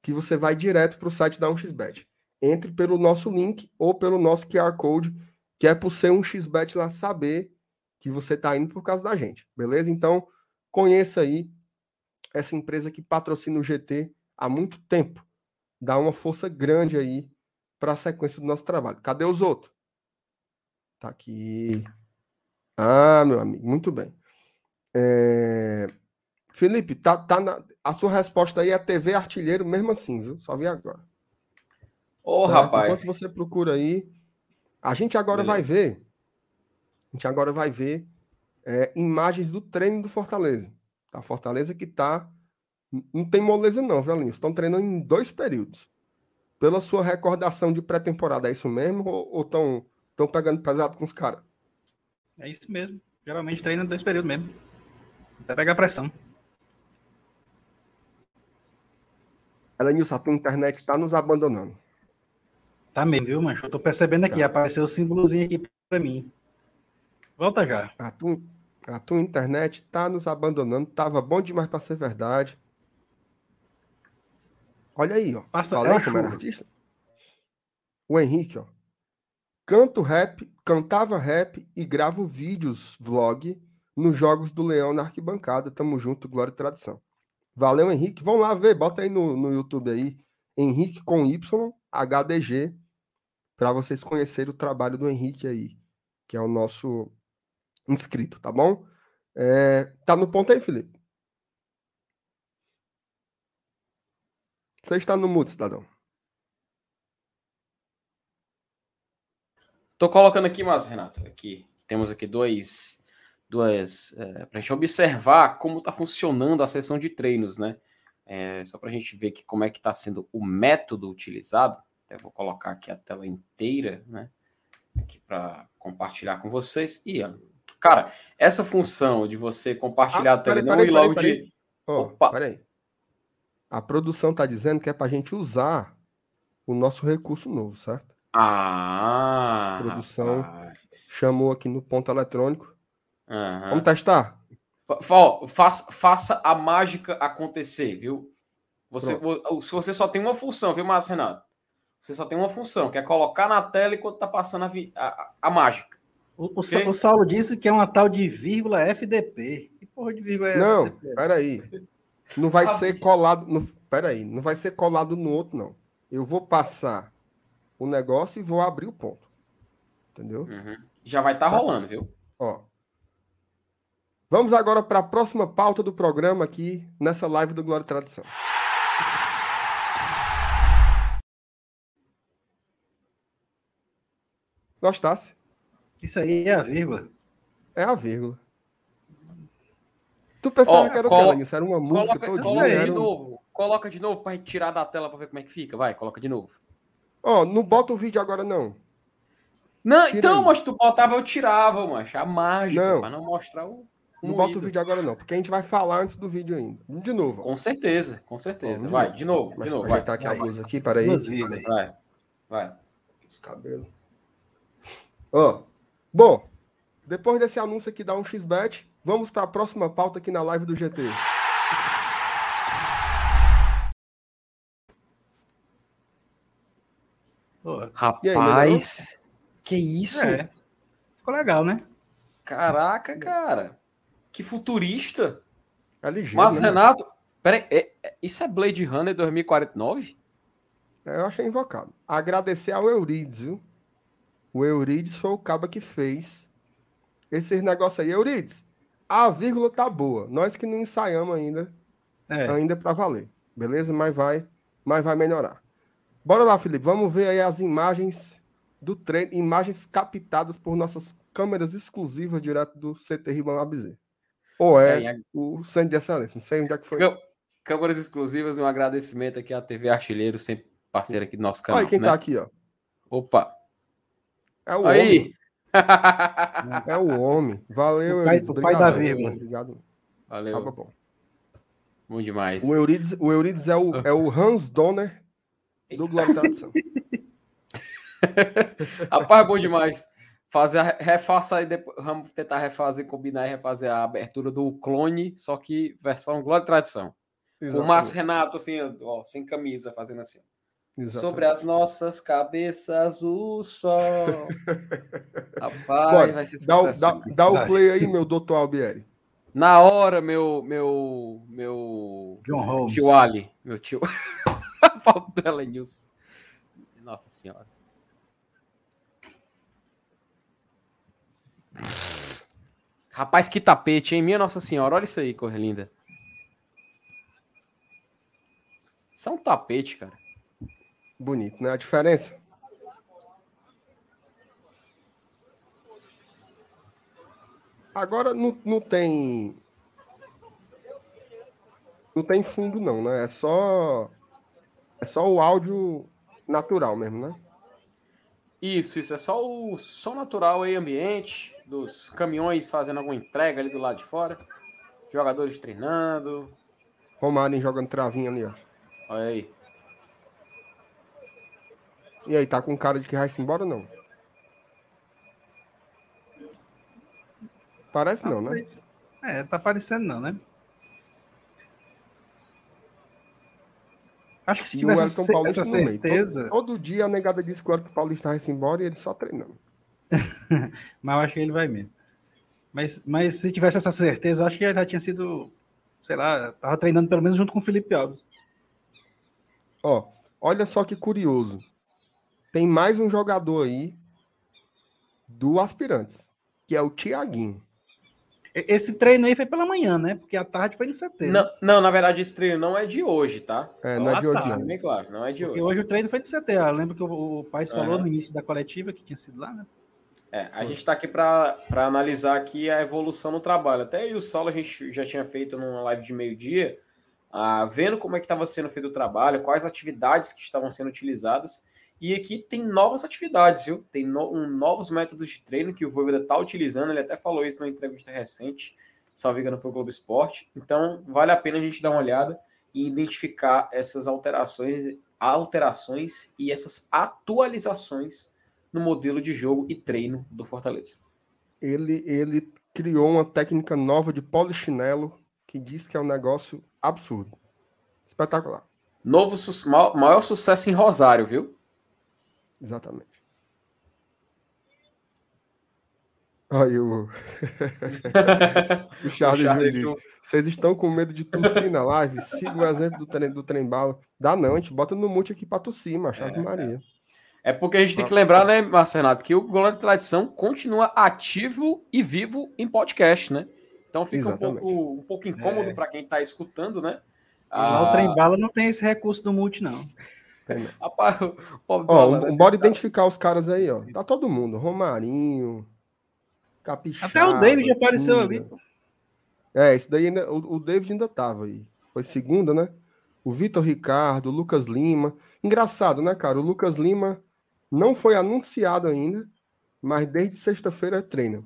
que você vai direto para o site da 1xBet. Entre pelo nosso link ou pelo nosso QR Code, que é por ser um xbet lá saber que você está indo por causa da gente, beleza? Então, conheça aí essa empresa que patrocina o GT há muito tempo. Dá uma força grande aí para a sequência do nosso trabalho. Cadê os outros? Tá aqui. Ah, meu amigo, muito bem. É... Felipe, tá, tá na... a sua resposta aí é TV Artilheiro mesmo assim, viu? Só vi agora. Ô, rapaz. Enquanto você procura aí, a gente agora Beleza. vai ver. A gente agora vai ver é, imagens do treino do Fortaleza. Tá? Fortaleza que tá. Não tem moleza, não, velhinho. Estão treinando em dois períodos. Pela sua recordação de pré-temporada, é isso mesmo? Ou estão tão pegando pesado com os caras? É isso mesmo. Geralmente treina em dois períodos mesmo. Até pegar pressão. Ela, Nilson, a tua internet está nos abandonando. Tá mesmo, viu, mancho? Eu tô percebendo aqui, tá. apareceu o símbolozinho aqui para mim. Volta já. A tua, a tua internet tá nos abandonando. Tava bom demais para ser verdade. Olha aí, ó. Passa Falei como era artista. O Henrique, ó. Canto rap, cantava rap e gravo vídeos, vlog, nos Jogos do Leão na arquibancada. Tamo junto, glória e tradição. Valeu, Henrique. Vão lá ver, bota aí no, no YouTube aí. Henrique com Y, HDG, para vocês conhecerem o trabalho do Henrique aí, que é o nosso inscrito, tá bom? É, tá no ponto aí, Felipe? Você está no mute, cidadão. Tô colocando aqui, mas Renato, aqui temos aqui dois, duas é, para a gente observar como está funcionando a sessão de treinos, né? É, só para a gente ver que como é que está sendo o método utilizado. Até vou colocar aqui a tela inteira, né? Aqui para compartilhar com vocês. E, cara, essa função de você compartilhar ah, a tela não ir logo de. Oh, Opa. Peraí. A produção está dizendo que é para a gente usar o nosso recurso novo, certo? Ah! A produção rapaz. chamou aqui no ponto eletrônico. Uhum. Vamos testar? Fa faça, faça a mágica acontecer, viu? Você, se você só tem uma função, viu, Márcio Renato? Você só tem uma função, que é colocar na tela enquanto tá passando a, a, a mágica. O, o, o, Saulo disse que é uma tal de vírgula FDP. Que porra de vírgula é não, FDP? Não, peraí. Não vai ser colado. No, peraí, não vai ser colado no outro, não. Eu vou passar o negócio e vou abrir o ponto. Entendeu? Uhum. Já vai estar tá rolando, viu? Ó. Vamos agora para a próxima pauta do programa aqui nessa live do Glória e Tradição. Gostasse? Isso aí é a vírgula. É a vírgula. Tu pensava oh, que era o que, Isso era uma música coloca, Coloca de novo. Coloca de novo pra gente tirar da tela pra ver como é que fica. Vai, coloca de novo. Ó, oh, não bota o vídeo agora, não. Não, Tira então, aí. mas tu botava, eu tirava, macho. A mágica, não. pra não mostrar o. Não bota o vídeo agora, não, porque a gente vai falar antes do vídeo ainda. De novo. Ó. Com certeza, com certeza. Ó, vai, de novo, de novo. Vai, tá aqui vai. a blusa aqui, peraí. Vai, vai. Os cabelos. Ó, bom, depois desse anúncio aqui da 1xBet, vamos para a próxima pauta aqui na live do GT. Rapaz, aí, que isso? É. Ficou legal, né? Caraca, cara. Que futurista. É ligeiro, Mas, né? Renato, peraí, é, é, isso é Blade Runner 2049? É, eu achei invocado. Agradecer ao Eurides, viu? O Eurides foi o cabo que fez esses negócios aí. Eurides, a vírgula tá boa. Nós que não ensaiamos ainda, é. ainda para valer. Beleza? Mas vai, mas vai melhorar. Bora lá, Felipe. Vamos ver aí as imagens do treino, imagens captadas por nossas câmeras exclusivas direto do CT Ribamar Bezerra. Ou é, é, o Centro de Excelência. Não sei onde é que foi. Câmeras exclusivas e um agradecimento aqui à TV Artilheiro, sempre parceira aqui do nosso canal. Olha quem né? tá aqui, ó. Opa! É o Aí. homem. É o homem. Valeu, O pai, o pai da vírgula. Obrigado. Valeu. Tá bom. bom demais. O Eurides, o Eurides é, o, é o Hans Donner do Glória Tradição. Rapaz, bom demais. Fazer a, refaça aí depois. Vamos tentar refazer, combinar e refazer a abertura do clone, só que versão Glória e Tradição. Com o Márcio Renato, assim, ó, sem camisa, fazendo assim. Exatamente. Sobre as nossas cabeças, o sol. Rapaz, Bora, vai ser sucesso. Dá, dá, dá o play aí, meu doutor Albieri. Na hora, meu. Meu. Meu. John Holmes. Tio Ali. Meu tio. Paulo dela, Nilson. Nossa Senhora. Rapaz, que tapete, hein? Minha Nossa Senhora, olha isso aí, cor linda. Isso é um tapete, cara. Bonito, né? A diferença. Agora não, não tem. Não tem fundo, não, né? É só. É só o áudio natural mesmo, né? Isso, isso. É só o som natural aí, ambiente, dos caminhões fazendo alguma entrega ali do lado de fora. Jogadores treinando. Romário jogando travinha ali, ó. Olha aí. E aí, tá com cara de que vai se embora ou não? Parece não, né? É, tá parecendo não, né? Acho que se tivesse essa, Paulista essa certeza... Todo, todo, dia a negada disse que o Elton Paulista vai se embora e ele só treinando. mas eu acho que ele vai mesmo. Mas, mas se tivesse essa certeza, eu acho que ele já tinha sido, sei lá, tava treinando pelo menos junto com o Felipe Alves. Ó, olha só que curioso. Tem mais um jogador aí do Aspirantes, que é o Tiaguinho. Esse treino aí foi pela manhã, né? Porque a tarde foi no CT. Não, né? não, na verdade, esse treino não é de hoje, tá? É, Só não é de hoje, não. Bem claro, não é de Porque hoje. hoje o treino foi de CT. Eu lembro que o, o pai falou uhum. no início da coletiva que tinha sido lá, né? É, a gente está aqui para analisar aqui a evolução no trabalho. Até aí o Saulo a gente já tinha feito numa live de meio-dia, ah, vendo como é que estava sendo feito o trabalho, quais atividades que estavam sendo utilizadas. E aqui tem novas atividades, viu? Tem no, um, novos métodos de treino que o Voivoda está utilizando. Ele até falou isso numa entrevista recente salvo engano, para o Globo Esporte. Então, vale a pena a gente dar uma olhada e identificar essas alterações, alterações e essas atualizações no modelo de jogo e treino do Fortaleza. Ele, ele criou uma técnica nova de polichinelo que diz que é um negócio absurdo. Espetacular. Novo su maior sucesso em Rosário, viu? Exatamente. Aí o... o Charles, o disse, vocês estão com medo de tossir na live? Siga o exemplo do trem, do trem bala. Dá não, a gente bota no mute aqui para tossir, macho, é, Maria. É porque a gente tem que lembrar, né, Marcenato, que o Glória de Tradição continua ativo e vivo em podcast, né? Então fica um pouco, um pouco incômodo é. para quem está escutando, né? Ah, o trem bala não tem esse recurso do mute, não. Rapaz, o ó, né? bora identificar os caras aí, ó. Tá todo mundo. Romarinho, Capixaba. Até o David apareceu ali. É, esse daí ainda, o, o David ainda tava aí. Foi segunda, né? O Vitor Ricardo, o Lucas Lima. Engraçado, né, cara? O Lucas Lima não foi anunciado ainda, mas desde sexta-feira treina.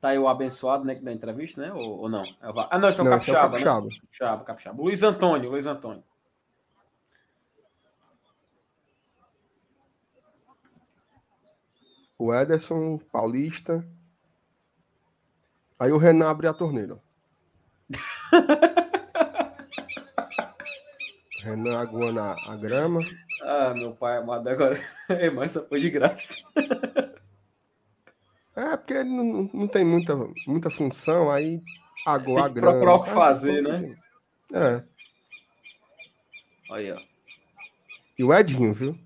Tá aí o abençoado, né, da entrevista, né? Ou, ou não? É ah, não, esse é o não, Capixaba, é o Capixaba. Né? Capixaba, Capixaba. Luiz Antônio, Luiz Antônio. O Ederson, Paulista. Aí o Renan abre a torneira. Renan aguando a, grama. Ah, meu pai amado, agora. Mas só foi de graça. É, porque ele não, não tem muita, muita função, aí aguou a grama. Procurar o que fazer, né? É. Aí, ó. E o Edinho, viu?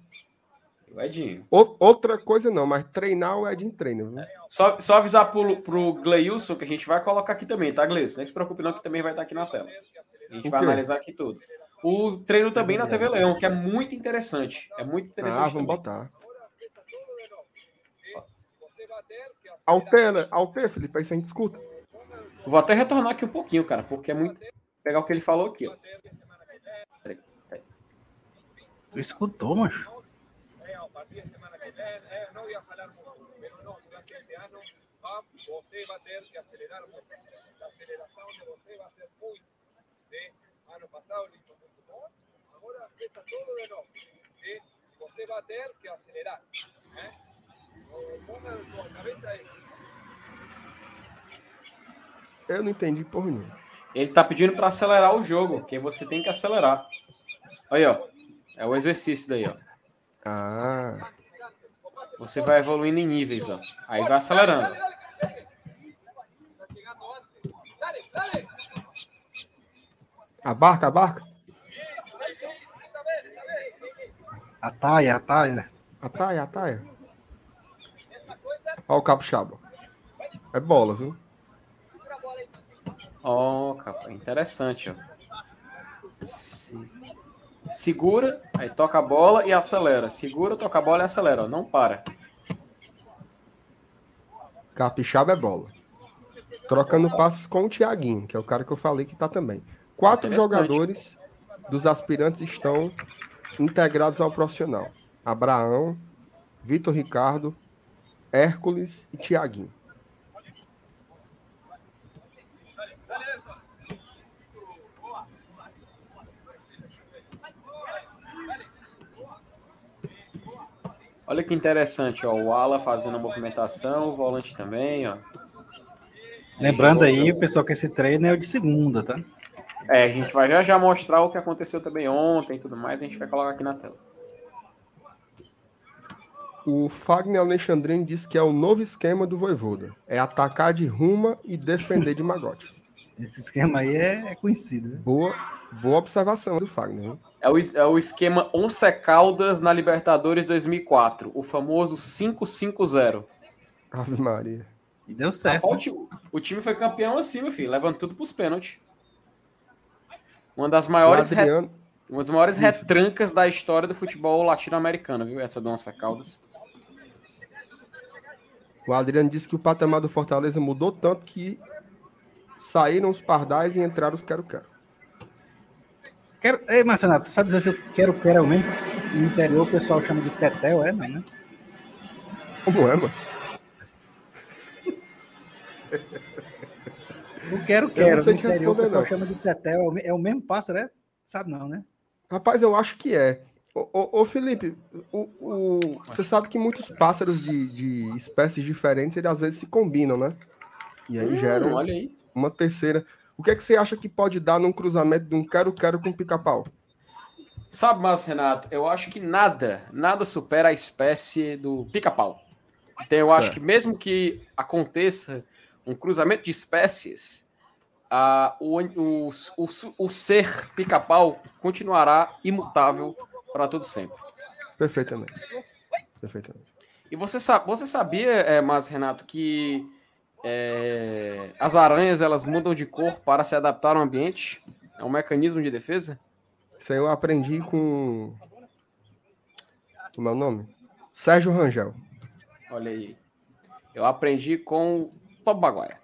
O Edinho. outra coisa não, mas treinar o Edinho treina. Viu? Só, só avisar pro, pro Gleilson que a gente vai colocar aqui também, tá, Gleilson? Não se preocupe não, que também vai estar aqui na tela. A gente vai analisar aqui tudo. O treino também na TV Leão, que é muito interessante. É muito interessante. Ah, vamos também. botar. Altera, altera, Felipe, aí você a gente escuta. Vou até retornar aqui um pouquinho, cara, porque é muito. Pegar o que ele falou aqui, ó. Peraí, peraí. Tu escutou, macho? De semana que vem, eh, no voy a falar mucho, pero no, durante este va, você va a tener que acelerar mucho. La aceleración de você va a ser muy, ¿sí? Ano pasado lo hizo mucho, ¿no? Ahora empieza todo de nuevo, ¿sí? Eu não entendi por nenhum. Ele tá pedindo para acelerar o jogo, que você tem que acelerar. Aí, ó. É o exercício daí, ó. Ah, Você vai evoluindo em níveis, ó. Aí vai acelerando. abarca, abarca. A taia, a taia. Ataia, ataia. Ó o capixaba. É bola, viu? Ó, capa, interessante, ó. Se- Segura, aí toca a bola e acelera. Segura, toca a bola e acelera, ó. Não para. Capixaba é bola. Trocando passos com o Thiaguinho, que é o cara que eu falei que tá também. Quatro jogadores dos aspirantes estão integrados ao profissional. Abraão, Vitor Ricardo, Hércules e Thiaguinho. Olha que interessante, ó. O ala fazendo a movimentação, o volante também, ó. Lembrando aí, o pessoal que esse treino é o de segunda, tá? É, a gente vai já já mostrar o que aconteceu também ontem e tudo mais, a gente vai colocar aqui na tela. O Fagner Alexandrino disse que é o novo esquema do Voivoda. É atacar de ruma e defender de magote. Esse esquema aí é conhecido. né? Boa, boa observação do Fagner. Hein? É o, é o esquema Once Caldas na Libertadores 2004, o famoso 5-5-0. Ave Maria. E deu certo. O, time, o time foi campeão assim, meu filho, levando tudo pros pênaltis. Uma das O maiores, re- uma das maiores Isso. retrancas da história do futebol latino-americano, viu? Essa do Once Caldas. o Adriano disse que o patamar do Fortaleza mudou tanto que saíram os pardais e entraram os quero-quero. Quero... Ei, Marcenato, sabe dizer se eu quero, quero é o mesmo? No interior o pessoal chama de tetel, é, não, né? Como é, mano? O quero, quero. No te interior o pessoal não. chama de tetel, é o é o mesmo pássaro, é? Sabe não, né? Rapaz, eu acho que é. Ô, ô, ô, Felipe, o, o- você sabe que muitos pássaros de, de espécies diferentes, eles às vezes se combinam, né? E aí Hum, geram olha aí. uma terceira. O que é que você acha que pode dar num cruzamento de um quero-quero com pica-pau? Sabe, mas Renato, eu acho que nada, nada supera a espécie do pica-pau. Então eu acho Certo. que mesmo que aconteça um cruzamento de espécies, ah, o, o, o, o ser pica-pau continuará imutável para todo sempre. Perfeitamente. Perfeitamente. E você, sa- você sabia, é, mas Renato, que é, as aranhas elas mudam de cor para se adaptar ao ambiente? É um mecanismo de defesa? Isso aí eu aprendi com. Como é o nome? Sérgio Rangel. Olha aí. Eu aprendi com o Tom Baguaia.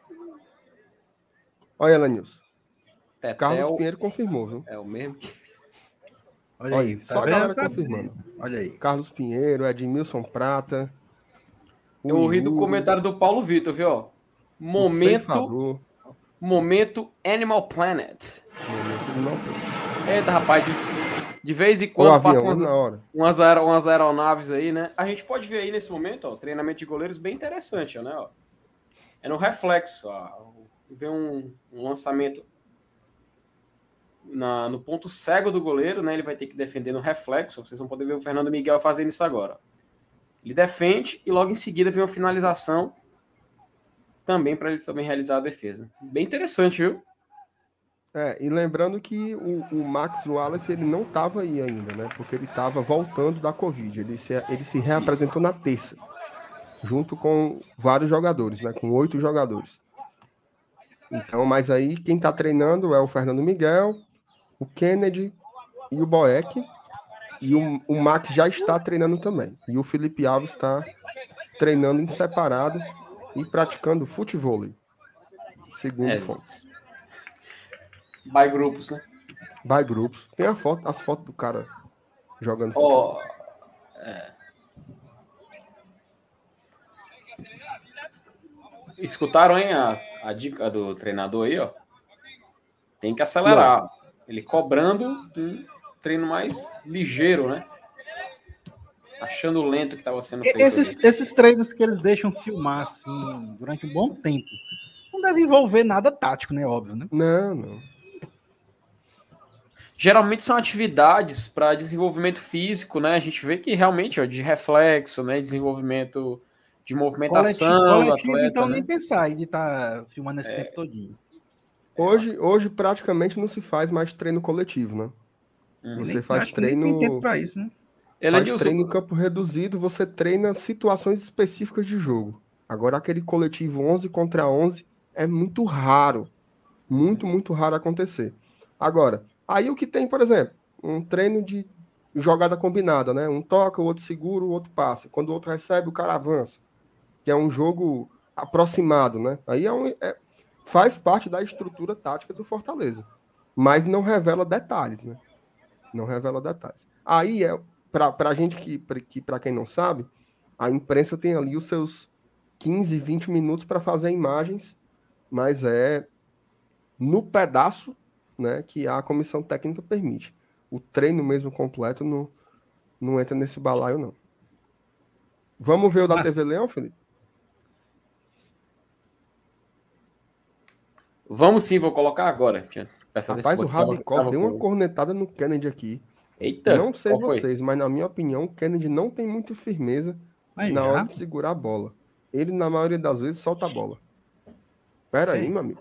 Olha, Elenilson. Carlos Tetel Pinheiro confirmou, viu? é o mesmo que Olha, Olha, aí, tá só a galera confirmando. Olha aí. Carlos Pinheiro, Edmilson Prata. Eu ri do comentário do Paulo Vitor, viu? Momento, momento Animal Planet. momento. Eita, rapaz, de, de vez em quando passam umas, umas, aero- umas aeronaves aí, né? A gente pode ver aí nesse momento, ó, treinamento de goleiros bem interessante, ó, né? Ó. É no reflexo, ó. Vê um, um lançamento na- no ponto cego do goleiro, né? Ele vai ter que defender no reflexo. Vocês vão poder ver o Fernando Miguel fazendo isso agora. Ele defende e logo em seguida vem uma finalização também para ele também realizar a defesa. Bem interessante, viu? É, e lembrando que o, o Max Wallace ele não estava aí ainda, né? Porque ele estava voltando da Covid. Ele se, ele se reapresentou na terça, junto com vários jogadores, né? Com oito jogadores. Então, mas aí quem está treinando é o Fernando Miguel, o Kennedy e o Boeck. E o, o Max já está treinando também. E o Felipe Alves está treinando em separado e praticando futebol, segundo É, fontes. by grupos, né? By grupos. Tem a foto, as fotos do cara jogando futebol. Ó, é. Escutaram, hein, a, a dica do treinador aí, ó? Tem que acelerar. Ele cobrando um treino mais ligeiro, né? Achando lento que estava sendo feito. Esses, esses treinos que eles deixam filmar assim durante um bom tempo não deve envolver nada tático, né? Óbvio, né? Não, não. Geralmente são atividades para desenvolvimento físico, né? A gente vê que realmente, ó, de reflexo, né? Desenvolvimento de movimentação. Coletivo, coletivo atleta, então né? nem pensar em estar filmando É. esse tempo todinho. Hoje, hoje praticamente não se faz mais treino coletivo, né? Uhum. Você Nem- faz que nem treino. tem tempo pra isso, né? Faz Elenilson, treino em campo reduzido, você treina situações específicas de jogo. Agora, aquele coletivo 11 contra 11 é muito raro. Muito, muito raro acontecer. Agora, aí o que tem, por exemplo, um treino de jogada combinada, né? Um toca, o outro segura, o outro passa. Quando o outro recebe, o cara avança. Que é um jogo aproximado, né? Aí é um, é- faz parte da estrutura tática do Fortaleza. Mas não revela detalhes, né? Não revela detalhes. Aí é para a gente que, pra- que para quem não sabe, a imprensa tem ali os seus 15, 20 minutos para fazer imagens, mas é no pedaço né, que a comissão técnica permite. O treino mesmo completo não, não entra nesse balaio, não. Vamos ver o da TV Leão, Felipe? Vamos sim, vou colocar agora. Rapaz, o Rabicó deu uma cornetada no Kennedy aqui. Eita, não sei qual foi? vocês, mas na minha opinião, o Kennedy não tem muita firmeza Aí na hora de segurar a bola. Ele, na maioria das vezes, solta a bola. Pera aí, Sim. meu amigo.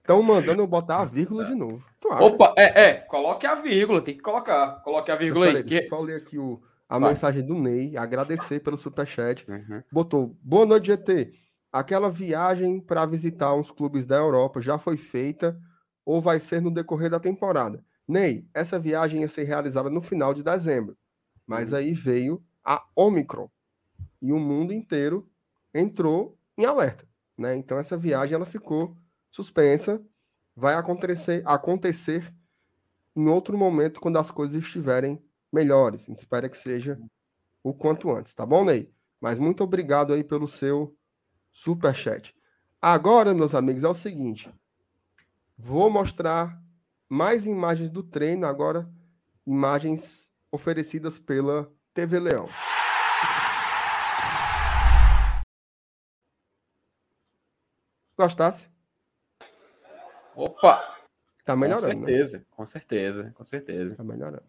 Estão mandando eu botar a vírgula de novo. Tu acha? Opa, é, é, coloque a vírgula, tem que colocar. Coloque a vírgula aí. deixa que- eu só ler aqui o, a Vai. mensagem do Ney, agradecer pelo superchat. Uhum. Botou, boa noite, GT. Aquela viagem para visitar uns clubes da Europa já foi feita ou vai ser no decorrer da temporada? Ney, essa viagem ia ser realizada no final de dezembro, mas aí veio a Omicron e o mundo inteiro entrou em alerta, né? Então essa viagem ela ficou suspensa, vai acontecer, acontecer em outro momento quando as coisas estiverem melhores. A gente espera que seja o quanto antes, tá bom, Ney? Mas muito obrigado aí pelo seu superchat. Agora, meus amigos, é o seguinte. Vou mostrar mais imagens do treino, agora imagens oferecidas pela TV Leão. Gostasse? Opa, Tá com melhorando, né? certeza, com certeza, com certeza. Tá melhorando.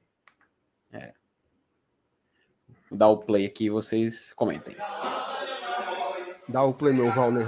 Vou dar o play aqui e vocês comentem. Dá o play no Valner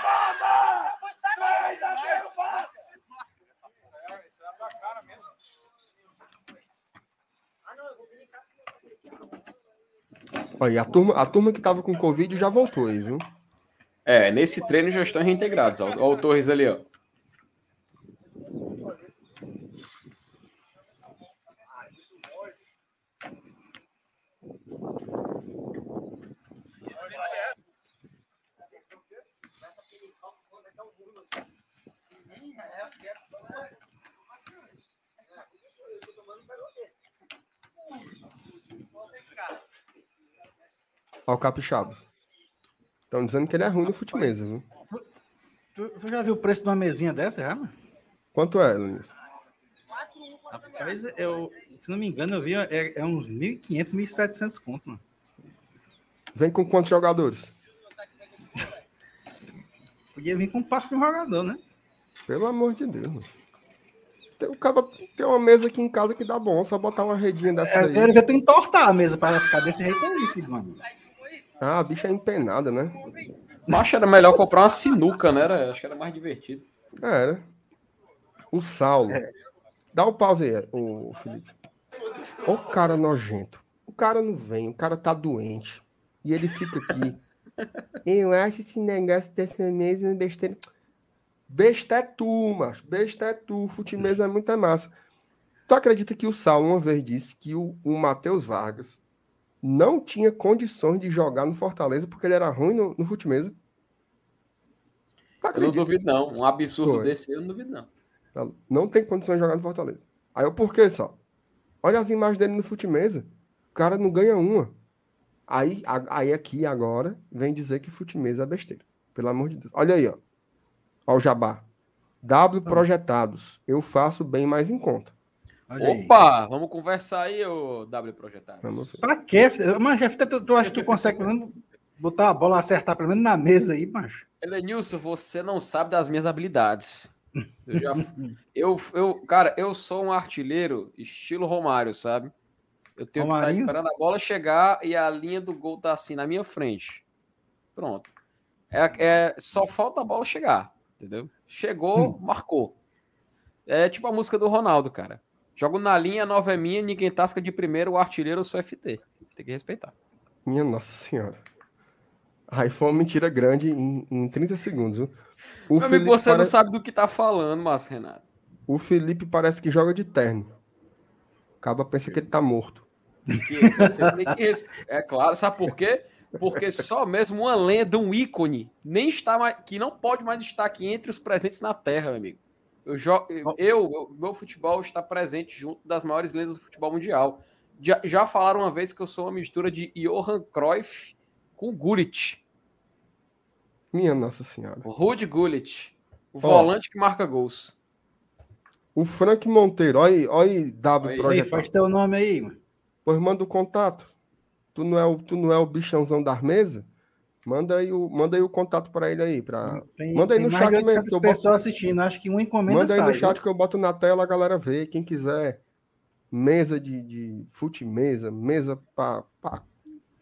Olha, e a turma, a turma que tava com Covid já voltou aí, viu? É, nesse treino já estão reintegrados. Ó o Torres ali, ó. Capixaba. Estão dizendo que ele é ruim no fute mesa, viu? Tu, tu já viu o preço de uma mesinha dessa, já, mano? Quanto é, Luiz? Rapaz, eu, se não me engano, eu vi, é, é uns 1.500, 1.700 conto, mano. Vem com quantos jogadores? Podia vir com um passe de um jogador, né? Pelo amor de Deus. mano. Tem, o cara, tem uma mesa aqui em casa que dá bom, só botar uma redinha dessa É, Eu aí. quero ver tu entortar a mesa pra ela ficar desse jeito aí, mano. Ah, a bicha é empenada, né? Acho que era melhor comprar uma sinuca, né? Era- acho que era mais divertido. Era. O Saulo. Dá o pause aí, o Felipe. O cara nojento. O cara não vem, o cara tá doente. E ele fica aqui. Eu acho esse negócio dessa mesa uma besteira. Besta é tu, macho. Besta é tu. Futimesa é muita massa. Tu acredita que o Saulo uma vez disse que o, o Matheus Vargas não tinha condições de jogar no Fortaleza porque ele era ruim no, no fute-mesa. Eu não duvido, não. Um absurdo Foi. desse eu não duvido, não. Não tem condições de jogar no Fortaleza. Aí eu, por que só? Olha as imagens dele no fute-mesa. O cara não ganha uma. Aí, a- aí aqui agora vem dizer que fute-mesa é besteira. Pelo amor de Deus. Olha aí, ó. Ó o jabá. W projetados. Eu faço bem mais em conta. Olha aí. Opa, vamos conversar aí, ô W ver. Pra quê? Mas, Jeff, tu, tu acha que tu consegue pelo menos botar a bola, acertar pelo menos na mesa aí, macho? Elenilson, você não sabe das minhas habilidades. Eu, já, eu, eu, cara, eu sou um artilheiro estilo Romário, sabe? Eu tenho que Romarinho? estar esperando a bola chegar e a linha do gol tá assim na minha frente. Pronto. É, é- só falta a bola chegar, entendeu? Chegou, marcou. É tipo a música do Ronaldo, cara. Jogo na linha, a nova é minha, ninguém tasca de primeiro, o artilheiro eu sou FT. Tem que respeitar. Minha Nossa Senhora. Aí foi uma mentira grande em, em 30 segundos. viu? O Meu amigo, Felipe, você não pare- sabe do que tá falando, Márcio Renato. o Felipe parece que joga de terno. Acaba pensa que ele tá morto. Que você É claro, sabe por quê? Porque só mesmo uma lenda, um ícone, nem está mais, que não pode mais estar aqui entre os presentes na Terra, meu amigo. Eu, eu, eu- meu futebol está presente junto das maiores lendas do futebol mundial. Já, já falaram uma vez que eu sou uma mistura de Johan Cruyff com Gullit, Minha Nossa Senhora. o Rudy Gullit, o Ó. volante que marca gols. O Frank Monteiro, olha aí, olha aí, W projetado. faz teu nome aí, mano. Pois manda o contato. Tu não é o, tu não é o bichãozão da mesa? Manda aí o, manda aí o contato para ele aí. Pra... Tem, Manda aí tem no mais chat mesmo, 800 que eu boto- pessoas assistindo. Acho que uma encomenda Manda aí sai. no chat que eu boto na tela, a galera vê. Quem quiser mesa de, de fute mesa, mesa para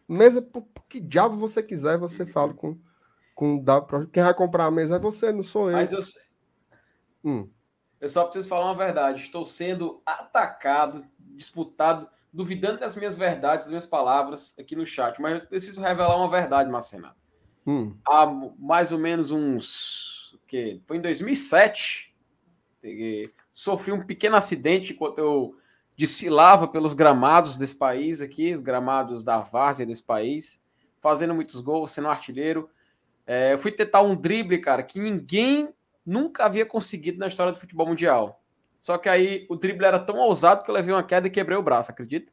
mesa pro, pro que diabo você quiser, você fala com com Pro- Quem vai comprar a mesa é você, não sou eu. Mas eu, Hum. Eu só preciso falar uma verdade. Estou sendo atacado, disputado, duvidando das minhas verdades, das minhas palavras aqui no chat. Mas eu preciso revelar uma verdade, Marcena. Hum. Há mais ou menos uns. o quê? Foi em 2007. peguei- Sofri um pequeno acidente enquanto eu desfilava pelos gramados desse país aqui, os gramados da várzea desse país, fazendo muitos gols, sendo artilheiro. É, eu fui tentar um drible, cara, que ninguém nunca havia conseguido na história do futebol mundial. Só que aí o drible era tão ousado que eu levei uma queda e quebrei o braço, acredita?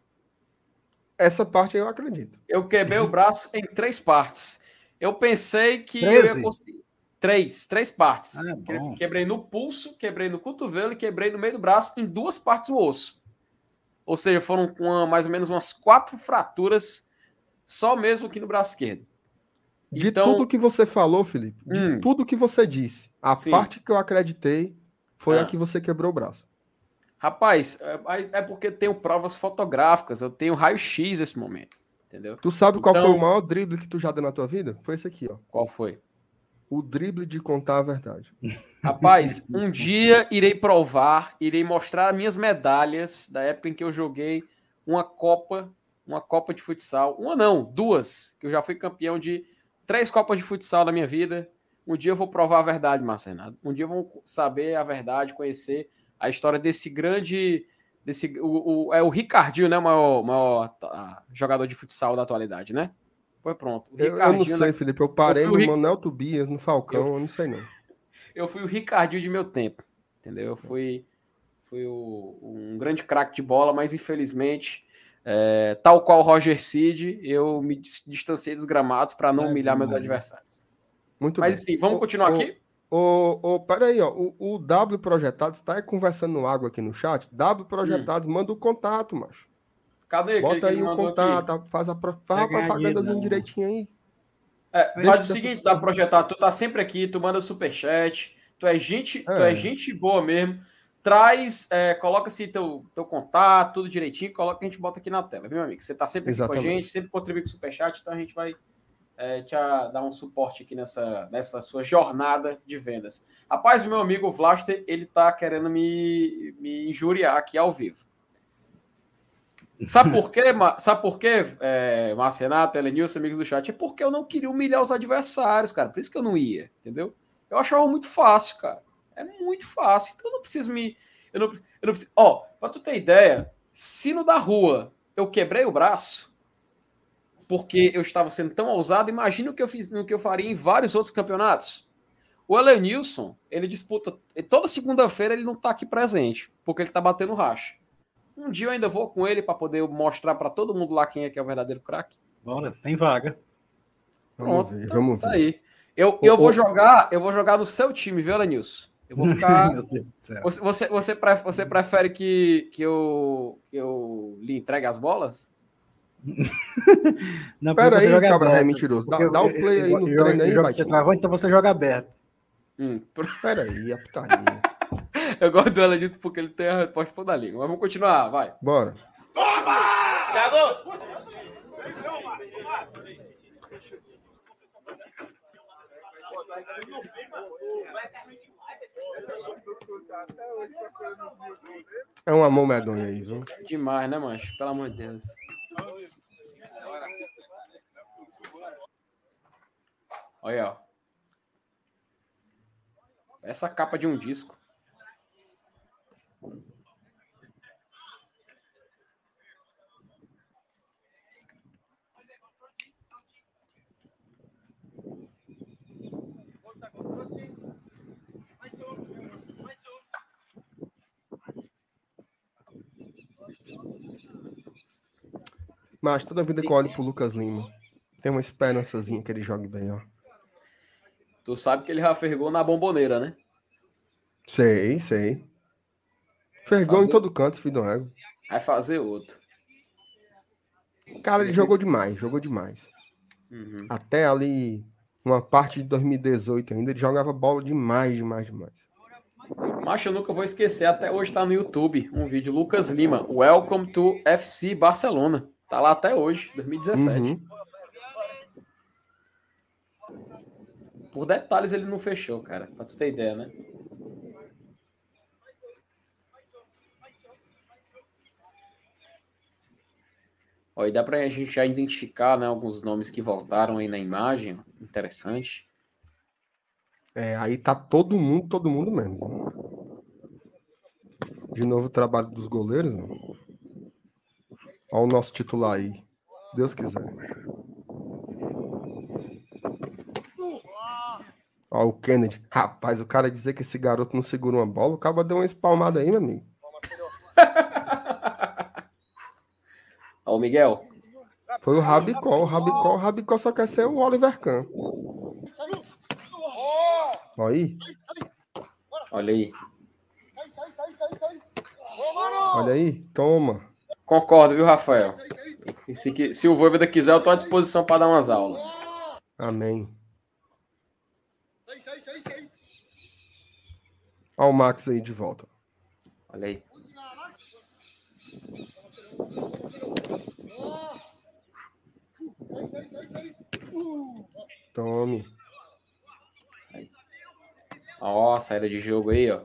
Essa parte eu acredito. Eu quebrei o braço em três partes. Eu pensei que eu ia conseguir. Três, três partes. Ah, bom. quebrei no pulso, quebrei no cotovelo e quebrei no meio do braço em duas partes do osso. Ou seja, foram com uma- mais ou menos umas quatro fraturas só mesmo aqui no braço esquerdo. De Então- tudo que você falou, Felipe, de Hum. tudo que você disse, a Sim. parte que eu acreditei foi Ah. a que você quebrou o braço. Rapaz, é, é porque tenho provas fotográficas, eu tenho raio-x nesse momento. Entendeu? Tu sabe qual Então- foi o maior drible que tu já deu na tua vida? Foi esse aqui, ó. Qual foi? O drible de contar a verdade. Rapaz, um dia irei provar, irei mostrar minhas medalhas da época em que eu joguei uma Copa, uma Copa de futsal. Uma não, duas, que eu já fui campeão de três Copas de futsal na minha vida. Um dia eu vou provar a verdade, Marcelo. Um dia eu vou saber a verdade, conhecer a história desse grande. Desse, o, o- é o Ricardinho, né? O maior, maior ah, jogador de futsal da atualidade, né? Foi pronto. O Eu, eu não sei, né? Felipe. Eu parei Eu no fui o Ric- Manuel Tobias, no Falcão, Eu- eu não sei não. eu fui o Ricardinho de meu tempo, entendeu? Eu fui, fui o- um grande craque de bola, mas infelizmente, é, tal qual o Roger Cid, eu me dis- distanciei dos gramados para não humilhar meus adversários. Muito Mas bem. assim, vamos Ô, continuar ô, aqui? Ô, ô, peraí, ó. O, o W Projetados tá aí conversando no água aqui no chat. W Projetados, manda o contato, macho. Cadê que Bota aí o contato, aqui? faz a, faz a propagandazinha direitinho aí. É, faz o seguinte, dá projetado, tu tá sempre aqui, tu manda superchat, tu é gente, tu É. é gente boa mesmo. Traz, é, coloca assim teu, teu contato, tudo direitinho, coloca que a gente bota aqui na tela, viu, meu amigo? Você tá sempre aqui com a Exatamente. gente, sempre contribui com o superchat, então a gente vai é, te a- dar um suporte aqui nessa, nessa sua jornada de vendas. Rapaz, o meu amigo Vlaster, ele tá querendo me, me injuriar aqui ao vivo. Sabe por quê, sabe por quê, é, Márcio Renato, Elenilson, amigos do chat? É porque eu não queria humilhar os adversários, cara. Por isso que eu não ia, entendeu? Eu achava muito fácil, cara. É muito fácil. Então eu não preciso me. Eu não, eu não preciso. Ó, pra tu ter ideia, se no da rua eu quebrei o braço, porque eu estava sendo tão ousado, imagina o que eu fiz, o que eu faria em vários outros campeonatos. O Elenilson, ele disputa. Toda segunda-feira ele não está aqui presente, porque ele está batendo racha. Um dia eu ainda vou com ele para poder mostrar para todo mundo lá quem é que é o verdadeiro craque. Bora, tem vaga. Vamos ver, vamos Tá ver. aí. Eu, eu vou jogar, eu vou jogar no seu time, viu, Elenilson? Eu vou ficar. Meu Deus do céu. Você, você, você, prefere, você prefere que, que, eu, que eu lhe entregue as bolas? Não, Pera aí, cabra, aberto. é mentiroso. Dá- dá o play aí eu- no eu- treino aí, eu jogo vai, que Você travou, então você joga aberto. Hum, Pera aí, a putaria. eu gosto do Elenilson porque ele tem a resposta toda da língua. Mas vamos continuar, vai. Bora. É uma mão medonha aí, viu? Demais, né, mancho? Pelo amor de Deus. Olha, ó. Essa capa de um disco. Mas toda vida que eu olho pro Lucas Lima, tem uma esperançazinha que ele jogue bem, ó. Tu sabe que ele já fergou na bomboneira, né? Sei, sei. Fergou em Fazer- todo canto, filho do ego. Vai fazer outro. Cara, ele jogou demais, jogou demais. Uhum. Até ali, uma parte de 2018 ainda, ele jogava bola demais, demais, demais. Macho, eu nunca vou esquecer. Até hoje tá no YouTube um vídeo Lucas Lima. Welcome to FC Barcelona. Tá lá até hoje, 2017. Uhum. Por detalhes ele não fechou, cara. Pra tu ter ideia, né? Ó, e dá pra gente já identificar né, alguns nomes que voltaram aí na imagem. Interessante. É, aí tá todo mundo, todo mundo mesmo. De novo o trabalho dos goleiros. Olha o nosso titular aí. Deus quiser. Ó, o Kennedy. Rapaz, o cara dizer que esse garoto não segura uma bola, o cara deu uma espalmada aí, meu amigo. Ó, o Miguel. Foi o Rabicó. O Rabicó, o Rabicó só quer ser o Oliver Kahn. Ó aí, Olha aí. olha aí. Toma. Concordo, viu, Rafael? Se, se o Voivoda quiser, eu tô à disposição para dar umas aulas. Amém. Ó o Max aí de volta. Olha aí. Tome. Ó, a saída de jogo aí, ó.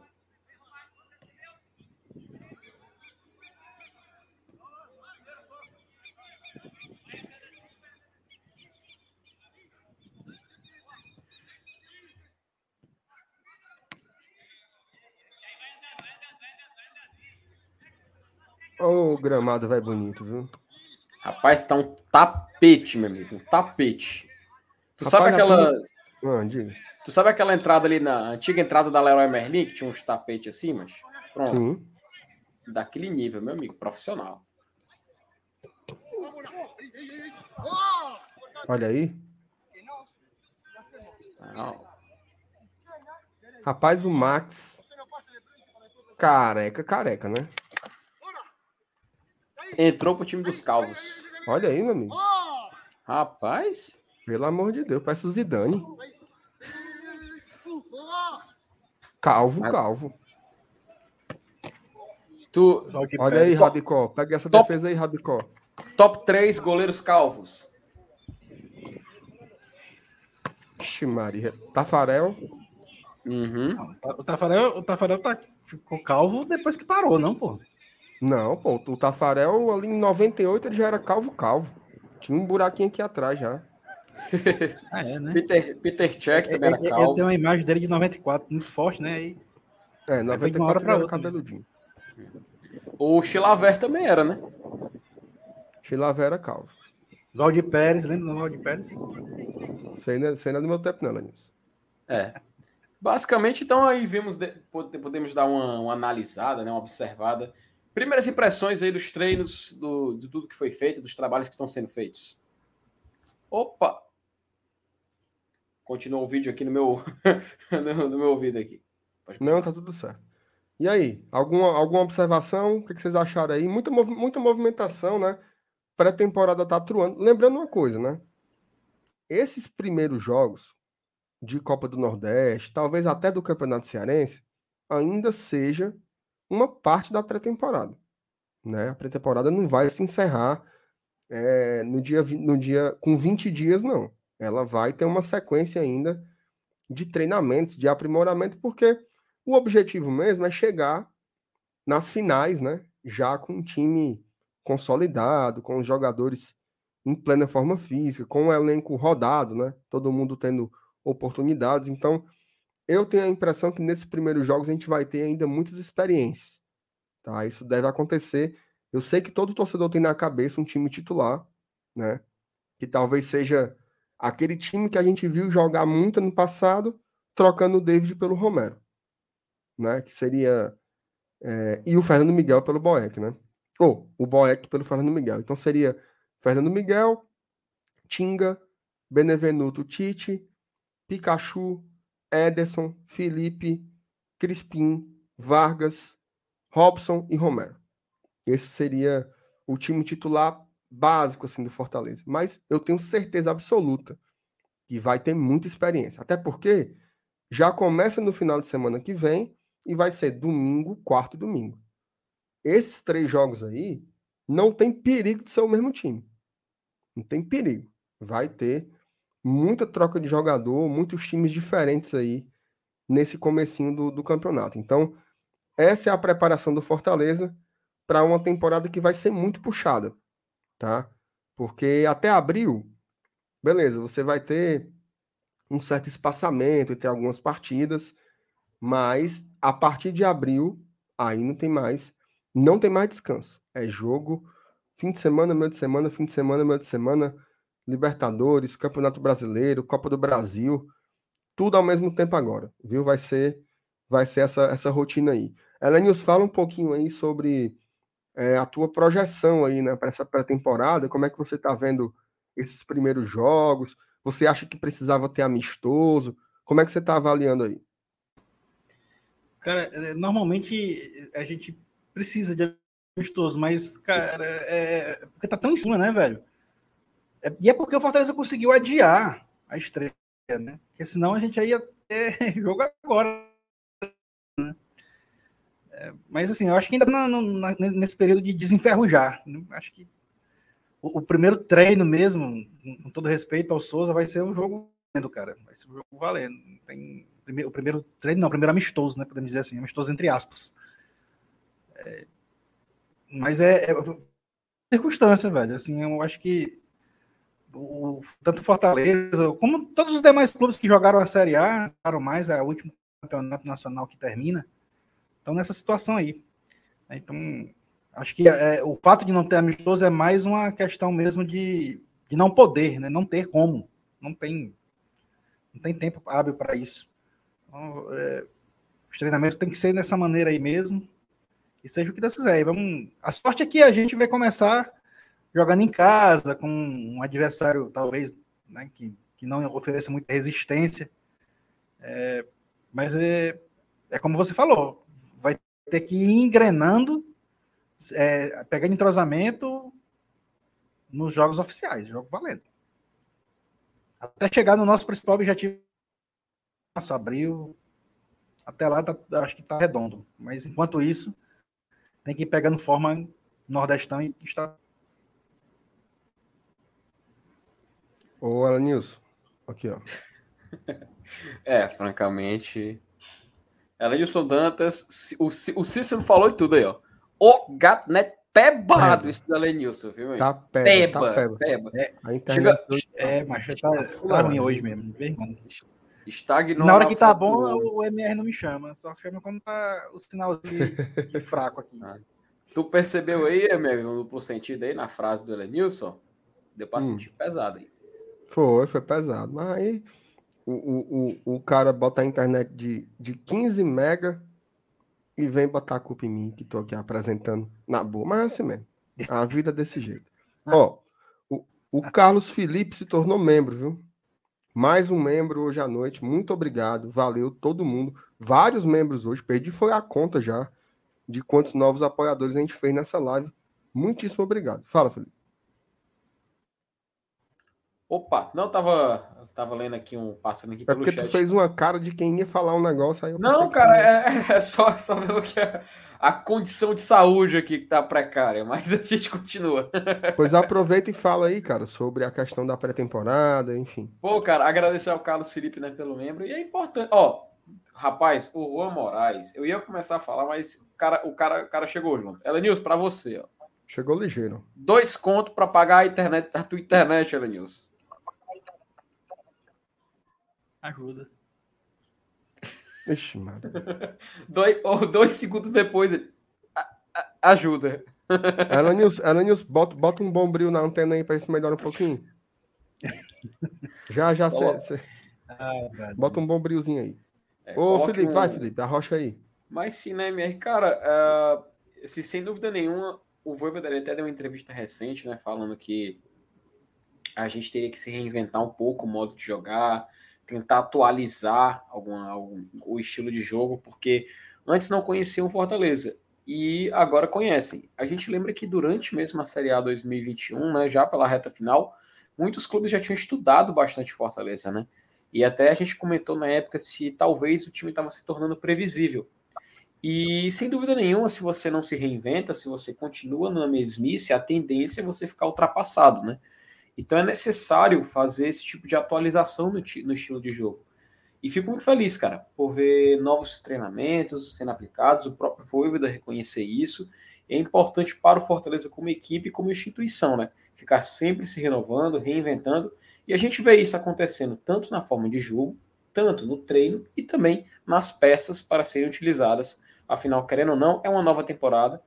O gramado vai bonito, viu? Rapaz, tá um tapete, meu amigo. Um tapete. Tu Rapaz, sabe aquela. Ah, diga. Tu sabe aquela entrada ali na antiga entrada da Leroy Merlin, que tinha uns tapetes assim, mas. Pronto. Sim. Daquele nível, meu amigo, profissional. Olha aí. Não. Rapaz, o Max. Careca, careca, né? Entrou pro time dos calvos. Olha aí, meu amigo. Rapaz. Pelo amor de Deus, parece o Zidane. Calvo, calvo. Tu. Olha aí, Rabicó. Pega essa Top. defesa aí, Rabicó. Top 3 goleiros calvos. Ixi, Maria. Tafarel. Uhum. O Tafarel, o Tafarel tá, ficou calvo depois que parou, não, pô? Não, pô. O Tafarel ali em 98 ele já era calvo, calvo. Tinha um buraquinho aqui atrás já. Ah, é, né? Peter, Peter Check É, também era é, é, eu calvo. tenho uma imagem dele de 94, muito forte, né? É, Aí foi de uma 94 hora pra era outra, né? cabeludinho. O Chilaver também era, né? Chilaver era calvo. Valdir Pérez, lembra do Valdir Pérez? Não é, não é do meu tempo, não, Lenilson. É. Basicamente, então aí vimos, de- pode- podemos dar uma, uma analisada, né, uma observada. Primeiras impressões aí dos treinos, do, de tudo que foi feito, dos trabalhos que estão sendo feitos. Opa! Continua o vídeo aqui no meu, no, no meu ouvido aqui. Não, tá tudo certo. E aí, alguma, alguma observação? O que, vocês acharam aí? Muita, muita movimentação, né? Pré-temporada tá truando. Lembrando uma coisa, né? Esses primeiros jogos de Copa do Nordeste, talvez até do Campeonato Cearense, ainda seja uma parte da pré-temporada. Né? A pré-temporada não vai se encerrar é, no, dia, no dia com 20 dias, não. Ela vai ter uma sequência ainda de treinamentos, de aprimoramento, porque o objetivo mesmo é chegar nas finais, né? Já com um time consolidado, com os jogadores em plena forma física, com o elenco rodado, né? Todo mundo tendo oportunidades. Então, eu tenho a impressão que nesses primeiros jogos a gente vai ter ainda muitas experiências. Tá? Isso deve acontecer. Eu sei que todo torcedor tem na cabeça um time titular, né? Que talvez seja aquele time que a gente viu jogar muito no passado, trocando o David pelo Romero, né? Que seria é, e o Fernando Miguel pelo Boeck, né? Ou o Boeck pelo Fernando Miguel. Então seria Fernando Miguel, Tinga, Benevenuto Tite, Pikachu, Ederson, Felipe, Crispim, Vargas, Robson e Romero. Esse seria o time titular básico assim do Fortaleza. Mas eu tenho certeza absoluta que vai ter muita experiência. Até porque já começa no final de semana que vem e vai ser domingo, quarto e domingo. Esses três jogos aí não tem perigo de ser o mesmo time. Não tem perigo. Vai ter muita troca de jogador, muitos times diferentes aí nesse comecinho do, do campeonato. Então, essa é a preparação do Fortaleza para uma temporada que vai ser muito puxada, tá? Porque até abril, beleza, você vai ter um certo espaçamento entre algumas partidas, mas a partir de abril, aí não tem mais, não tem mais descanso. É jogo fim de semana, meio de semana, fim de semana, meio de semana, Libertadores, Campeonato Brasileiro, Copa do Brasil, tudo ao mesmo tempo agora, viu? Vai ser vai ser essa essa rotina aí. Elenius, fala um pouquinho aí sobre é, a tua projeção aí, né, para essa pré-temporada, como é que você está vendo esses primeiros jogos? Você acha que precisava ter amistoso? Como é que você está avaliando aí? Cara, é, normalmente a gente precisa de amistoso, mas, cara, é porque tá tão em cima, né, velho? É- e é porque o Fortaleza conseguiu adiar a estreia, né? Porque senão a gente ia ter jogo agora. né? É, mas assim, eu acho que ainda na- na- nesse período de desenferrujar. né? Acho que o, o primeiro treino mesmo, com todo respeito ao Souza, vai ser um jogo valendo, cara. Vai ser um jogo valendo. Tem, o primeiro treino, não, o primeiro amistoso, né? Podemos dizer assim, amistoso entre aspas. É, mas é, é circunstância, velho. Assim, eu acho que o, tanto Fortaleza, como todos os demais clubes que jogaram a Série A, jogaram mais, é o último campeonato nacional que termina, estão nessa situação aí. Então, acho que é, o fato de não ter amistoso é mais uma questão mesmo de, de não poder, né? Não ter como. Não tem, não tem tempo hábil para isso. Então, é, os treinamentos tem que ser dessa maneira aí mesmo. E seja o que Deus quiser. Vamos... A sorte é que a gente vai começar jogando em casa, com um adversário, talvez, né, que, que não ofereça muita resistência. É, mas é, é como você falou, vai ter que ir engrenando, é, pegando entrosamento nos jogos oficiais, jogo valendo. Até chegar no nosso principal objetivo, março, abril, até lá tá- acho que tá redondo. Mas enquanto isso, tem que ir pegando forma nordestão e está Ô, Elenilson, aqui, ó. É, francamente. Elenilson Dantas, o, o Cícero falou e tudo aí, ó. O gato né pebado Peba. esse do Elenilson, viu, meu? Tá peba, peba, tá peba. peba. A internet hoje É, mas tá, tá ruim hoje mesmo. não vem, mano. Estagnou. Na hora que tá bom, o MR não me chama. Só chama quando tá o sinalzinho de, de fraco aqui. Tu percebeu aí, meu, no duplo sentido aí na frase do Elenilson? Deu pra Hum. sentir pesado aí. Foi, foi pesado. Mas aí o, o, o, o cara bota a internet de, de 15 mega e vem botar a culpa em mim, que tô aqui apresentando na boa. Mas é assim mesmo. A vida é desse jeito. Ó, o, o Carlos Felipe se tornou membro, viu? Mais um membro hoje à noite. Muito obrigado. Valeu todo mundo. Vários membros hoje. Perdi foi a conta já de quantos novos apoiadores a gente fez nessa live. Muitíssimo obrigado. Fala, Felipe. Opa, não, tava, tava lendo aqui um passando aqui É pelo porque chat. tu fez uma cara de quem ia falar um negócio aí. Não, pensei que cara, tu- é, é só, só mesmo que a, a condição de saúde aqui que tá precária, mas a gente continua. Pois aproveita e fala aí, cara, sobre a questão da pré-temporada, enfim. Pô, cara, agradecer ao Carlos Felipe, né, pelo membro. E é importante. Ó, rapaz, o Juan Moraes, eu ia começar a falar, mas o cara, o cara, o cara chegou junto. Elenilson, pra você, ó. Chegou ligeiro. Dois contos pra pagar a internet, a tua internet, Elenilson. Ajuda. Ixi, mano. Dois, ou dois segundos depois, ele. "A- a- Ajuda. Elanils, Elanils, bota, bota um bombril na antena aí pra isso melhorar um pouquinho. Já, já, cê- cê- Ah, bota um bombrilzinho aí. É, Ô, Felipe, um- vai, Felipe, arrocha aí. Mas sim, né, MR? Cara, ah, assim, sem dúvida nenhuma, o Voivoda até deu uma entrevista recente, né, falando que a gente teria que se reinventar um pouco o modo de jogar, tentar atualizar alguma, algum, o estilo de jogo, porque antes não conheciam Fortaleza e agora conhecem. A gente lembra que durante mesmo a Série A 2021, né, já pela reta final, muitos clubes já tinham estudado bastante Fortaleza, né? E até a gente comentou na época se talvez o time estava se tornando previsível. E sem dúvida nenhuma, se você não se reinventa, se você continua na mesmice, a tendência é você ficar ultrapassado, né? Então é necessário fazer esse tipo de atualização no, no estilo de jogo. E fico muito feliz, cara, por ver novos treinamentos sendo aplicados, o próprio Voivoda reconhecer isso. É importante para o Fortaleza como equipe e como instituição, né? Ficar sempre se renovando, reinventando. E a gente vê isso acontecendo tanto na forma de jogo, tanto no treino e também nas peças para serem utilizadas. Afinal, querendo ou não, é uma nova temporada,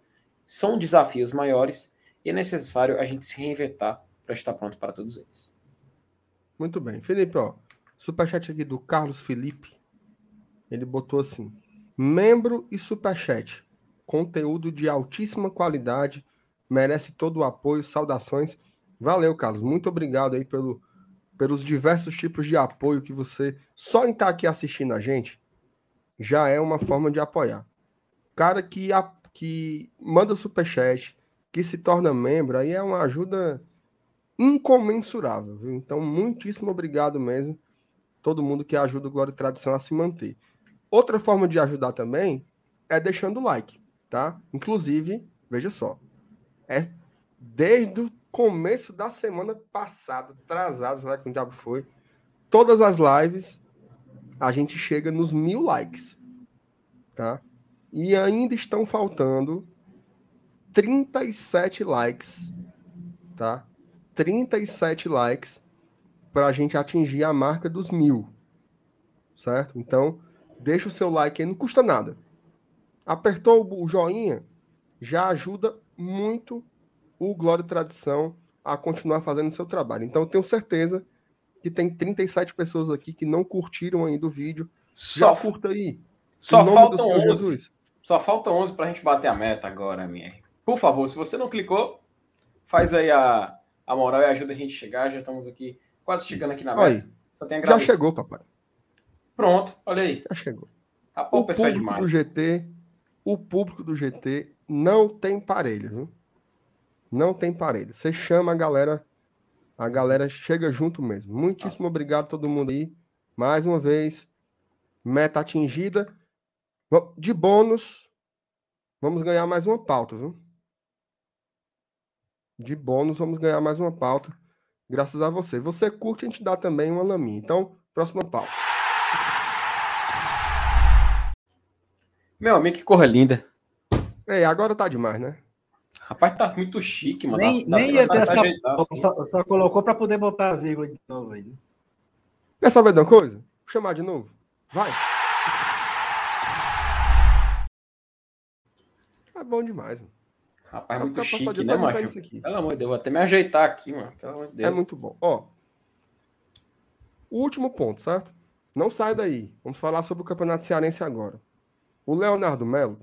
são desafios maiores e é necessário a gente se reinventar para estar pronto para todos eles. Muito bem. Felipe, ó. Superchat aqui do Carlos Felipe. Ele botou assim: membro e superchat. Conteúdo de altíssima qualidade. Merece todo o apoio. Saudações. Valeu, Carlos. Muito obrigado aí pelo, pelos diversos tipos de apoio que você. Só em estar aqui assistindo a gente já é uma forma de apoiar. Cara que, a- que manda superchat, que se torna membro, aí é uma ajuda incomensurável. Viu? Então, muitíssimo obrigado mesmo. Todo mundo que ajuda o Glória e Tradição a se manter. Outra forma de ajudar também é deixando o like, tá? Inclusive, veja só, é desde o começo da semana passada, atrasado, sei lá que o diabo foi, todas as lives a gente chega nos mil likes, tá? E ainda estão faltando 37 likes, tá? 37 likes para a gente atingir a marca dos mil, certo? Então, deixa o seu like aí, não custa nada. Apertou o joinha, já ajuda muito o Glória e Tradição a continuar fazendo seu trabalho. Então, eu tenho certeza que tem 37 pessoas aqui que não curtiram ainda o vídeo. Já Só, curta aí. só faltam Senhor 11. Jesus. Só faltam 11 para a gente bater a meta agora, MR. Por favor, se você não clicou, faz aí a, a moral e ajuda a gente a chegar. Já estamos aqui, quase chegando aqui na Olha meta. Só tem a Já chegou, papai. Pronto, olha aí. Já chegou. Rapaz, o pessoal é público do demais. GT, o público do GT não tem parelho, viu? Não tem parelho. Você chama a galera, a galera chega junto mesmo. Muitíssimo obrigado a todo mundo aí. Mais uma vez, meta atingida. De bônus, vamos ganhar mais uma pauta, viu? De bônus, vamos ganhar mais uma pauta. Graças a você. Você curte, a gente dá também uma laminha. Então, próxima pauta. Meu amigo, que corra linda. Ei, agora tá demais, né? Rapaz, tá muito chique, mano. Nem, Dá- dá nem pra- ia dá ter pra essa. ajeitar, assim. Só, só colocou para poder botar a vírgula de novo aí. né? Quer saber de uma coisa? Vou chamar de novo. Vai. É bom demais, mano. Rapaz, É muito chique, né, macho? Pelo amor de Deus, vou até me ajeitar aqui, mano. Pelo amor de Deus. É muito bom. Ó, o último ponto, certo? Não sai daí. Vamos falar sobre o Campeonato Cearense agora. O Leonardo Melo,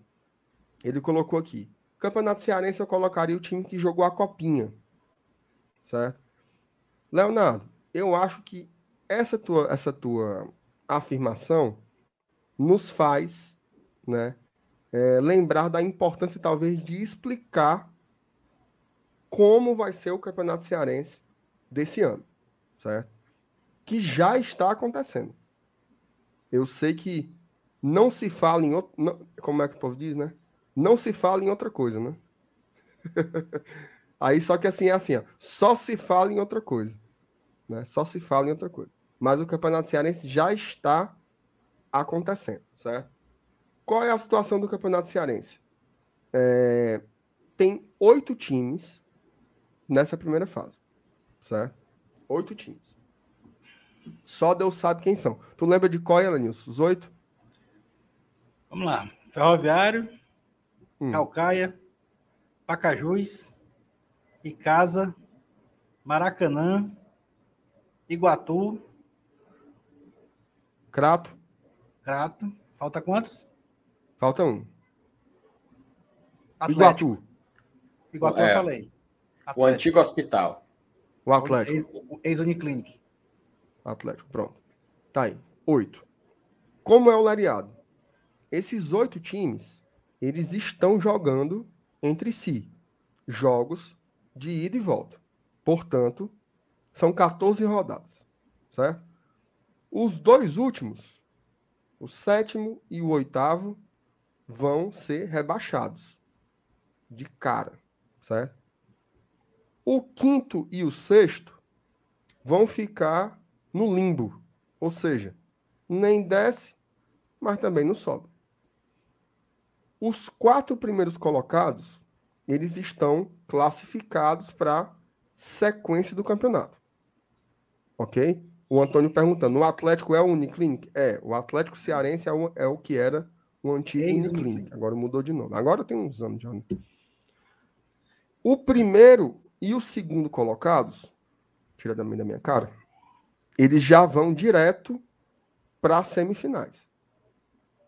ele colocou aqui. Campeonato Cearense eu colocaria o time que jogou a copinha. Certo? Leonardo, eu acho que essa tua, essa tua afirmação nos faz, né, é, lembrar da importância talvez de explicar como vai ser o Campeonato Cearense desse ano, certo? Que já está acontecendo. Eu sei que não se fala em outro, não- como é que o povo diz, né? Não se fala em outra coisa, né? Aí só que assim é assim, ó, só se fala em outra coisa, né? Só se fala em outra coisa. Mas o Campeonato Cearense já está acontecendo, certo? Qual é a situação do Campeonato Cearense? É, tem oito times nessa primeira fase, certo? Oito times. Só Deus sabe quem são. Tu lembra de qual, Elenilson? Os oito? Vamos lá. Ferroviário, Hum. Calcaia, Pacajus, Icasa, Maracanã, Iguatu, Crato, Crato. Falta quantos? Falta um. Atlético. Iguatu, Iguatu É. eu falei. O Atlético. antigo hospital. o Atlético. Ex- Ex-Uniclinic. Atlético, pronto. Tá aí. Oito. Como é o Lariado? Esses oito times, eles estão jogando entre si jogos de ida e volta. Portanto, são 14 rodadas, certo? Os dois últimos, o sétimo e o oitavo, vão ser rebaixados de cara, certo? O quinto e o sexto vão ficar no limbo, ou seja, nem desce, mas também não sobe. Os quatro primeiros colocados, eles estão classificados para sequência do campeonato. Ok? O Antônio perguntando, o Atlético é o Uniclinic? É, o Atlético Cearense é o, é o que era o antigo Ex-Uniclinic. Uniclinic. Agora mudou de nome. Agora tem uns anos já. O primeiro e o segundo colocados, tira da minha cara, eles já vão direto para as semifinais.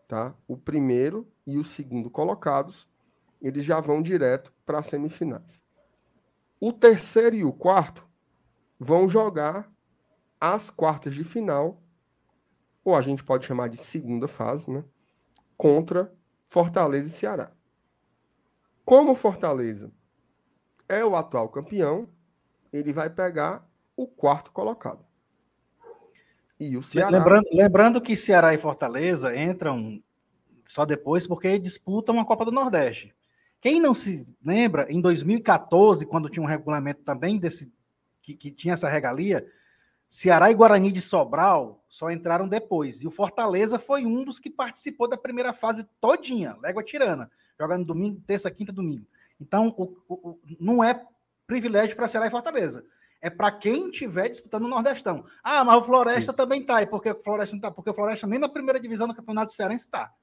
Tá? O primeiro e o segundo colocados, eles já vão direto para as semifinais. O terceiro e o quarto vão jogar as quartas de final, ou a gente pode chamar de segunda fase, né? Contra Fortaleza e Ceará. Como Fortaleza é o atual campeão, ele vai pegar o quarto colocado. E o Ceará. Lembrando, lembrando que Ceará e Fortaleza entram só depois porque disputam a Copa do Nordeste. Quem não se lembra, em 2014, quando tinha um regulamento também desse que, que tinha essa regalia, Ceará e Guarani de Sobral só entraram depois. E o Fortaleza foi um dos que participou da primeira fase todinha, légua tirana, jogando domingo, terça, quinta, domingo. Então, o- o- não é privilégio para Ceará e Fortaleza. É para quem estiver disputando o Nordestão. Ah, mas o Floresta também tá. E por que o Floresta não tá? Porque o Floresta nem na primeira divisão do Campeonato Cearense está.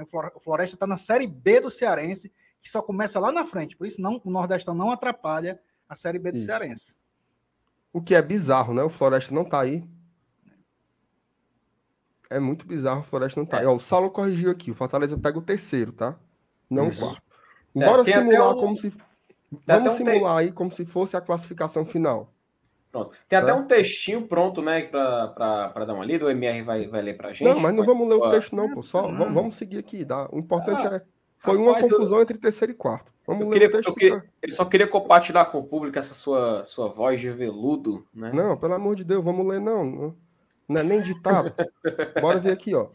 O Flor- o Floresta está na Série B do Cearense, que só começa lá na frente. Por isso, não, o Nordestão não atrapalha a Série B do Isso. Cearense. O que é bizarro, né? O Floresta não tá aí. É muito bizarro o Floresta não tá aí. Ó, o Saulo corrigiu aqui. O Fortaleza pega o terceiro, tá? Não Isso. o quarto. Bora tem até simular um- como se. até Vamos um te- simular aí como se fosse a classificação final. Pronto. Tem até Tá. um textinho pronto, né, para dar uma lida. O MR vai, vai ler pra gente. não, mas não Com vamos ler o texto, não, pô. Só vamos, seguir aqui. Tá? O importante Ah, é. Foi uma rapaz, eu- confusão entre terceiro e quarto. Vamos Eu, ler queria, o texto. eu, queria- eu só queria compartilhar com o público essa sua, sua voz de veludo, né? Não, pelo amor de Deus, vamos ler, não. Não, não é nem ditado. Bora ver aqui, ó.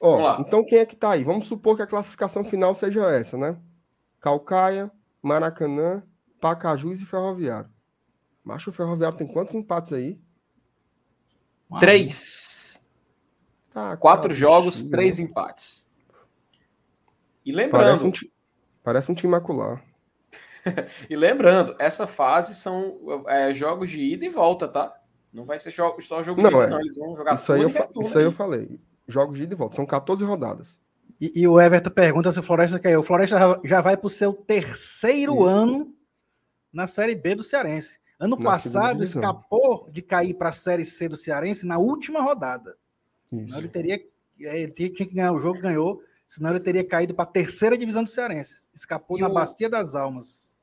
Ó, então quem é que tá aí? Vamos supor que a classificação final seja essa, né? Calcaia, Maracanã, Pacajus e Ferroviário. Macho, o Ferroviário tem quantos empates aí? Três. Tá, Quatro cara, jogos, três empates. E Parece lembrando, um, ti- parece um time macular. e lembrando, essa fase são é, jogos de ida e volta, tá? Não vai ser só jogo Não, de ida, é. não. Eles vão jogar Isso aí, eu, e retorno isso aí eu falei. Jogos de ida e volta. São 14 rodadas. E, e o Everton pergunta se o Floresta caiu. O Floresta já, já vai para o seu terceiro Isso. ano na Série B do Cearense. Ano Na passado escapou de cair para a Série C do Cearense na última rodada. Isso. ele teria, é, ele tinha tinha que ganhar o jogo, ganhou. Senão ele teria caído para a terceira divisão do Cearense. Escapou E na o- Bacia das Almas.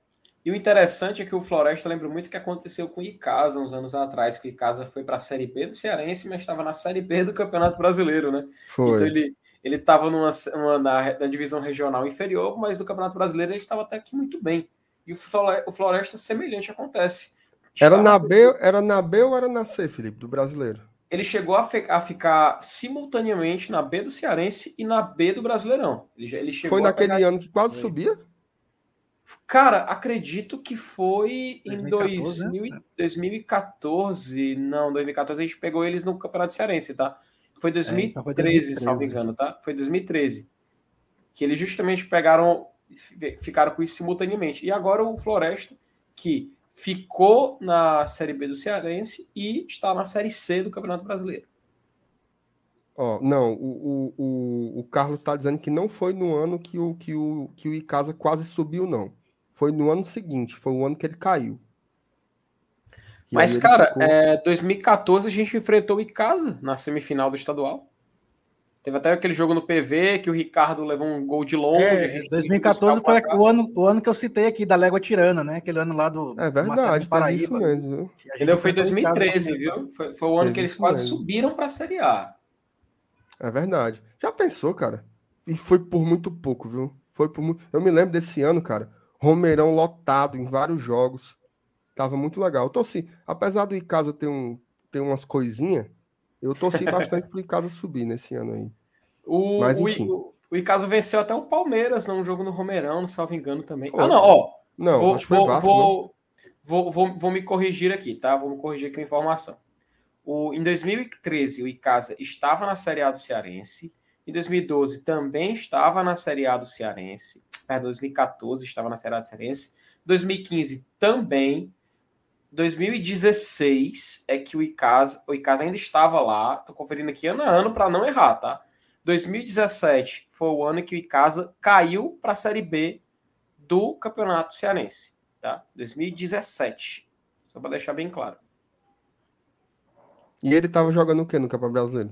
E o interessante é que o Floresta lembra muito o que aconteceu com o Icasa uns anos atrás, que o Icasa foi para a Série B do Cearense, mas estava na Série B do Campeonato Brasileiro, né? Foi. Então ele ele estava numa, uma, na, na divisão regional inferior, mas no Campeonato Brasileiro ele estava até aqui muito bem. E o Flore- o Floresta semelhante acontece. Era na, B, era na B ou era na C, Felipe, do brasileiro? Ele chegou a, a ficar simultaneamente na B do Cearense e na B do Brasileirão. Ele, já- ele chegou Foi naquele pegar- ano que quase Foi. subia? Cara, acredito que foi em 2014, 2000 né? 2014. Não, 2014 a gente pegou eles no Campeonato Cearense, tá? Foi 2013, então foi salvo 2013. engano, tá? Foi 2013. Que eles justamente pegaram, ficaram com isso simultaneamente. E agora o Floresta, que ficou na Série B do Cearense e está na Série C do Campeonato Brasileiro. Ó, não, o, o, o, Carlos está dizendo que não foi no ano que o, que, o, que o Icasa quase subiu, não. Foi no ano seguinte, foi o ano que ele caiu. Mas, cara, ficou- é, 2014 a gente enfrentou o Icasa na semifinal do estadual. Teve até aquele jogo no PV que o Ricardo levou um gol de longe. É, gente 2014 buscar o foi o ano, o ano que eu citei aqui, da Légua Tirana, né? Aquele ano lá do É do verdade, teve isso Paraíba. mesmo, viu? A gente Entendeu? Foi enfrentou em casa 2013, na viu? Foi, foi o ano que eles isso quase mesmo. subiram para a Série A. É verdade. Já pensou, cara? E foi por muito pouco, viu? Foi por muito. Eu me lembro desse ano, cara. Romeirão lotado em vários jogos. Tava muito legal. Eu torci, apesar do Icasa ter, um, ter umas coisinhas, eu torci bastante pro Icasa subir nesse ano aí. O, Mas, enfim. o, o Icasa venceu até o Palmeiras num jogo no Romeirão, não salvo engano também. Ah, não, ó. Não, vou, acho que foi vou, Vasco, né? vou, vou, vou, vou me corrigir aqui, tá? Vou me corrigir aqui a informação. O, em 2013, o Icasa estava na Série A do Cearense. Em 2012, também estava na Série A do Cearense. Perdão, 2014 estava na Série A do Cearense. 2015 também. 2016 é que o Icasa, o Icasa ainda estava lá. Tô conferindo aqui ano a ano para não errar, tá? 2017 foi o ano que o Icasa caiu para a Série B do Campeonato Cearense, tá? 2017. Só para deixar bem claro. E ele tava jogando o quê no Campeonato Brasileiro?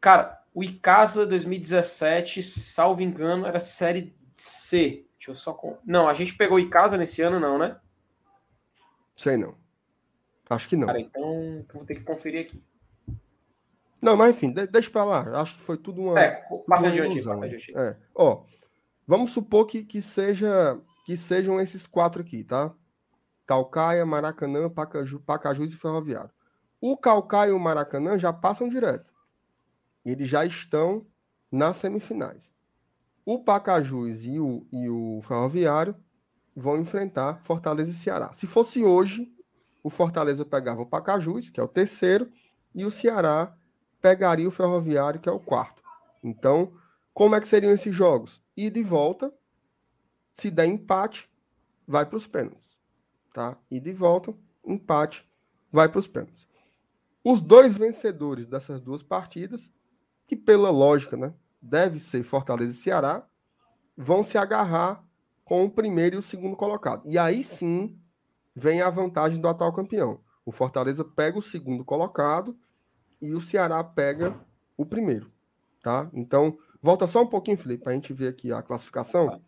Cara, o Icasa 2017, salvo engano, era Série C. Deixa eu só. Não, a gente pegou o Icasa nesse ano, não, né? Sei não. Acho que não. Cara, então vou ter que conferir aqui. Não, mas enfim, de- deixa pra lá. Acho que foi tudo uma. É, passa adiante, passa adiante. É. Ó, vamos supor que, que, seja, que sejam esses quatro aqui, tá? Calcaia, Maracanã, Pacaju, Pacajus e Ferroviário. O Calcaia e o Maracanã já passam direto. Eles já estão nas semifinais. O Pacajus e o, e o Ferroviário vão enfrentar Fortaleza e Ceará. Se fosse hoje, o Fortaleza pegava o Pacajus, que é o terceiro, e o Ceará pegaria o Ferroviário, que é o quarto. Então, como é que seriam esses jogos? E volta. Se der empate, vai para os pênaltis. Tá? E volta, empate, vai para os pênaltis. Os dois vencedores dessas duas partidas, que pela lógica, né, deve ser Fortaleza e Ceará, vão se agarrar com o primeiro e o segundo colocado. E aí sim vem a vantagem do atual campeão. O Fortaleza pega o segundo colocado e o Ceará pega o primeiro, tá? Então, volta só um pouquinho, Felipe, para a gente ver aqui a classificação.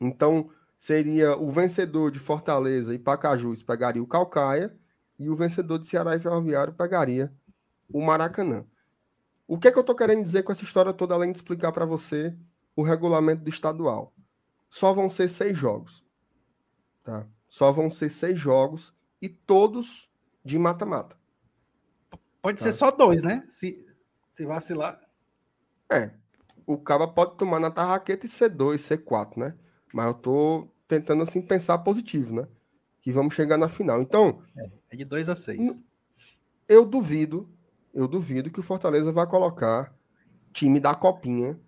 Então, seria o vencedor de Fortaleza e Pacajus pegaria o Calcaia e o vencedor de Ceará e Ferroviário pegaria o Maracanã. O que é que eu estou querendo dizer com essa história toda, além de explicar para você o regulamento do estadual? Só vão ser seis jogos, tá? Só vão ser seis jogos e todos de mata-mata. Pode Tá. ser só dois, né? Se, se vacilar. É, o Caba pode tomar na tarraqueta e ser dois, ser quatro, né? Mas eu tô tentando assim pensar positivo, né? Que vamos chegar na final. Então, É de dois a seis. eu duvido, eu duvido que o Fortaleza vai colocar time da Copinha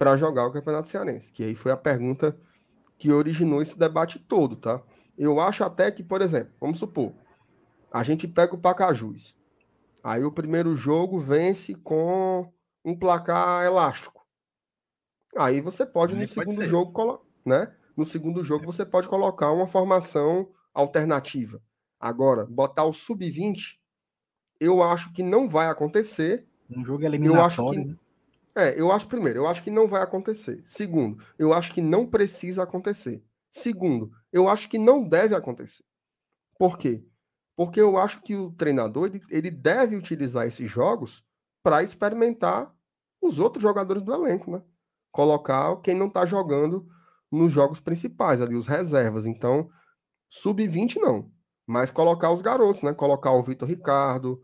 para jogar o Campeonato Cearense, que aí foi a pergunta que originou esse debate todo, tá? Eu acho até que, por exemplo, vamos supor, a gente pega o Pacajus. Aí o primeiro jogo vence com um placar elástico. Aí você pode, no pode segundo ser. jogo, né? No segundo jogo, você pode colocar uma formação alternativa. Agora, botar o sub-20, eu acho que não vai acontecer. Um jogo Eu acho eliminatório. que. né? É, eu acho, primeiro, eu acho que não vai acontecer. Segundo, eu acho que não precisa acontecer. Segundo, eu acho que não deve acontecer. Por quê? Porque eu acho que o treinador ele, ele deve utilizar esses jogos para experimentar os outros jogadores do elenco, né? Colocar quem não está jogando nos jogos principais, ali, os reservas. Então, sub-20 não. Mas colocar os garotos, né? Colocar o Vitor Ricardo,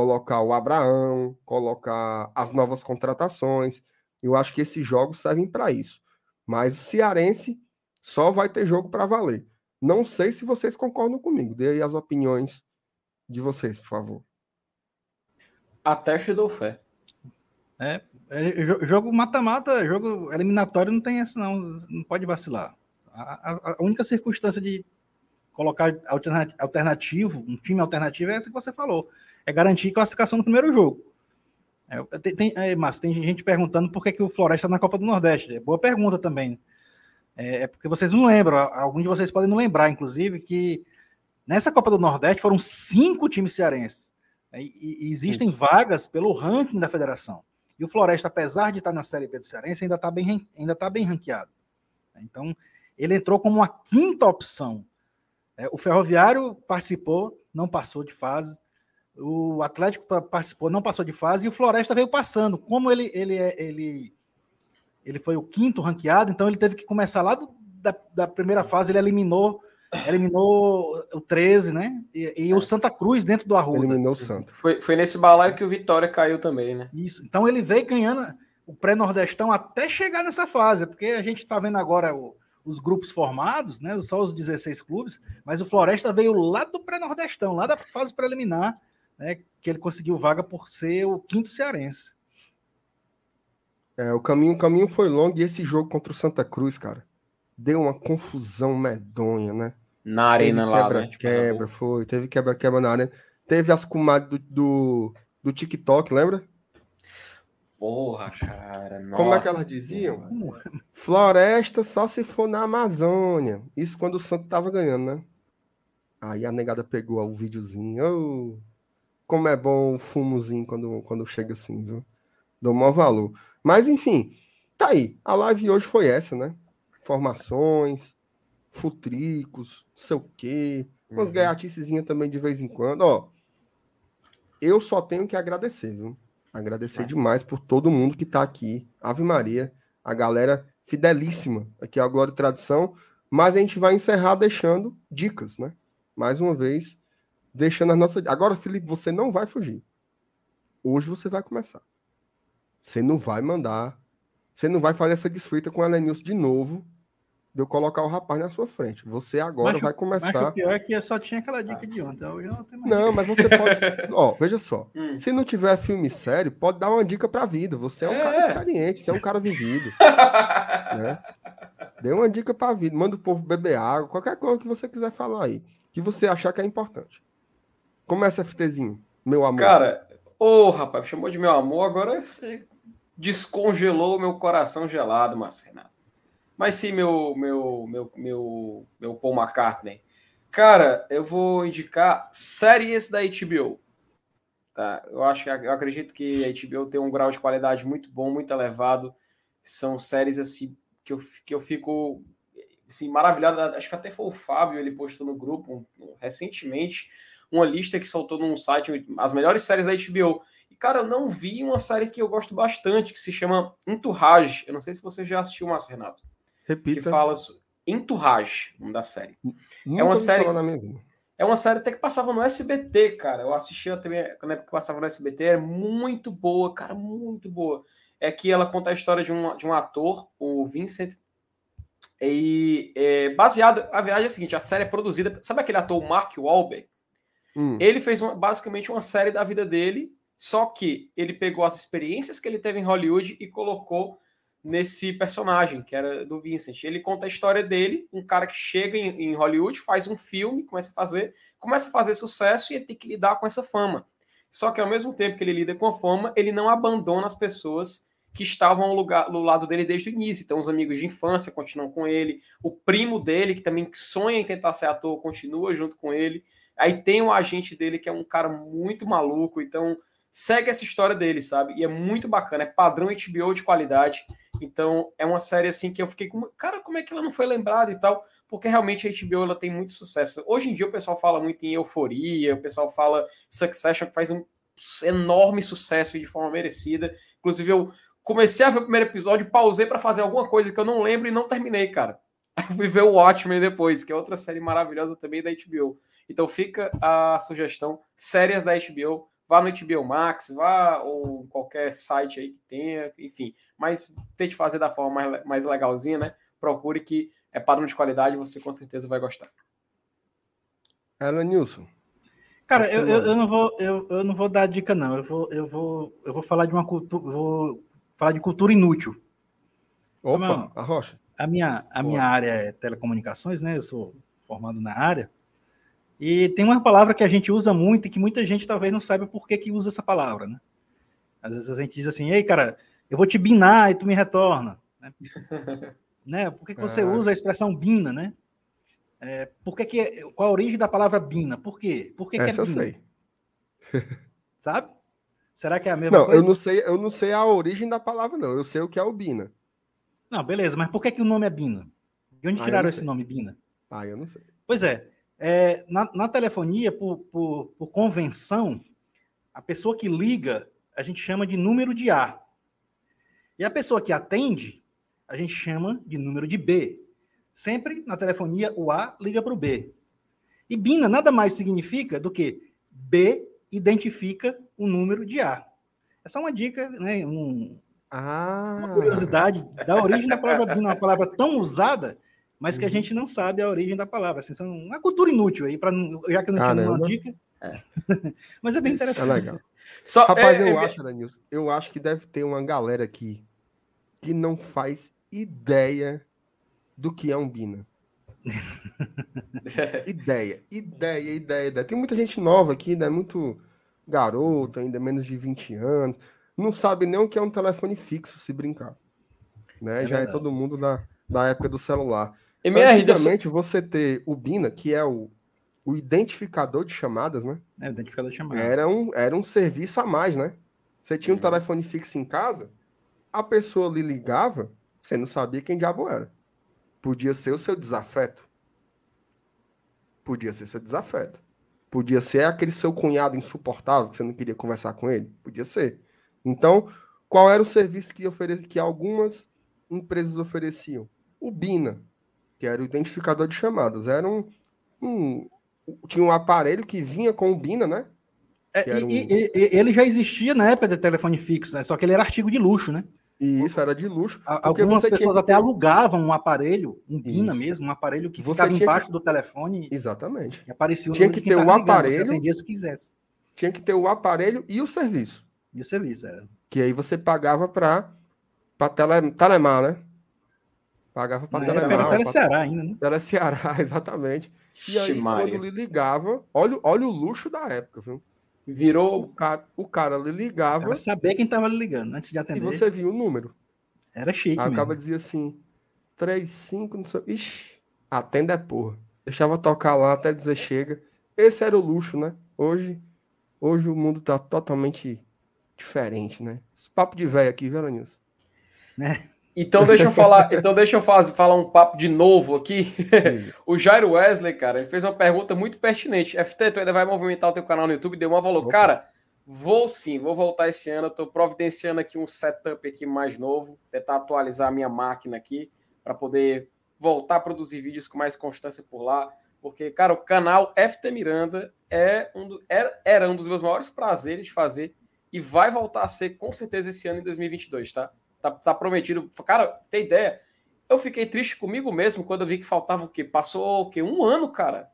colocar o Abraão, colocar as novas contratações. Eu acho que esses jogos servem para isso. Mas o Cearense só vai ter jogo para valer. Não sei se vocês concordam comigo. Dê aí as opiniões de vocês, por favor. Até te dou fé. É, jo- jogo mata-mata, jogo eliminatório não tem essa, não. Não pode vacilar. A, a- a única circunstância de colocar alterna- alternativo, um time alternativo, é essa que você falou. É garantir classificação no primeiro jogo. É, tem, tem, é, Márcio, tem gente perguntando por que, que o Floresta está na Copa do Nordeste. É boa pergunta também. É, é porque vocês não lembram, alguns de vocês podem não lembrar, inclusive, que nessa Copa do Nordeste foram cinco times cearenses. É, E, e existem vagas pelo ranking da federação. E o Floresta, apesar de estar na Série B do Cearense, ainda está bem, ainda tá bem ranqueado. Então, ele entrou como uma quinta opção. É, o Ferroviário participou, não passou de fase. O Atlético pa- participou, não passou de fase. E o Floresta veio passando. Como ele, ele, é- ele, ele foi o quinto ranqueado, então ele teve que começar lá do- da, da primeira fase. Ele eliminou, eliminou o 13, né? E, e o Santa Cruz dentro do Arruda. Eliminou o Santos. Foi, foi nesse balaio que o Vitória caiu também, né? Isso. Então ele veio ganhando o pré-nordestão até chegar nessa fase, porque a gente está vendo agora o- os grupos formados, né? Só os 16 clubes, mas o Floresta veio lá do pré-nordestão, lá da fase preliminar, né? Que ele conseguiu vaga por ser o quinto cearense. É, o caminho, o caminho foi longo e esse jogo contra o Santa Cruz, cara, deu uma confusão medonha, né? Na arena teve lá, quebra, né? Quebra, foi. Teve quebra-quebra na arena. Teve as comadres do, do, do TikTok, lembra? Porra, cara. Como é que nossa elas diziam? Senhora. Floresta só se for na Amazônia. Isso quando o Santos tava ganhando, né? Aí a negada pegou o videozinho. Ô, como é bom o fumozinho quando, quando chega assim, viu? Dou maior valor. Mas enfim, tá aí. A live hoje foi essa, né? Formações, futricos, não sei o quê. Umas Uhum. gaiaticezinhas também de vez em quando. Ó, eu só tenho que agradecer, viu? Agradecer demais por todo mundo que tá aqui. Ave Maria, a galera fidelíssima aqui ao Glória e Tradição. Mas a gente vai encerrar deixando dicas, né? Mais uma vez, deixando as nossas. Agora, Felipe, você não vai fugir. Hoje você vai começar. Você não vai mandar. Você não vai fazer essa desfeita com o Elenilson de novo. De eu colocar o rapaz na sua frente. Você agora Mas vai Mas começar. o pior é que eu só tinha aquela dica de ontem. Hoje não tem mais. Não, mas você pode. Ó, veja só. Hum. Se não tiver filme sério, pode dar uma dica pra vida. Você é um cara É. experiente, você é um cara vivido. né? Dê uma dica pra vida. Manda o povo beber água, qualquer coisa que você quiser falar aí. Que você achar que é importante. Começa, FTzinho, meu amor. Cara, ô rapaz, chamou de meu amor, agora você descongelou o meu coração gelado, Marcenato. Mas sim, meu, meu, meu, meu, meu Paul McCartney. Cara, eu vou indicar séries da HBO. Tá? Eu acho, eu acredito que a HBO tem um grau de qualidade muito bom, muito elevado. São séries assim que eu, que eu fico assim, maravilhado. Acho que até foi o Fábio, ele postou no grupo um- recentemente uma lista que soltou num site as melhores séries da HBO. E, cara, eu não vi uma série que eu gosto bastante, que se chama Entourage. Eu não sei se você já assistiu, Márcio Renato. Que Repita. fala. so- Entourage, nome da série. Nunca uma ouvi série-. É uma série até que passava no SBT, cara. Eu assistia também na época que passava no SBT. É muito boa, cara, muito boa. É que ela conta a história de um, de um ator, o Vincent. E é, baseado. A verdade é a seguinte: a série é produzida. Sabe aquele ator, o Mark Wahlberg? Hum, Ele fez uma- basicamente uma série da vida dele, só que ele pegou as experiências que ele teve em Hollywood e colocou nesse personagem, que era do Vincent. Ele conta a história dele, um cara que chega em, em Hollywood, faz um filme, começa a fazer, começa a fazer sucesso e ele tem que lidar com essa fama. Só que ao mesmo tempo que ele lida com a fama, ele não abandona as pessoas que estavam ao lugar, do lado dele desde o início. Então, os amigos de infância continuam com ele, o primo dele, que também sonha em tentar ser ator, continua junto com ele. Aí tem o agente dele, que é um cara muito maluco. Então, segue essa história dele, sabe? E é muito bacana, é padrão HBO de qualidade. Então, é uma série assim que eu fiquei com, cara, como é que ela não foi lembrada e tal? Porque realmente a HBO ela tem muito sucesso. Hoje em dia o pessoal fala muito em euforia, o pessoal fala Succession que faz um enorme sucesso de forma merecida. Inclusive eu comecei a ver o primeiro episódio, pausei para fazer alguma coisa que eu não lembro e não terminei, cara. Aí fui ver o Watchmen depois, que é outra série maravilhosa também da HBO. Então fica a sugestão, séries da HBO, vá no HBO Max, vá ou qualquer site aí que tenha, enfim. Mas tente fazer da forma mais, mais legalzinha, né? Procure que é padrão de qualidade, você com certeza vai gostar. Ela Nilson. Cara, eu, eu, eu, não vou, eu, eu não vou dar dica, não. Eu vou, eu vou, eu vou falar de uma cultura. Vou falar de cultura inútil. Opa, a rocha. A minha, a minha área é telecomunicações, né? Eu sou formado na área. E tem uma palavra que a gente usa muito e que muita gente talvez não saiba por que, que usa essa palavra, né? Às vezes a gente diz assim, ei, cara, eu vou te binar e tu me retorna. Né? né? Por que, que você ah. usa a expressão bina, né? É, por que que, qual a origem da palavra bina? Por quê? Por que, que é bina? eu sei. Sabe? Será que é a mesma não, coisa? Eu não, sei, eu não sei a origem da palavra, não. Eu sei o que é o Bina. Não, beleza, mas por que, que o nome é Bina? De onde ah, tiraram esse nome, Bina? Ah, eu não sei. Pois é. é na, na, telefonia, por, por, por convenção, a pessoa que liga, a gente chama de número de A. E a pessoa que atende, a gente chama de número de B. Sempre na telefonia, o A liga para o B. E BINA nada mais significa do que B identifica o número de A. É só uma dica, né, um, ah. uma curiosidade da origem da palavra BINA, uma palavra tão usada, mas que a uhum. gente não sabe a origem da palavra. Assim, são uma cultura inútil aí, pra, já que eu não tinha nenhuma dica. É. mas é bem interessante. É legal. Só, Rapaz, é, eu é, acho, Danilson, eu acho que deve ter uma galera aqui que não faz ideia do que é um Bina. ideia, ideia, ideia, ideia. Tem muita gente nova aqui, né? Muito garoto, ainda menos de 20 anos. Não sabe nem o que é um telefone fixo, se brincar. Né? É Já é verdade. é todo mundo da, da época do celular. MR, Antigamente, você ter o Bina, que é o, o identificador de chamadas, né? É, identificador de chamadas. Era um, era um serviço a mais, né? Você tinha um telefone fixo em casa, a pessoa lhe ligava, você não sabia quem diabo era. Podia ser o seu desafeto. Podia ser seu desafeto. Podia ser aquele seu cunhado insuportável que você não queria conversar com ele. Podia ser. Então, qual era o serviço que, oferecia, que algumas empresas ofereciam? O BINA, que era o identificador de chamadas. Era um, um tinha um aparelho que vinha com o BINA, né? É, e, um... e, e, ele já existia na época do telefone fixo, né? Só que ele era artigo de luxo, né? E isso era de luxo. Algumas pessoas até alugavam um aparelho, um Bina isso. mesmo, um aparelho que você ficava embaixo que... do telefone. Exatamente. E aparecia o tinha que ter o aparelho. Você se quisesse. Tinha que ter o aparelho e o serviço. E o serviço, era. Que aí você pagava para tele, telemar, né? Pagava para telemar. Era Teleceará ainda, né? Teleceará, exatamente. E aí, quando lhe ligava, olha, olha o luxo da época, viu? Virou. O cara, o cara ligava. Era saber quem estava ligando antes de atender. E você viu o número. Era chique. Aí acaba dizia assim: 3, 5, não sei. Ixi, atenda é porra. Deixava tocar lá até dizer chega. Esse era o luxo, né? Hoje, hoje o mundo tá totalmente diferente, né? Esse papo de velho aqui, viu, Nilson? Né? Então deixa eu falar, então deixa eu fazer, falar um papo de novo aqui. o Jairo Wesley, cara, ele fez uma pergunta muito pertinente. FT, tu ainda vai movimentar o teu canal no YouTube? Deu uma valor. Cara, vou sim, vou voltar esse ano. Estou providenciando aqui um setup aqui mais novo, tentar atualizar a minha máquina aqui para poder voltar a produzir vídeos com mais constância por lá. Porque, cara, o canal FT Miranda é um do, era, era um dos meus maiores prazeres de fazer e vai voltar a ser com certeza esse ano em 2022, tá? Tá, tá prometido. Cara, tem ideia? Eu fiquei triste comigo mesmo quando eu vi que faltava o quê? Passou o quê? Um ano, cara.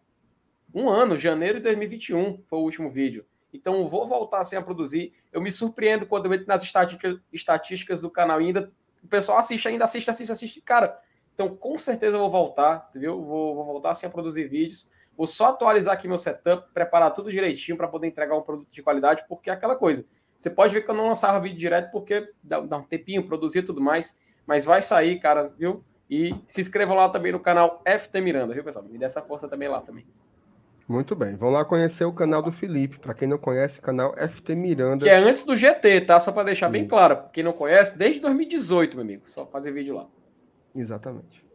Um ano, janeiro de 2021 foi o último vídeo. Então vou voltar assim a produzir. Eu me surpreendo quando eu entro nas estatísticas, estatísticas do canal e ainda o pessoal assiste, ainda assiste, assiste, assiste. Cara, então com certeza eu vou voltar, entendeu? Vou, vou voltar assim a produzir vídeos. Vou só atualizar aqui meu setup, preparar tudo direitinho para poder entregar um produto de qualidade, porque é aquela coisa. Você pode ver que eu não lançava vídeo direto porque dá, dá um tempinho, produzir e tudo mais, mas vai sair, cara, viu? E se inscrevam lá também no canal FT Miranda, viu, pessoal? Me dê essa força também lá também. Muito bem. Vamos lá conhecer o canal do Felipe. Para quem não conhece, canal FT Miranda. Que é antes do GT, tá? Só para deixar Isso. bem claro. Quem não conhece, desde 2018, meu amigo. Só fazer vídeo lá. Exatamente.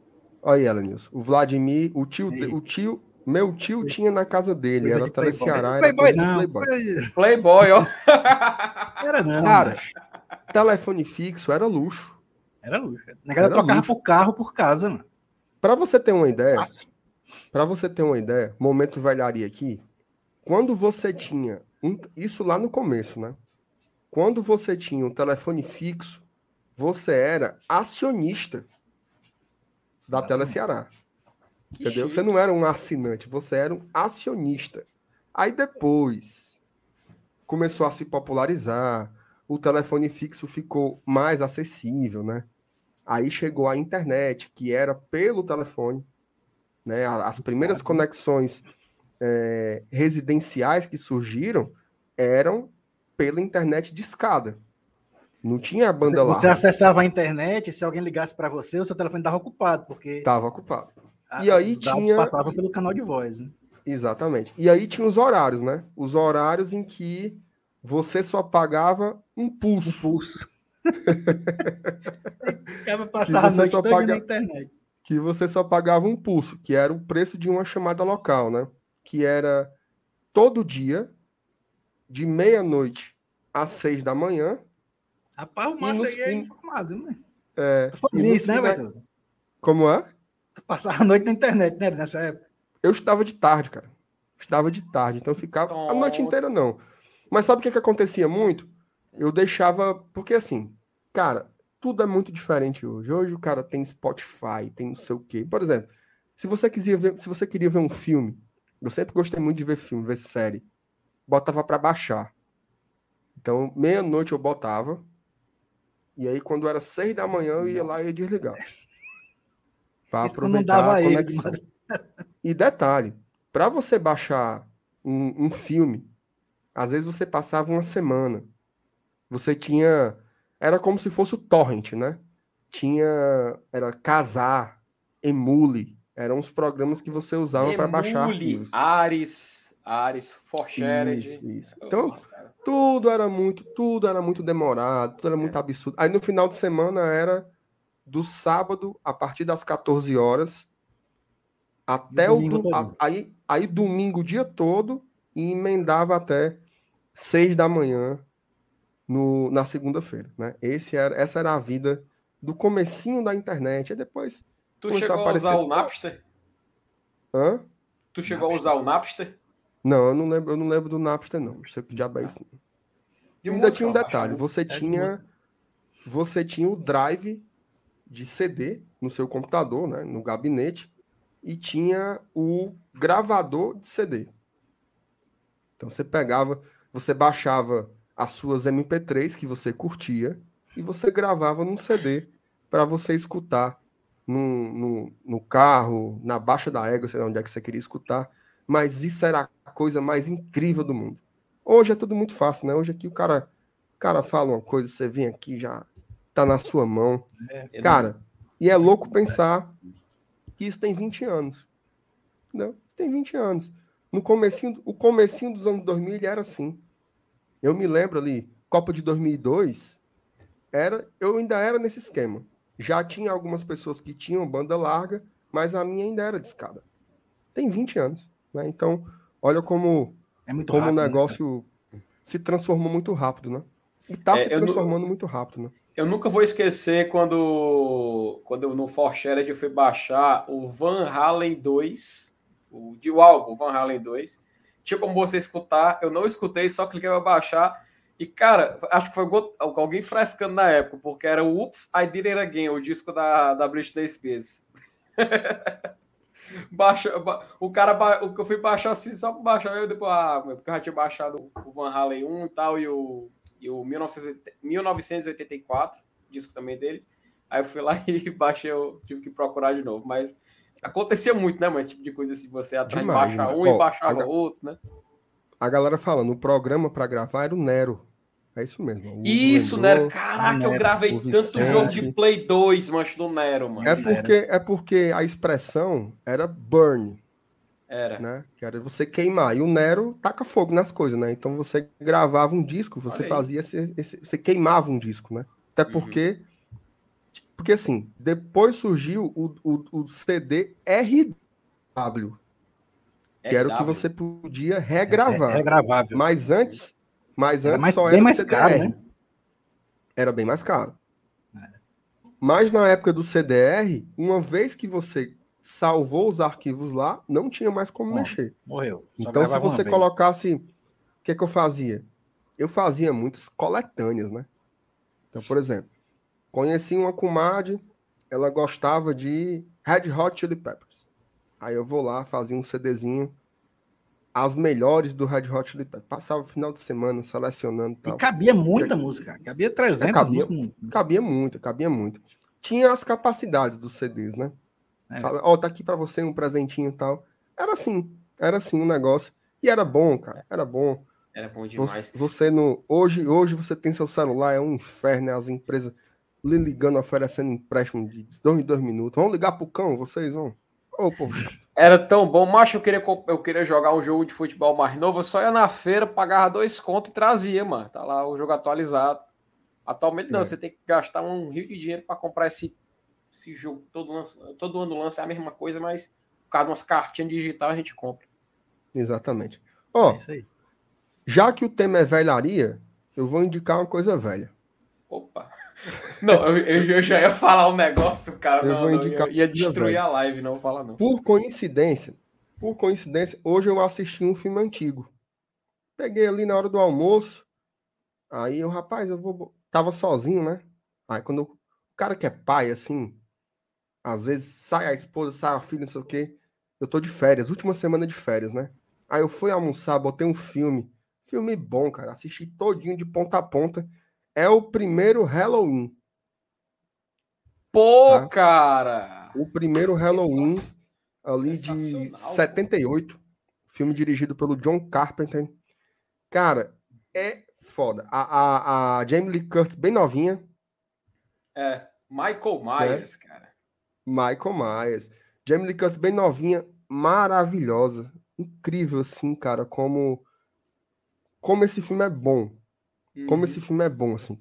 Olha aí, Elenilson. O Vladimir, o tio, o tio, meu tio tinha na casa dele. Coisa era Tele Ceará. Playboy, não. Playboy. Playboy, ó. era não. Cara, telefone fixo era luxo. Era luxo. Na casa trocava luxo. por carro por casa, mano. Para você ter uma ideia, Fácil. Para você ter uma ideia, momento velharia aqui, quando você tinha um, isso lá no começo, né? Quando você tinha um telefone fixo, você era acionista da Tele Ceará. Que entendeu? Chique. Você não era um assinante, você era um acionista. Aí depois começou a se popularizar, o telefone fixo ficou mais acessível, né? Aí chegou a internet, que era pelo telefone. Né? As primeiras conexões é, residenciais que surgiram eram pela internet de escada. Não tinha banda lá. Você acessava a internet, se alguém ligasse para você, o seu telefone estava ocupado, porque. Estava ocupado. E aí tinha. passava pelo canal de voz. Né? Exatamente. E aí tinha os horários, né? Os horários em que você só pagava um pulso. Um pulso. passava a noite toda paga... na internet que você só pagava um pulso, que era o preço de uma chamada local, né? Que era todo dia, de meia-noite às seis da manhã. Rapaz, o Márcio aí é informado, né? É, tu fazia isso, né, Beto? Como é? Passava a noite na internet, né, nessa época? Eu estava de tarde, cara. Estava de tarde, então eu ficava a noite inteira não. Mas sabe o que, que acontecia muito? Eu deixava, porque assim, cara, tudo é muito diferente hoje. Hoje o cara tem Spotify, tem não sei o quê. Por exemplo, se você queria ver, se você queria ver um filme, eu sempre gostei muito de ver filme, ver série. Botava para baixar. Então, meia-noite eu botava. E aí, quando era seis da manhã, eu ia lá e ia desligar. Para aproveitar a conexão. Ele, e detalhe, para você baixar um, um filme, às vezes você passava uma semana. Você tinha era como se fosse o torrent, né? Tinha era casar, emule, eram os programas que você usava para baixar arquivos. Ares, Ares, Forshared. Isso, isso. Então, Nossa. tudo era muito, tudo era muito demorado, tudo era muito é. absurdo. Aí no final de semana era do sábado a partir das 14 horas até o, o a, aí aí domingo o dia todo e emendava até 6 da manhã no, na segunda-feira, né? Esse era, essa era a vida do comecinho da internet. E depois. Tu chegou a, a usar o Napster? Hã? Tu chegou Napster. a usar o Napster? Não, eu não lembro, eu não lembro do Napster, não. Não sei que diabo é isso. Ainda música, tinha um detalhe. Você tinha. Você tinha o drive de CD no seu computador, né? No gabinete, e tinha o gravador de CD. Então você pegava, você baixava as suas MP3 que você curtia e você gravava num CD para você escutar no, no, no, carro, na baixa da égua, sei lá onde é que você queria escutar. Mas isso era a coisa mais incrível do mundo. Hoje é tudo muito fácil, né? Hoje aqui o cara, o cara fala uma coisa, você vem aqui já tá na sua mão. É, cara, e é louco pensar que isso tem 20 anos. Não, isso tem 20 anos. No comecinho, o comecinho dos anos 2000 era assim. Eu me lembro ali, Copa de 2002, era, eu ainda era nesse esquema. Já tinha algumas pessoas que tinham banda larga, mas a minha ainda era de escada. Tem 20 anos, né? Então, olha como, é como rápido, o né, negócio né? se transformou muito rápido, né? E tá é, se transformando muito rápido, né? Eu nunca vou esquecer quando, quando eu no Forshared eu fui baixar o Van Halen 2, o de o álbum Van Halen 2, tinha como você escutar, eu não escutei, só cliquei para baixar. E, cara, acho que foi alguém frescando na época, porque era o Oops, I Did It Again, o disco da, da Britney Spears. Baixa, o cara, o que eu fui baixar assim, só para baixar, eu depois, ah, porque eu já tinha baixado o Van Halen 1 e tal, e o, e o 1984, disco também deles. Aí eu fui lá e baixei, eu tive que procurar de novo, mas Acontecia muito, né, mas esse tipo de coisa assim, você atrás Demais, baixa demais. um Ó, e baixava a- outro, né? A galera falando, o programa pra gravar era o Nero. É isso mesmo. o Isso, Vendedor. Nero. Caraca, eu Nero, gravei o tanto Vicente. jogo de Play 2, mancho, do Nero, mano. É porque, é porque a expressão era burn, Era. né? Que era você queimar. E o Nero taca fogo nas coisas, né? Então você gravava um disco, você fazia esse, esse- Você queimava um disco, né? Até Uhum. porque. Porque assim, depois surgiu o, o, o CD RW, que era o que você podia regravar. É, regravável. Mas antes, mas Era antes mais- só bem era mais CDR. caro, né? Era bem mais caro. É. Mas na época do CDR, uma vez que você salvou os arquivos lá, não tinha mais como Ó, mexer. Morreu. Só Então, se você colocasse. O que, que eu fazia? Eu fazia muitas coletâneas, né? Então, por exemplo, conheci uma comadre, ela gostava de Red Hot Chili Peppers. Aí eu vou lá, fazia um CDzinho, as melhores do Red Hot Chili Peppers. Passava o final de semana selecionando e E tal. cabia muita música. Cabia 300 É, cabia. músicas. Cabia muito, cabia muito. Tinha as capacidades dos CDs, né? É. Fala, ó, tá aqui pra você um presentinho e tal. Era assim, era assim um negócio. E era bom, cara, era bom. Era bom demais. Você, você no hoje, hoje você tem seu celular, é um inferno, né? as empresas lhe ligando, oferecendo empréstimo de dois em dois minutos. Vamos ligar pro cão, vocês vão. Povo, Era tão bom. Macho, eu queria, eu queria jogar um jogo de futebol mais novo. Eu só ia na feira, pagava dois contos e trazia, mano. Tá lá o jogo atualizado. Atualmente não, É. você tem que gastar um rio de dinheiro para comprar esse, esse jogo. Todo, lança, todo ano lança é a mesma coisa, mas por causa de umas cartinhas digitais a gente compra. exatamente. Ó, É já que o tema é velharia, eu vou indicar uma coisa velha. Opa! Não, eu, eu- eu já ia falar um negócio, cara. Eu não, vou não, indicar ia, ia destruir velha. a live, não vou falar não. Por coincidência, por coincidência, hoje eu assisti um filme antigo. Peguei ali na hora do almoço. Aí eu, rapaz, eu vou. Tava sozinho, né? Aí quando o cara que é pai, assim, às vezes sai a esposa, sai a filha, não sei o quê. Eu tô de férias, última semana de férias, né? Aí eu fui almoçar, botei um filme. Filme bom, cara. Assisti todinho de ponta a ponta. É o primeiro Halloween. Pô, Tá. cara! O primeiro Halloween ali de Sensacional. 78. Filme dirigido pelo John Carpenter. Cara, é foda. A, a, a Jamie Lee Curtis, bem novinha. É, Michael Myers, cara. Michael Myers. Jamie Lee Curtis, bem novinha. Maravilhosa. Incrível, assim, cara. Como, como esse filme é bom. Como Uhum. esse filme é bom, assim.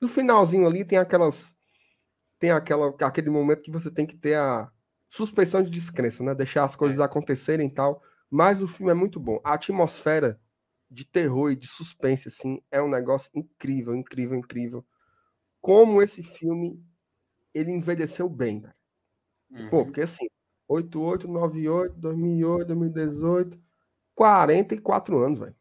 No finalzinho ali tem aquelas. Tem aquela, aquele momento que você tem que ter a suspensão de descrença, né? Deixar as coisas acontecerem e tal. Mas o filme é muito bom. A atmosfera de terror e de suspense, assim, é um negócio incrível, incrível, incrível. Como esse filme ele envelheceu bem, cara. Uhum. Pô, porque assim, 88, 98, 2008, 2018, 44 anos, velho.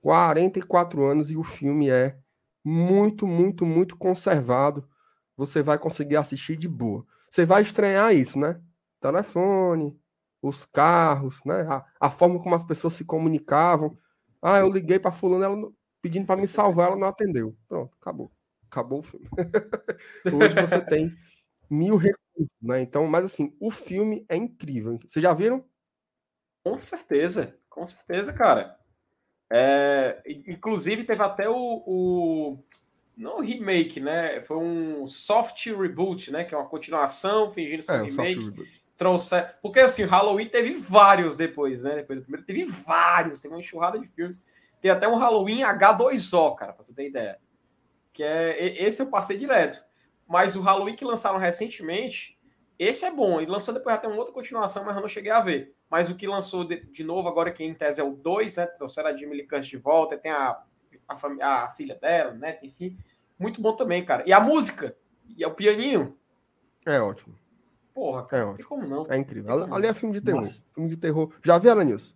44 anos e o filme é muito, muito, muito conservado. Você vai conseguir assistir de boa. Você vai estranhar isso, né? Telefone, os carros, né? A, a forma como as pessoas se comunicavam. Ah, eu liguei para fulano, ela pedindo para me salvar, ela não atendeu. Pronto, acabou. Acabou o filme. Hoje você tem mil recursos, né? Então, mas assim, o filme é incrível. Vocês já viram? Com certeza, com certeza, cara. É, in- inclusive, teve até o, o. Não o remake, né? Foi um soft reboot, né? Que é uma continuação, fingindo ser É, um remake. Trouxe... Porque assim, Halloween teve vários depois, né? Depois do primeiro, teve vários, teve uma enxurrada de filmes. Tem até um Halloween H2O, cara, pra tu ter ideia. Que é. Esse eu passei direto. Mas o Halloween que lançaram recentemente, esse é bom. E lançou depois até uma outra continuação, mas eu não cheguei a ver. Mas o que lançou de, de novo agora, que em tese é o 2, né? Trouxeram a Jamie Lee Curtis de volta, tem a, a, fami- a filha dela, né? Enfim, muito bom também, cara. E a música, e o pianinho, É ótimo. porra, cara, É não tem como não. É incrível. Ali é filme de terror. Nossa. Filme de terror. Já viu, Alanilson?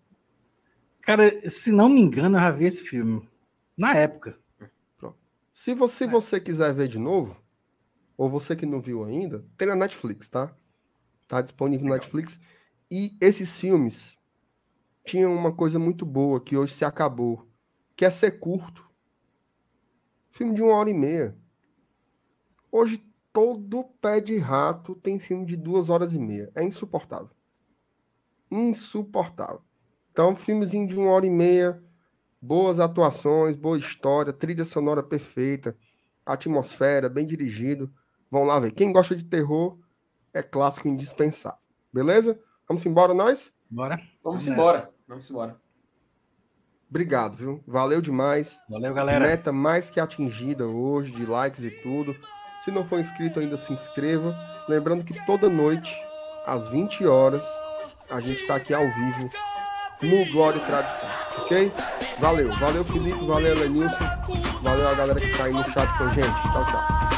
Cara, se não me engano, eu já vi esse filme. Na época. Se você, É. você quiser ver de novo, ou você que não viu ainda, tem na Netflix, tá? Tá disponível na Netflix. E esses filmes tinham uma coisa muito boa que hoje se acabou, que é ser curto. Filme de uma hora e meia. Hoje todo pé de rato tem filme de duas horas e meia. É insuportável. Insuportável. Então, filmezinho de uma hora e meia, boas atuações, boa história, trilha sonora perfeita, atmosfera, bem dirigido. Vão lá ver. Quem gosta de terror é clássico indispensável. Beleza? Vamos embora, nós? Bora. Vamos embora. Vamos embora. Obrigado, viu? Valeu demais. Valeu, galera. Meta mais que atingida hoje, de likes e tudo. Se não for inscrito ainda, se inscreva. Lembrando que toda noite, às 20 horas, a gente está aqui ao vivo no Glória e Tradição, ok? Valeu, valeu Felipe, valeu Lenilson, valeu a galera que tá aí no chat com a gente. Tchau, tchau.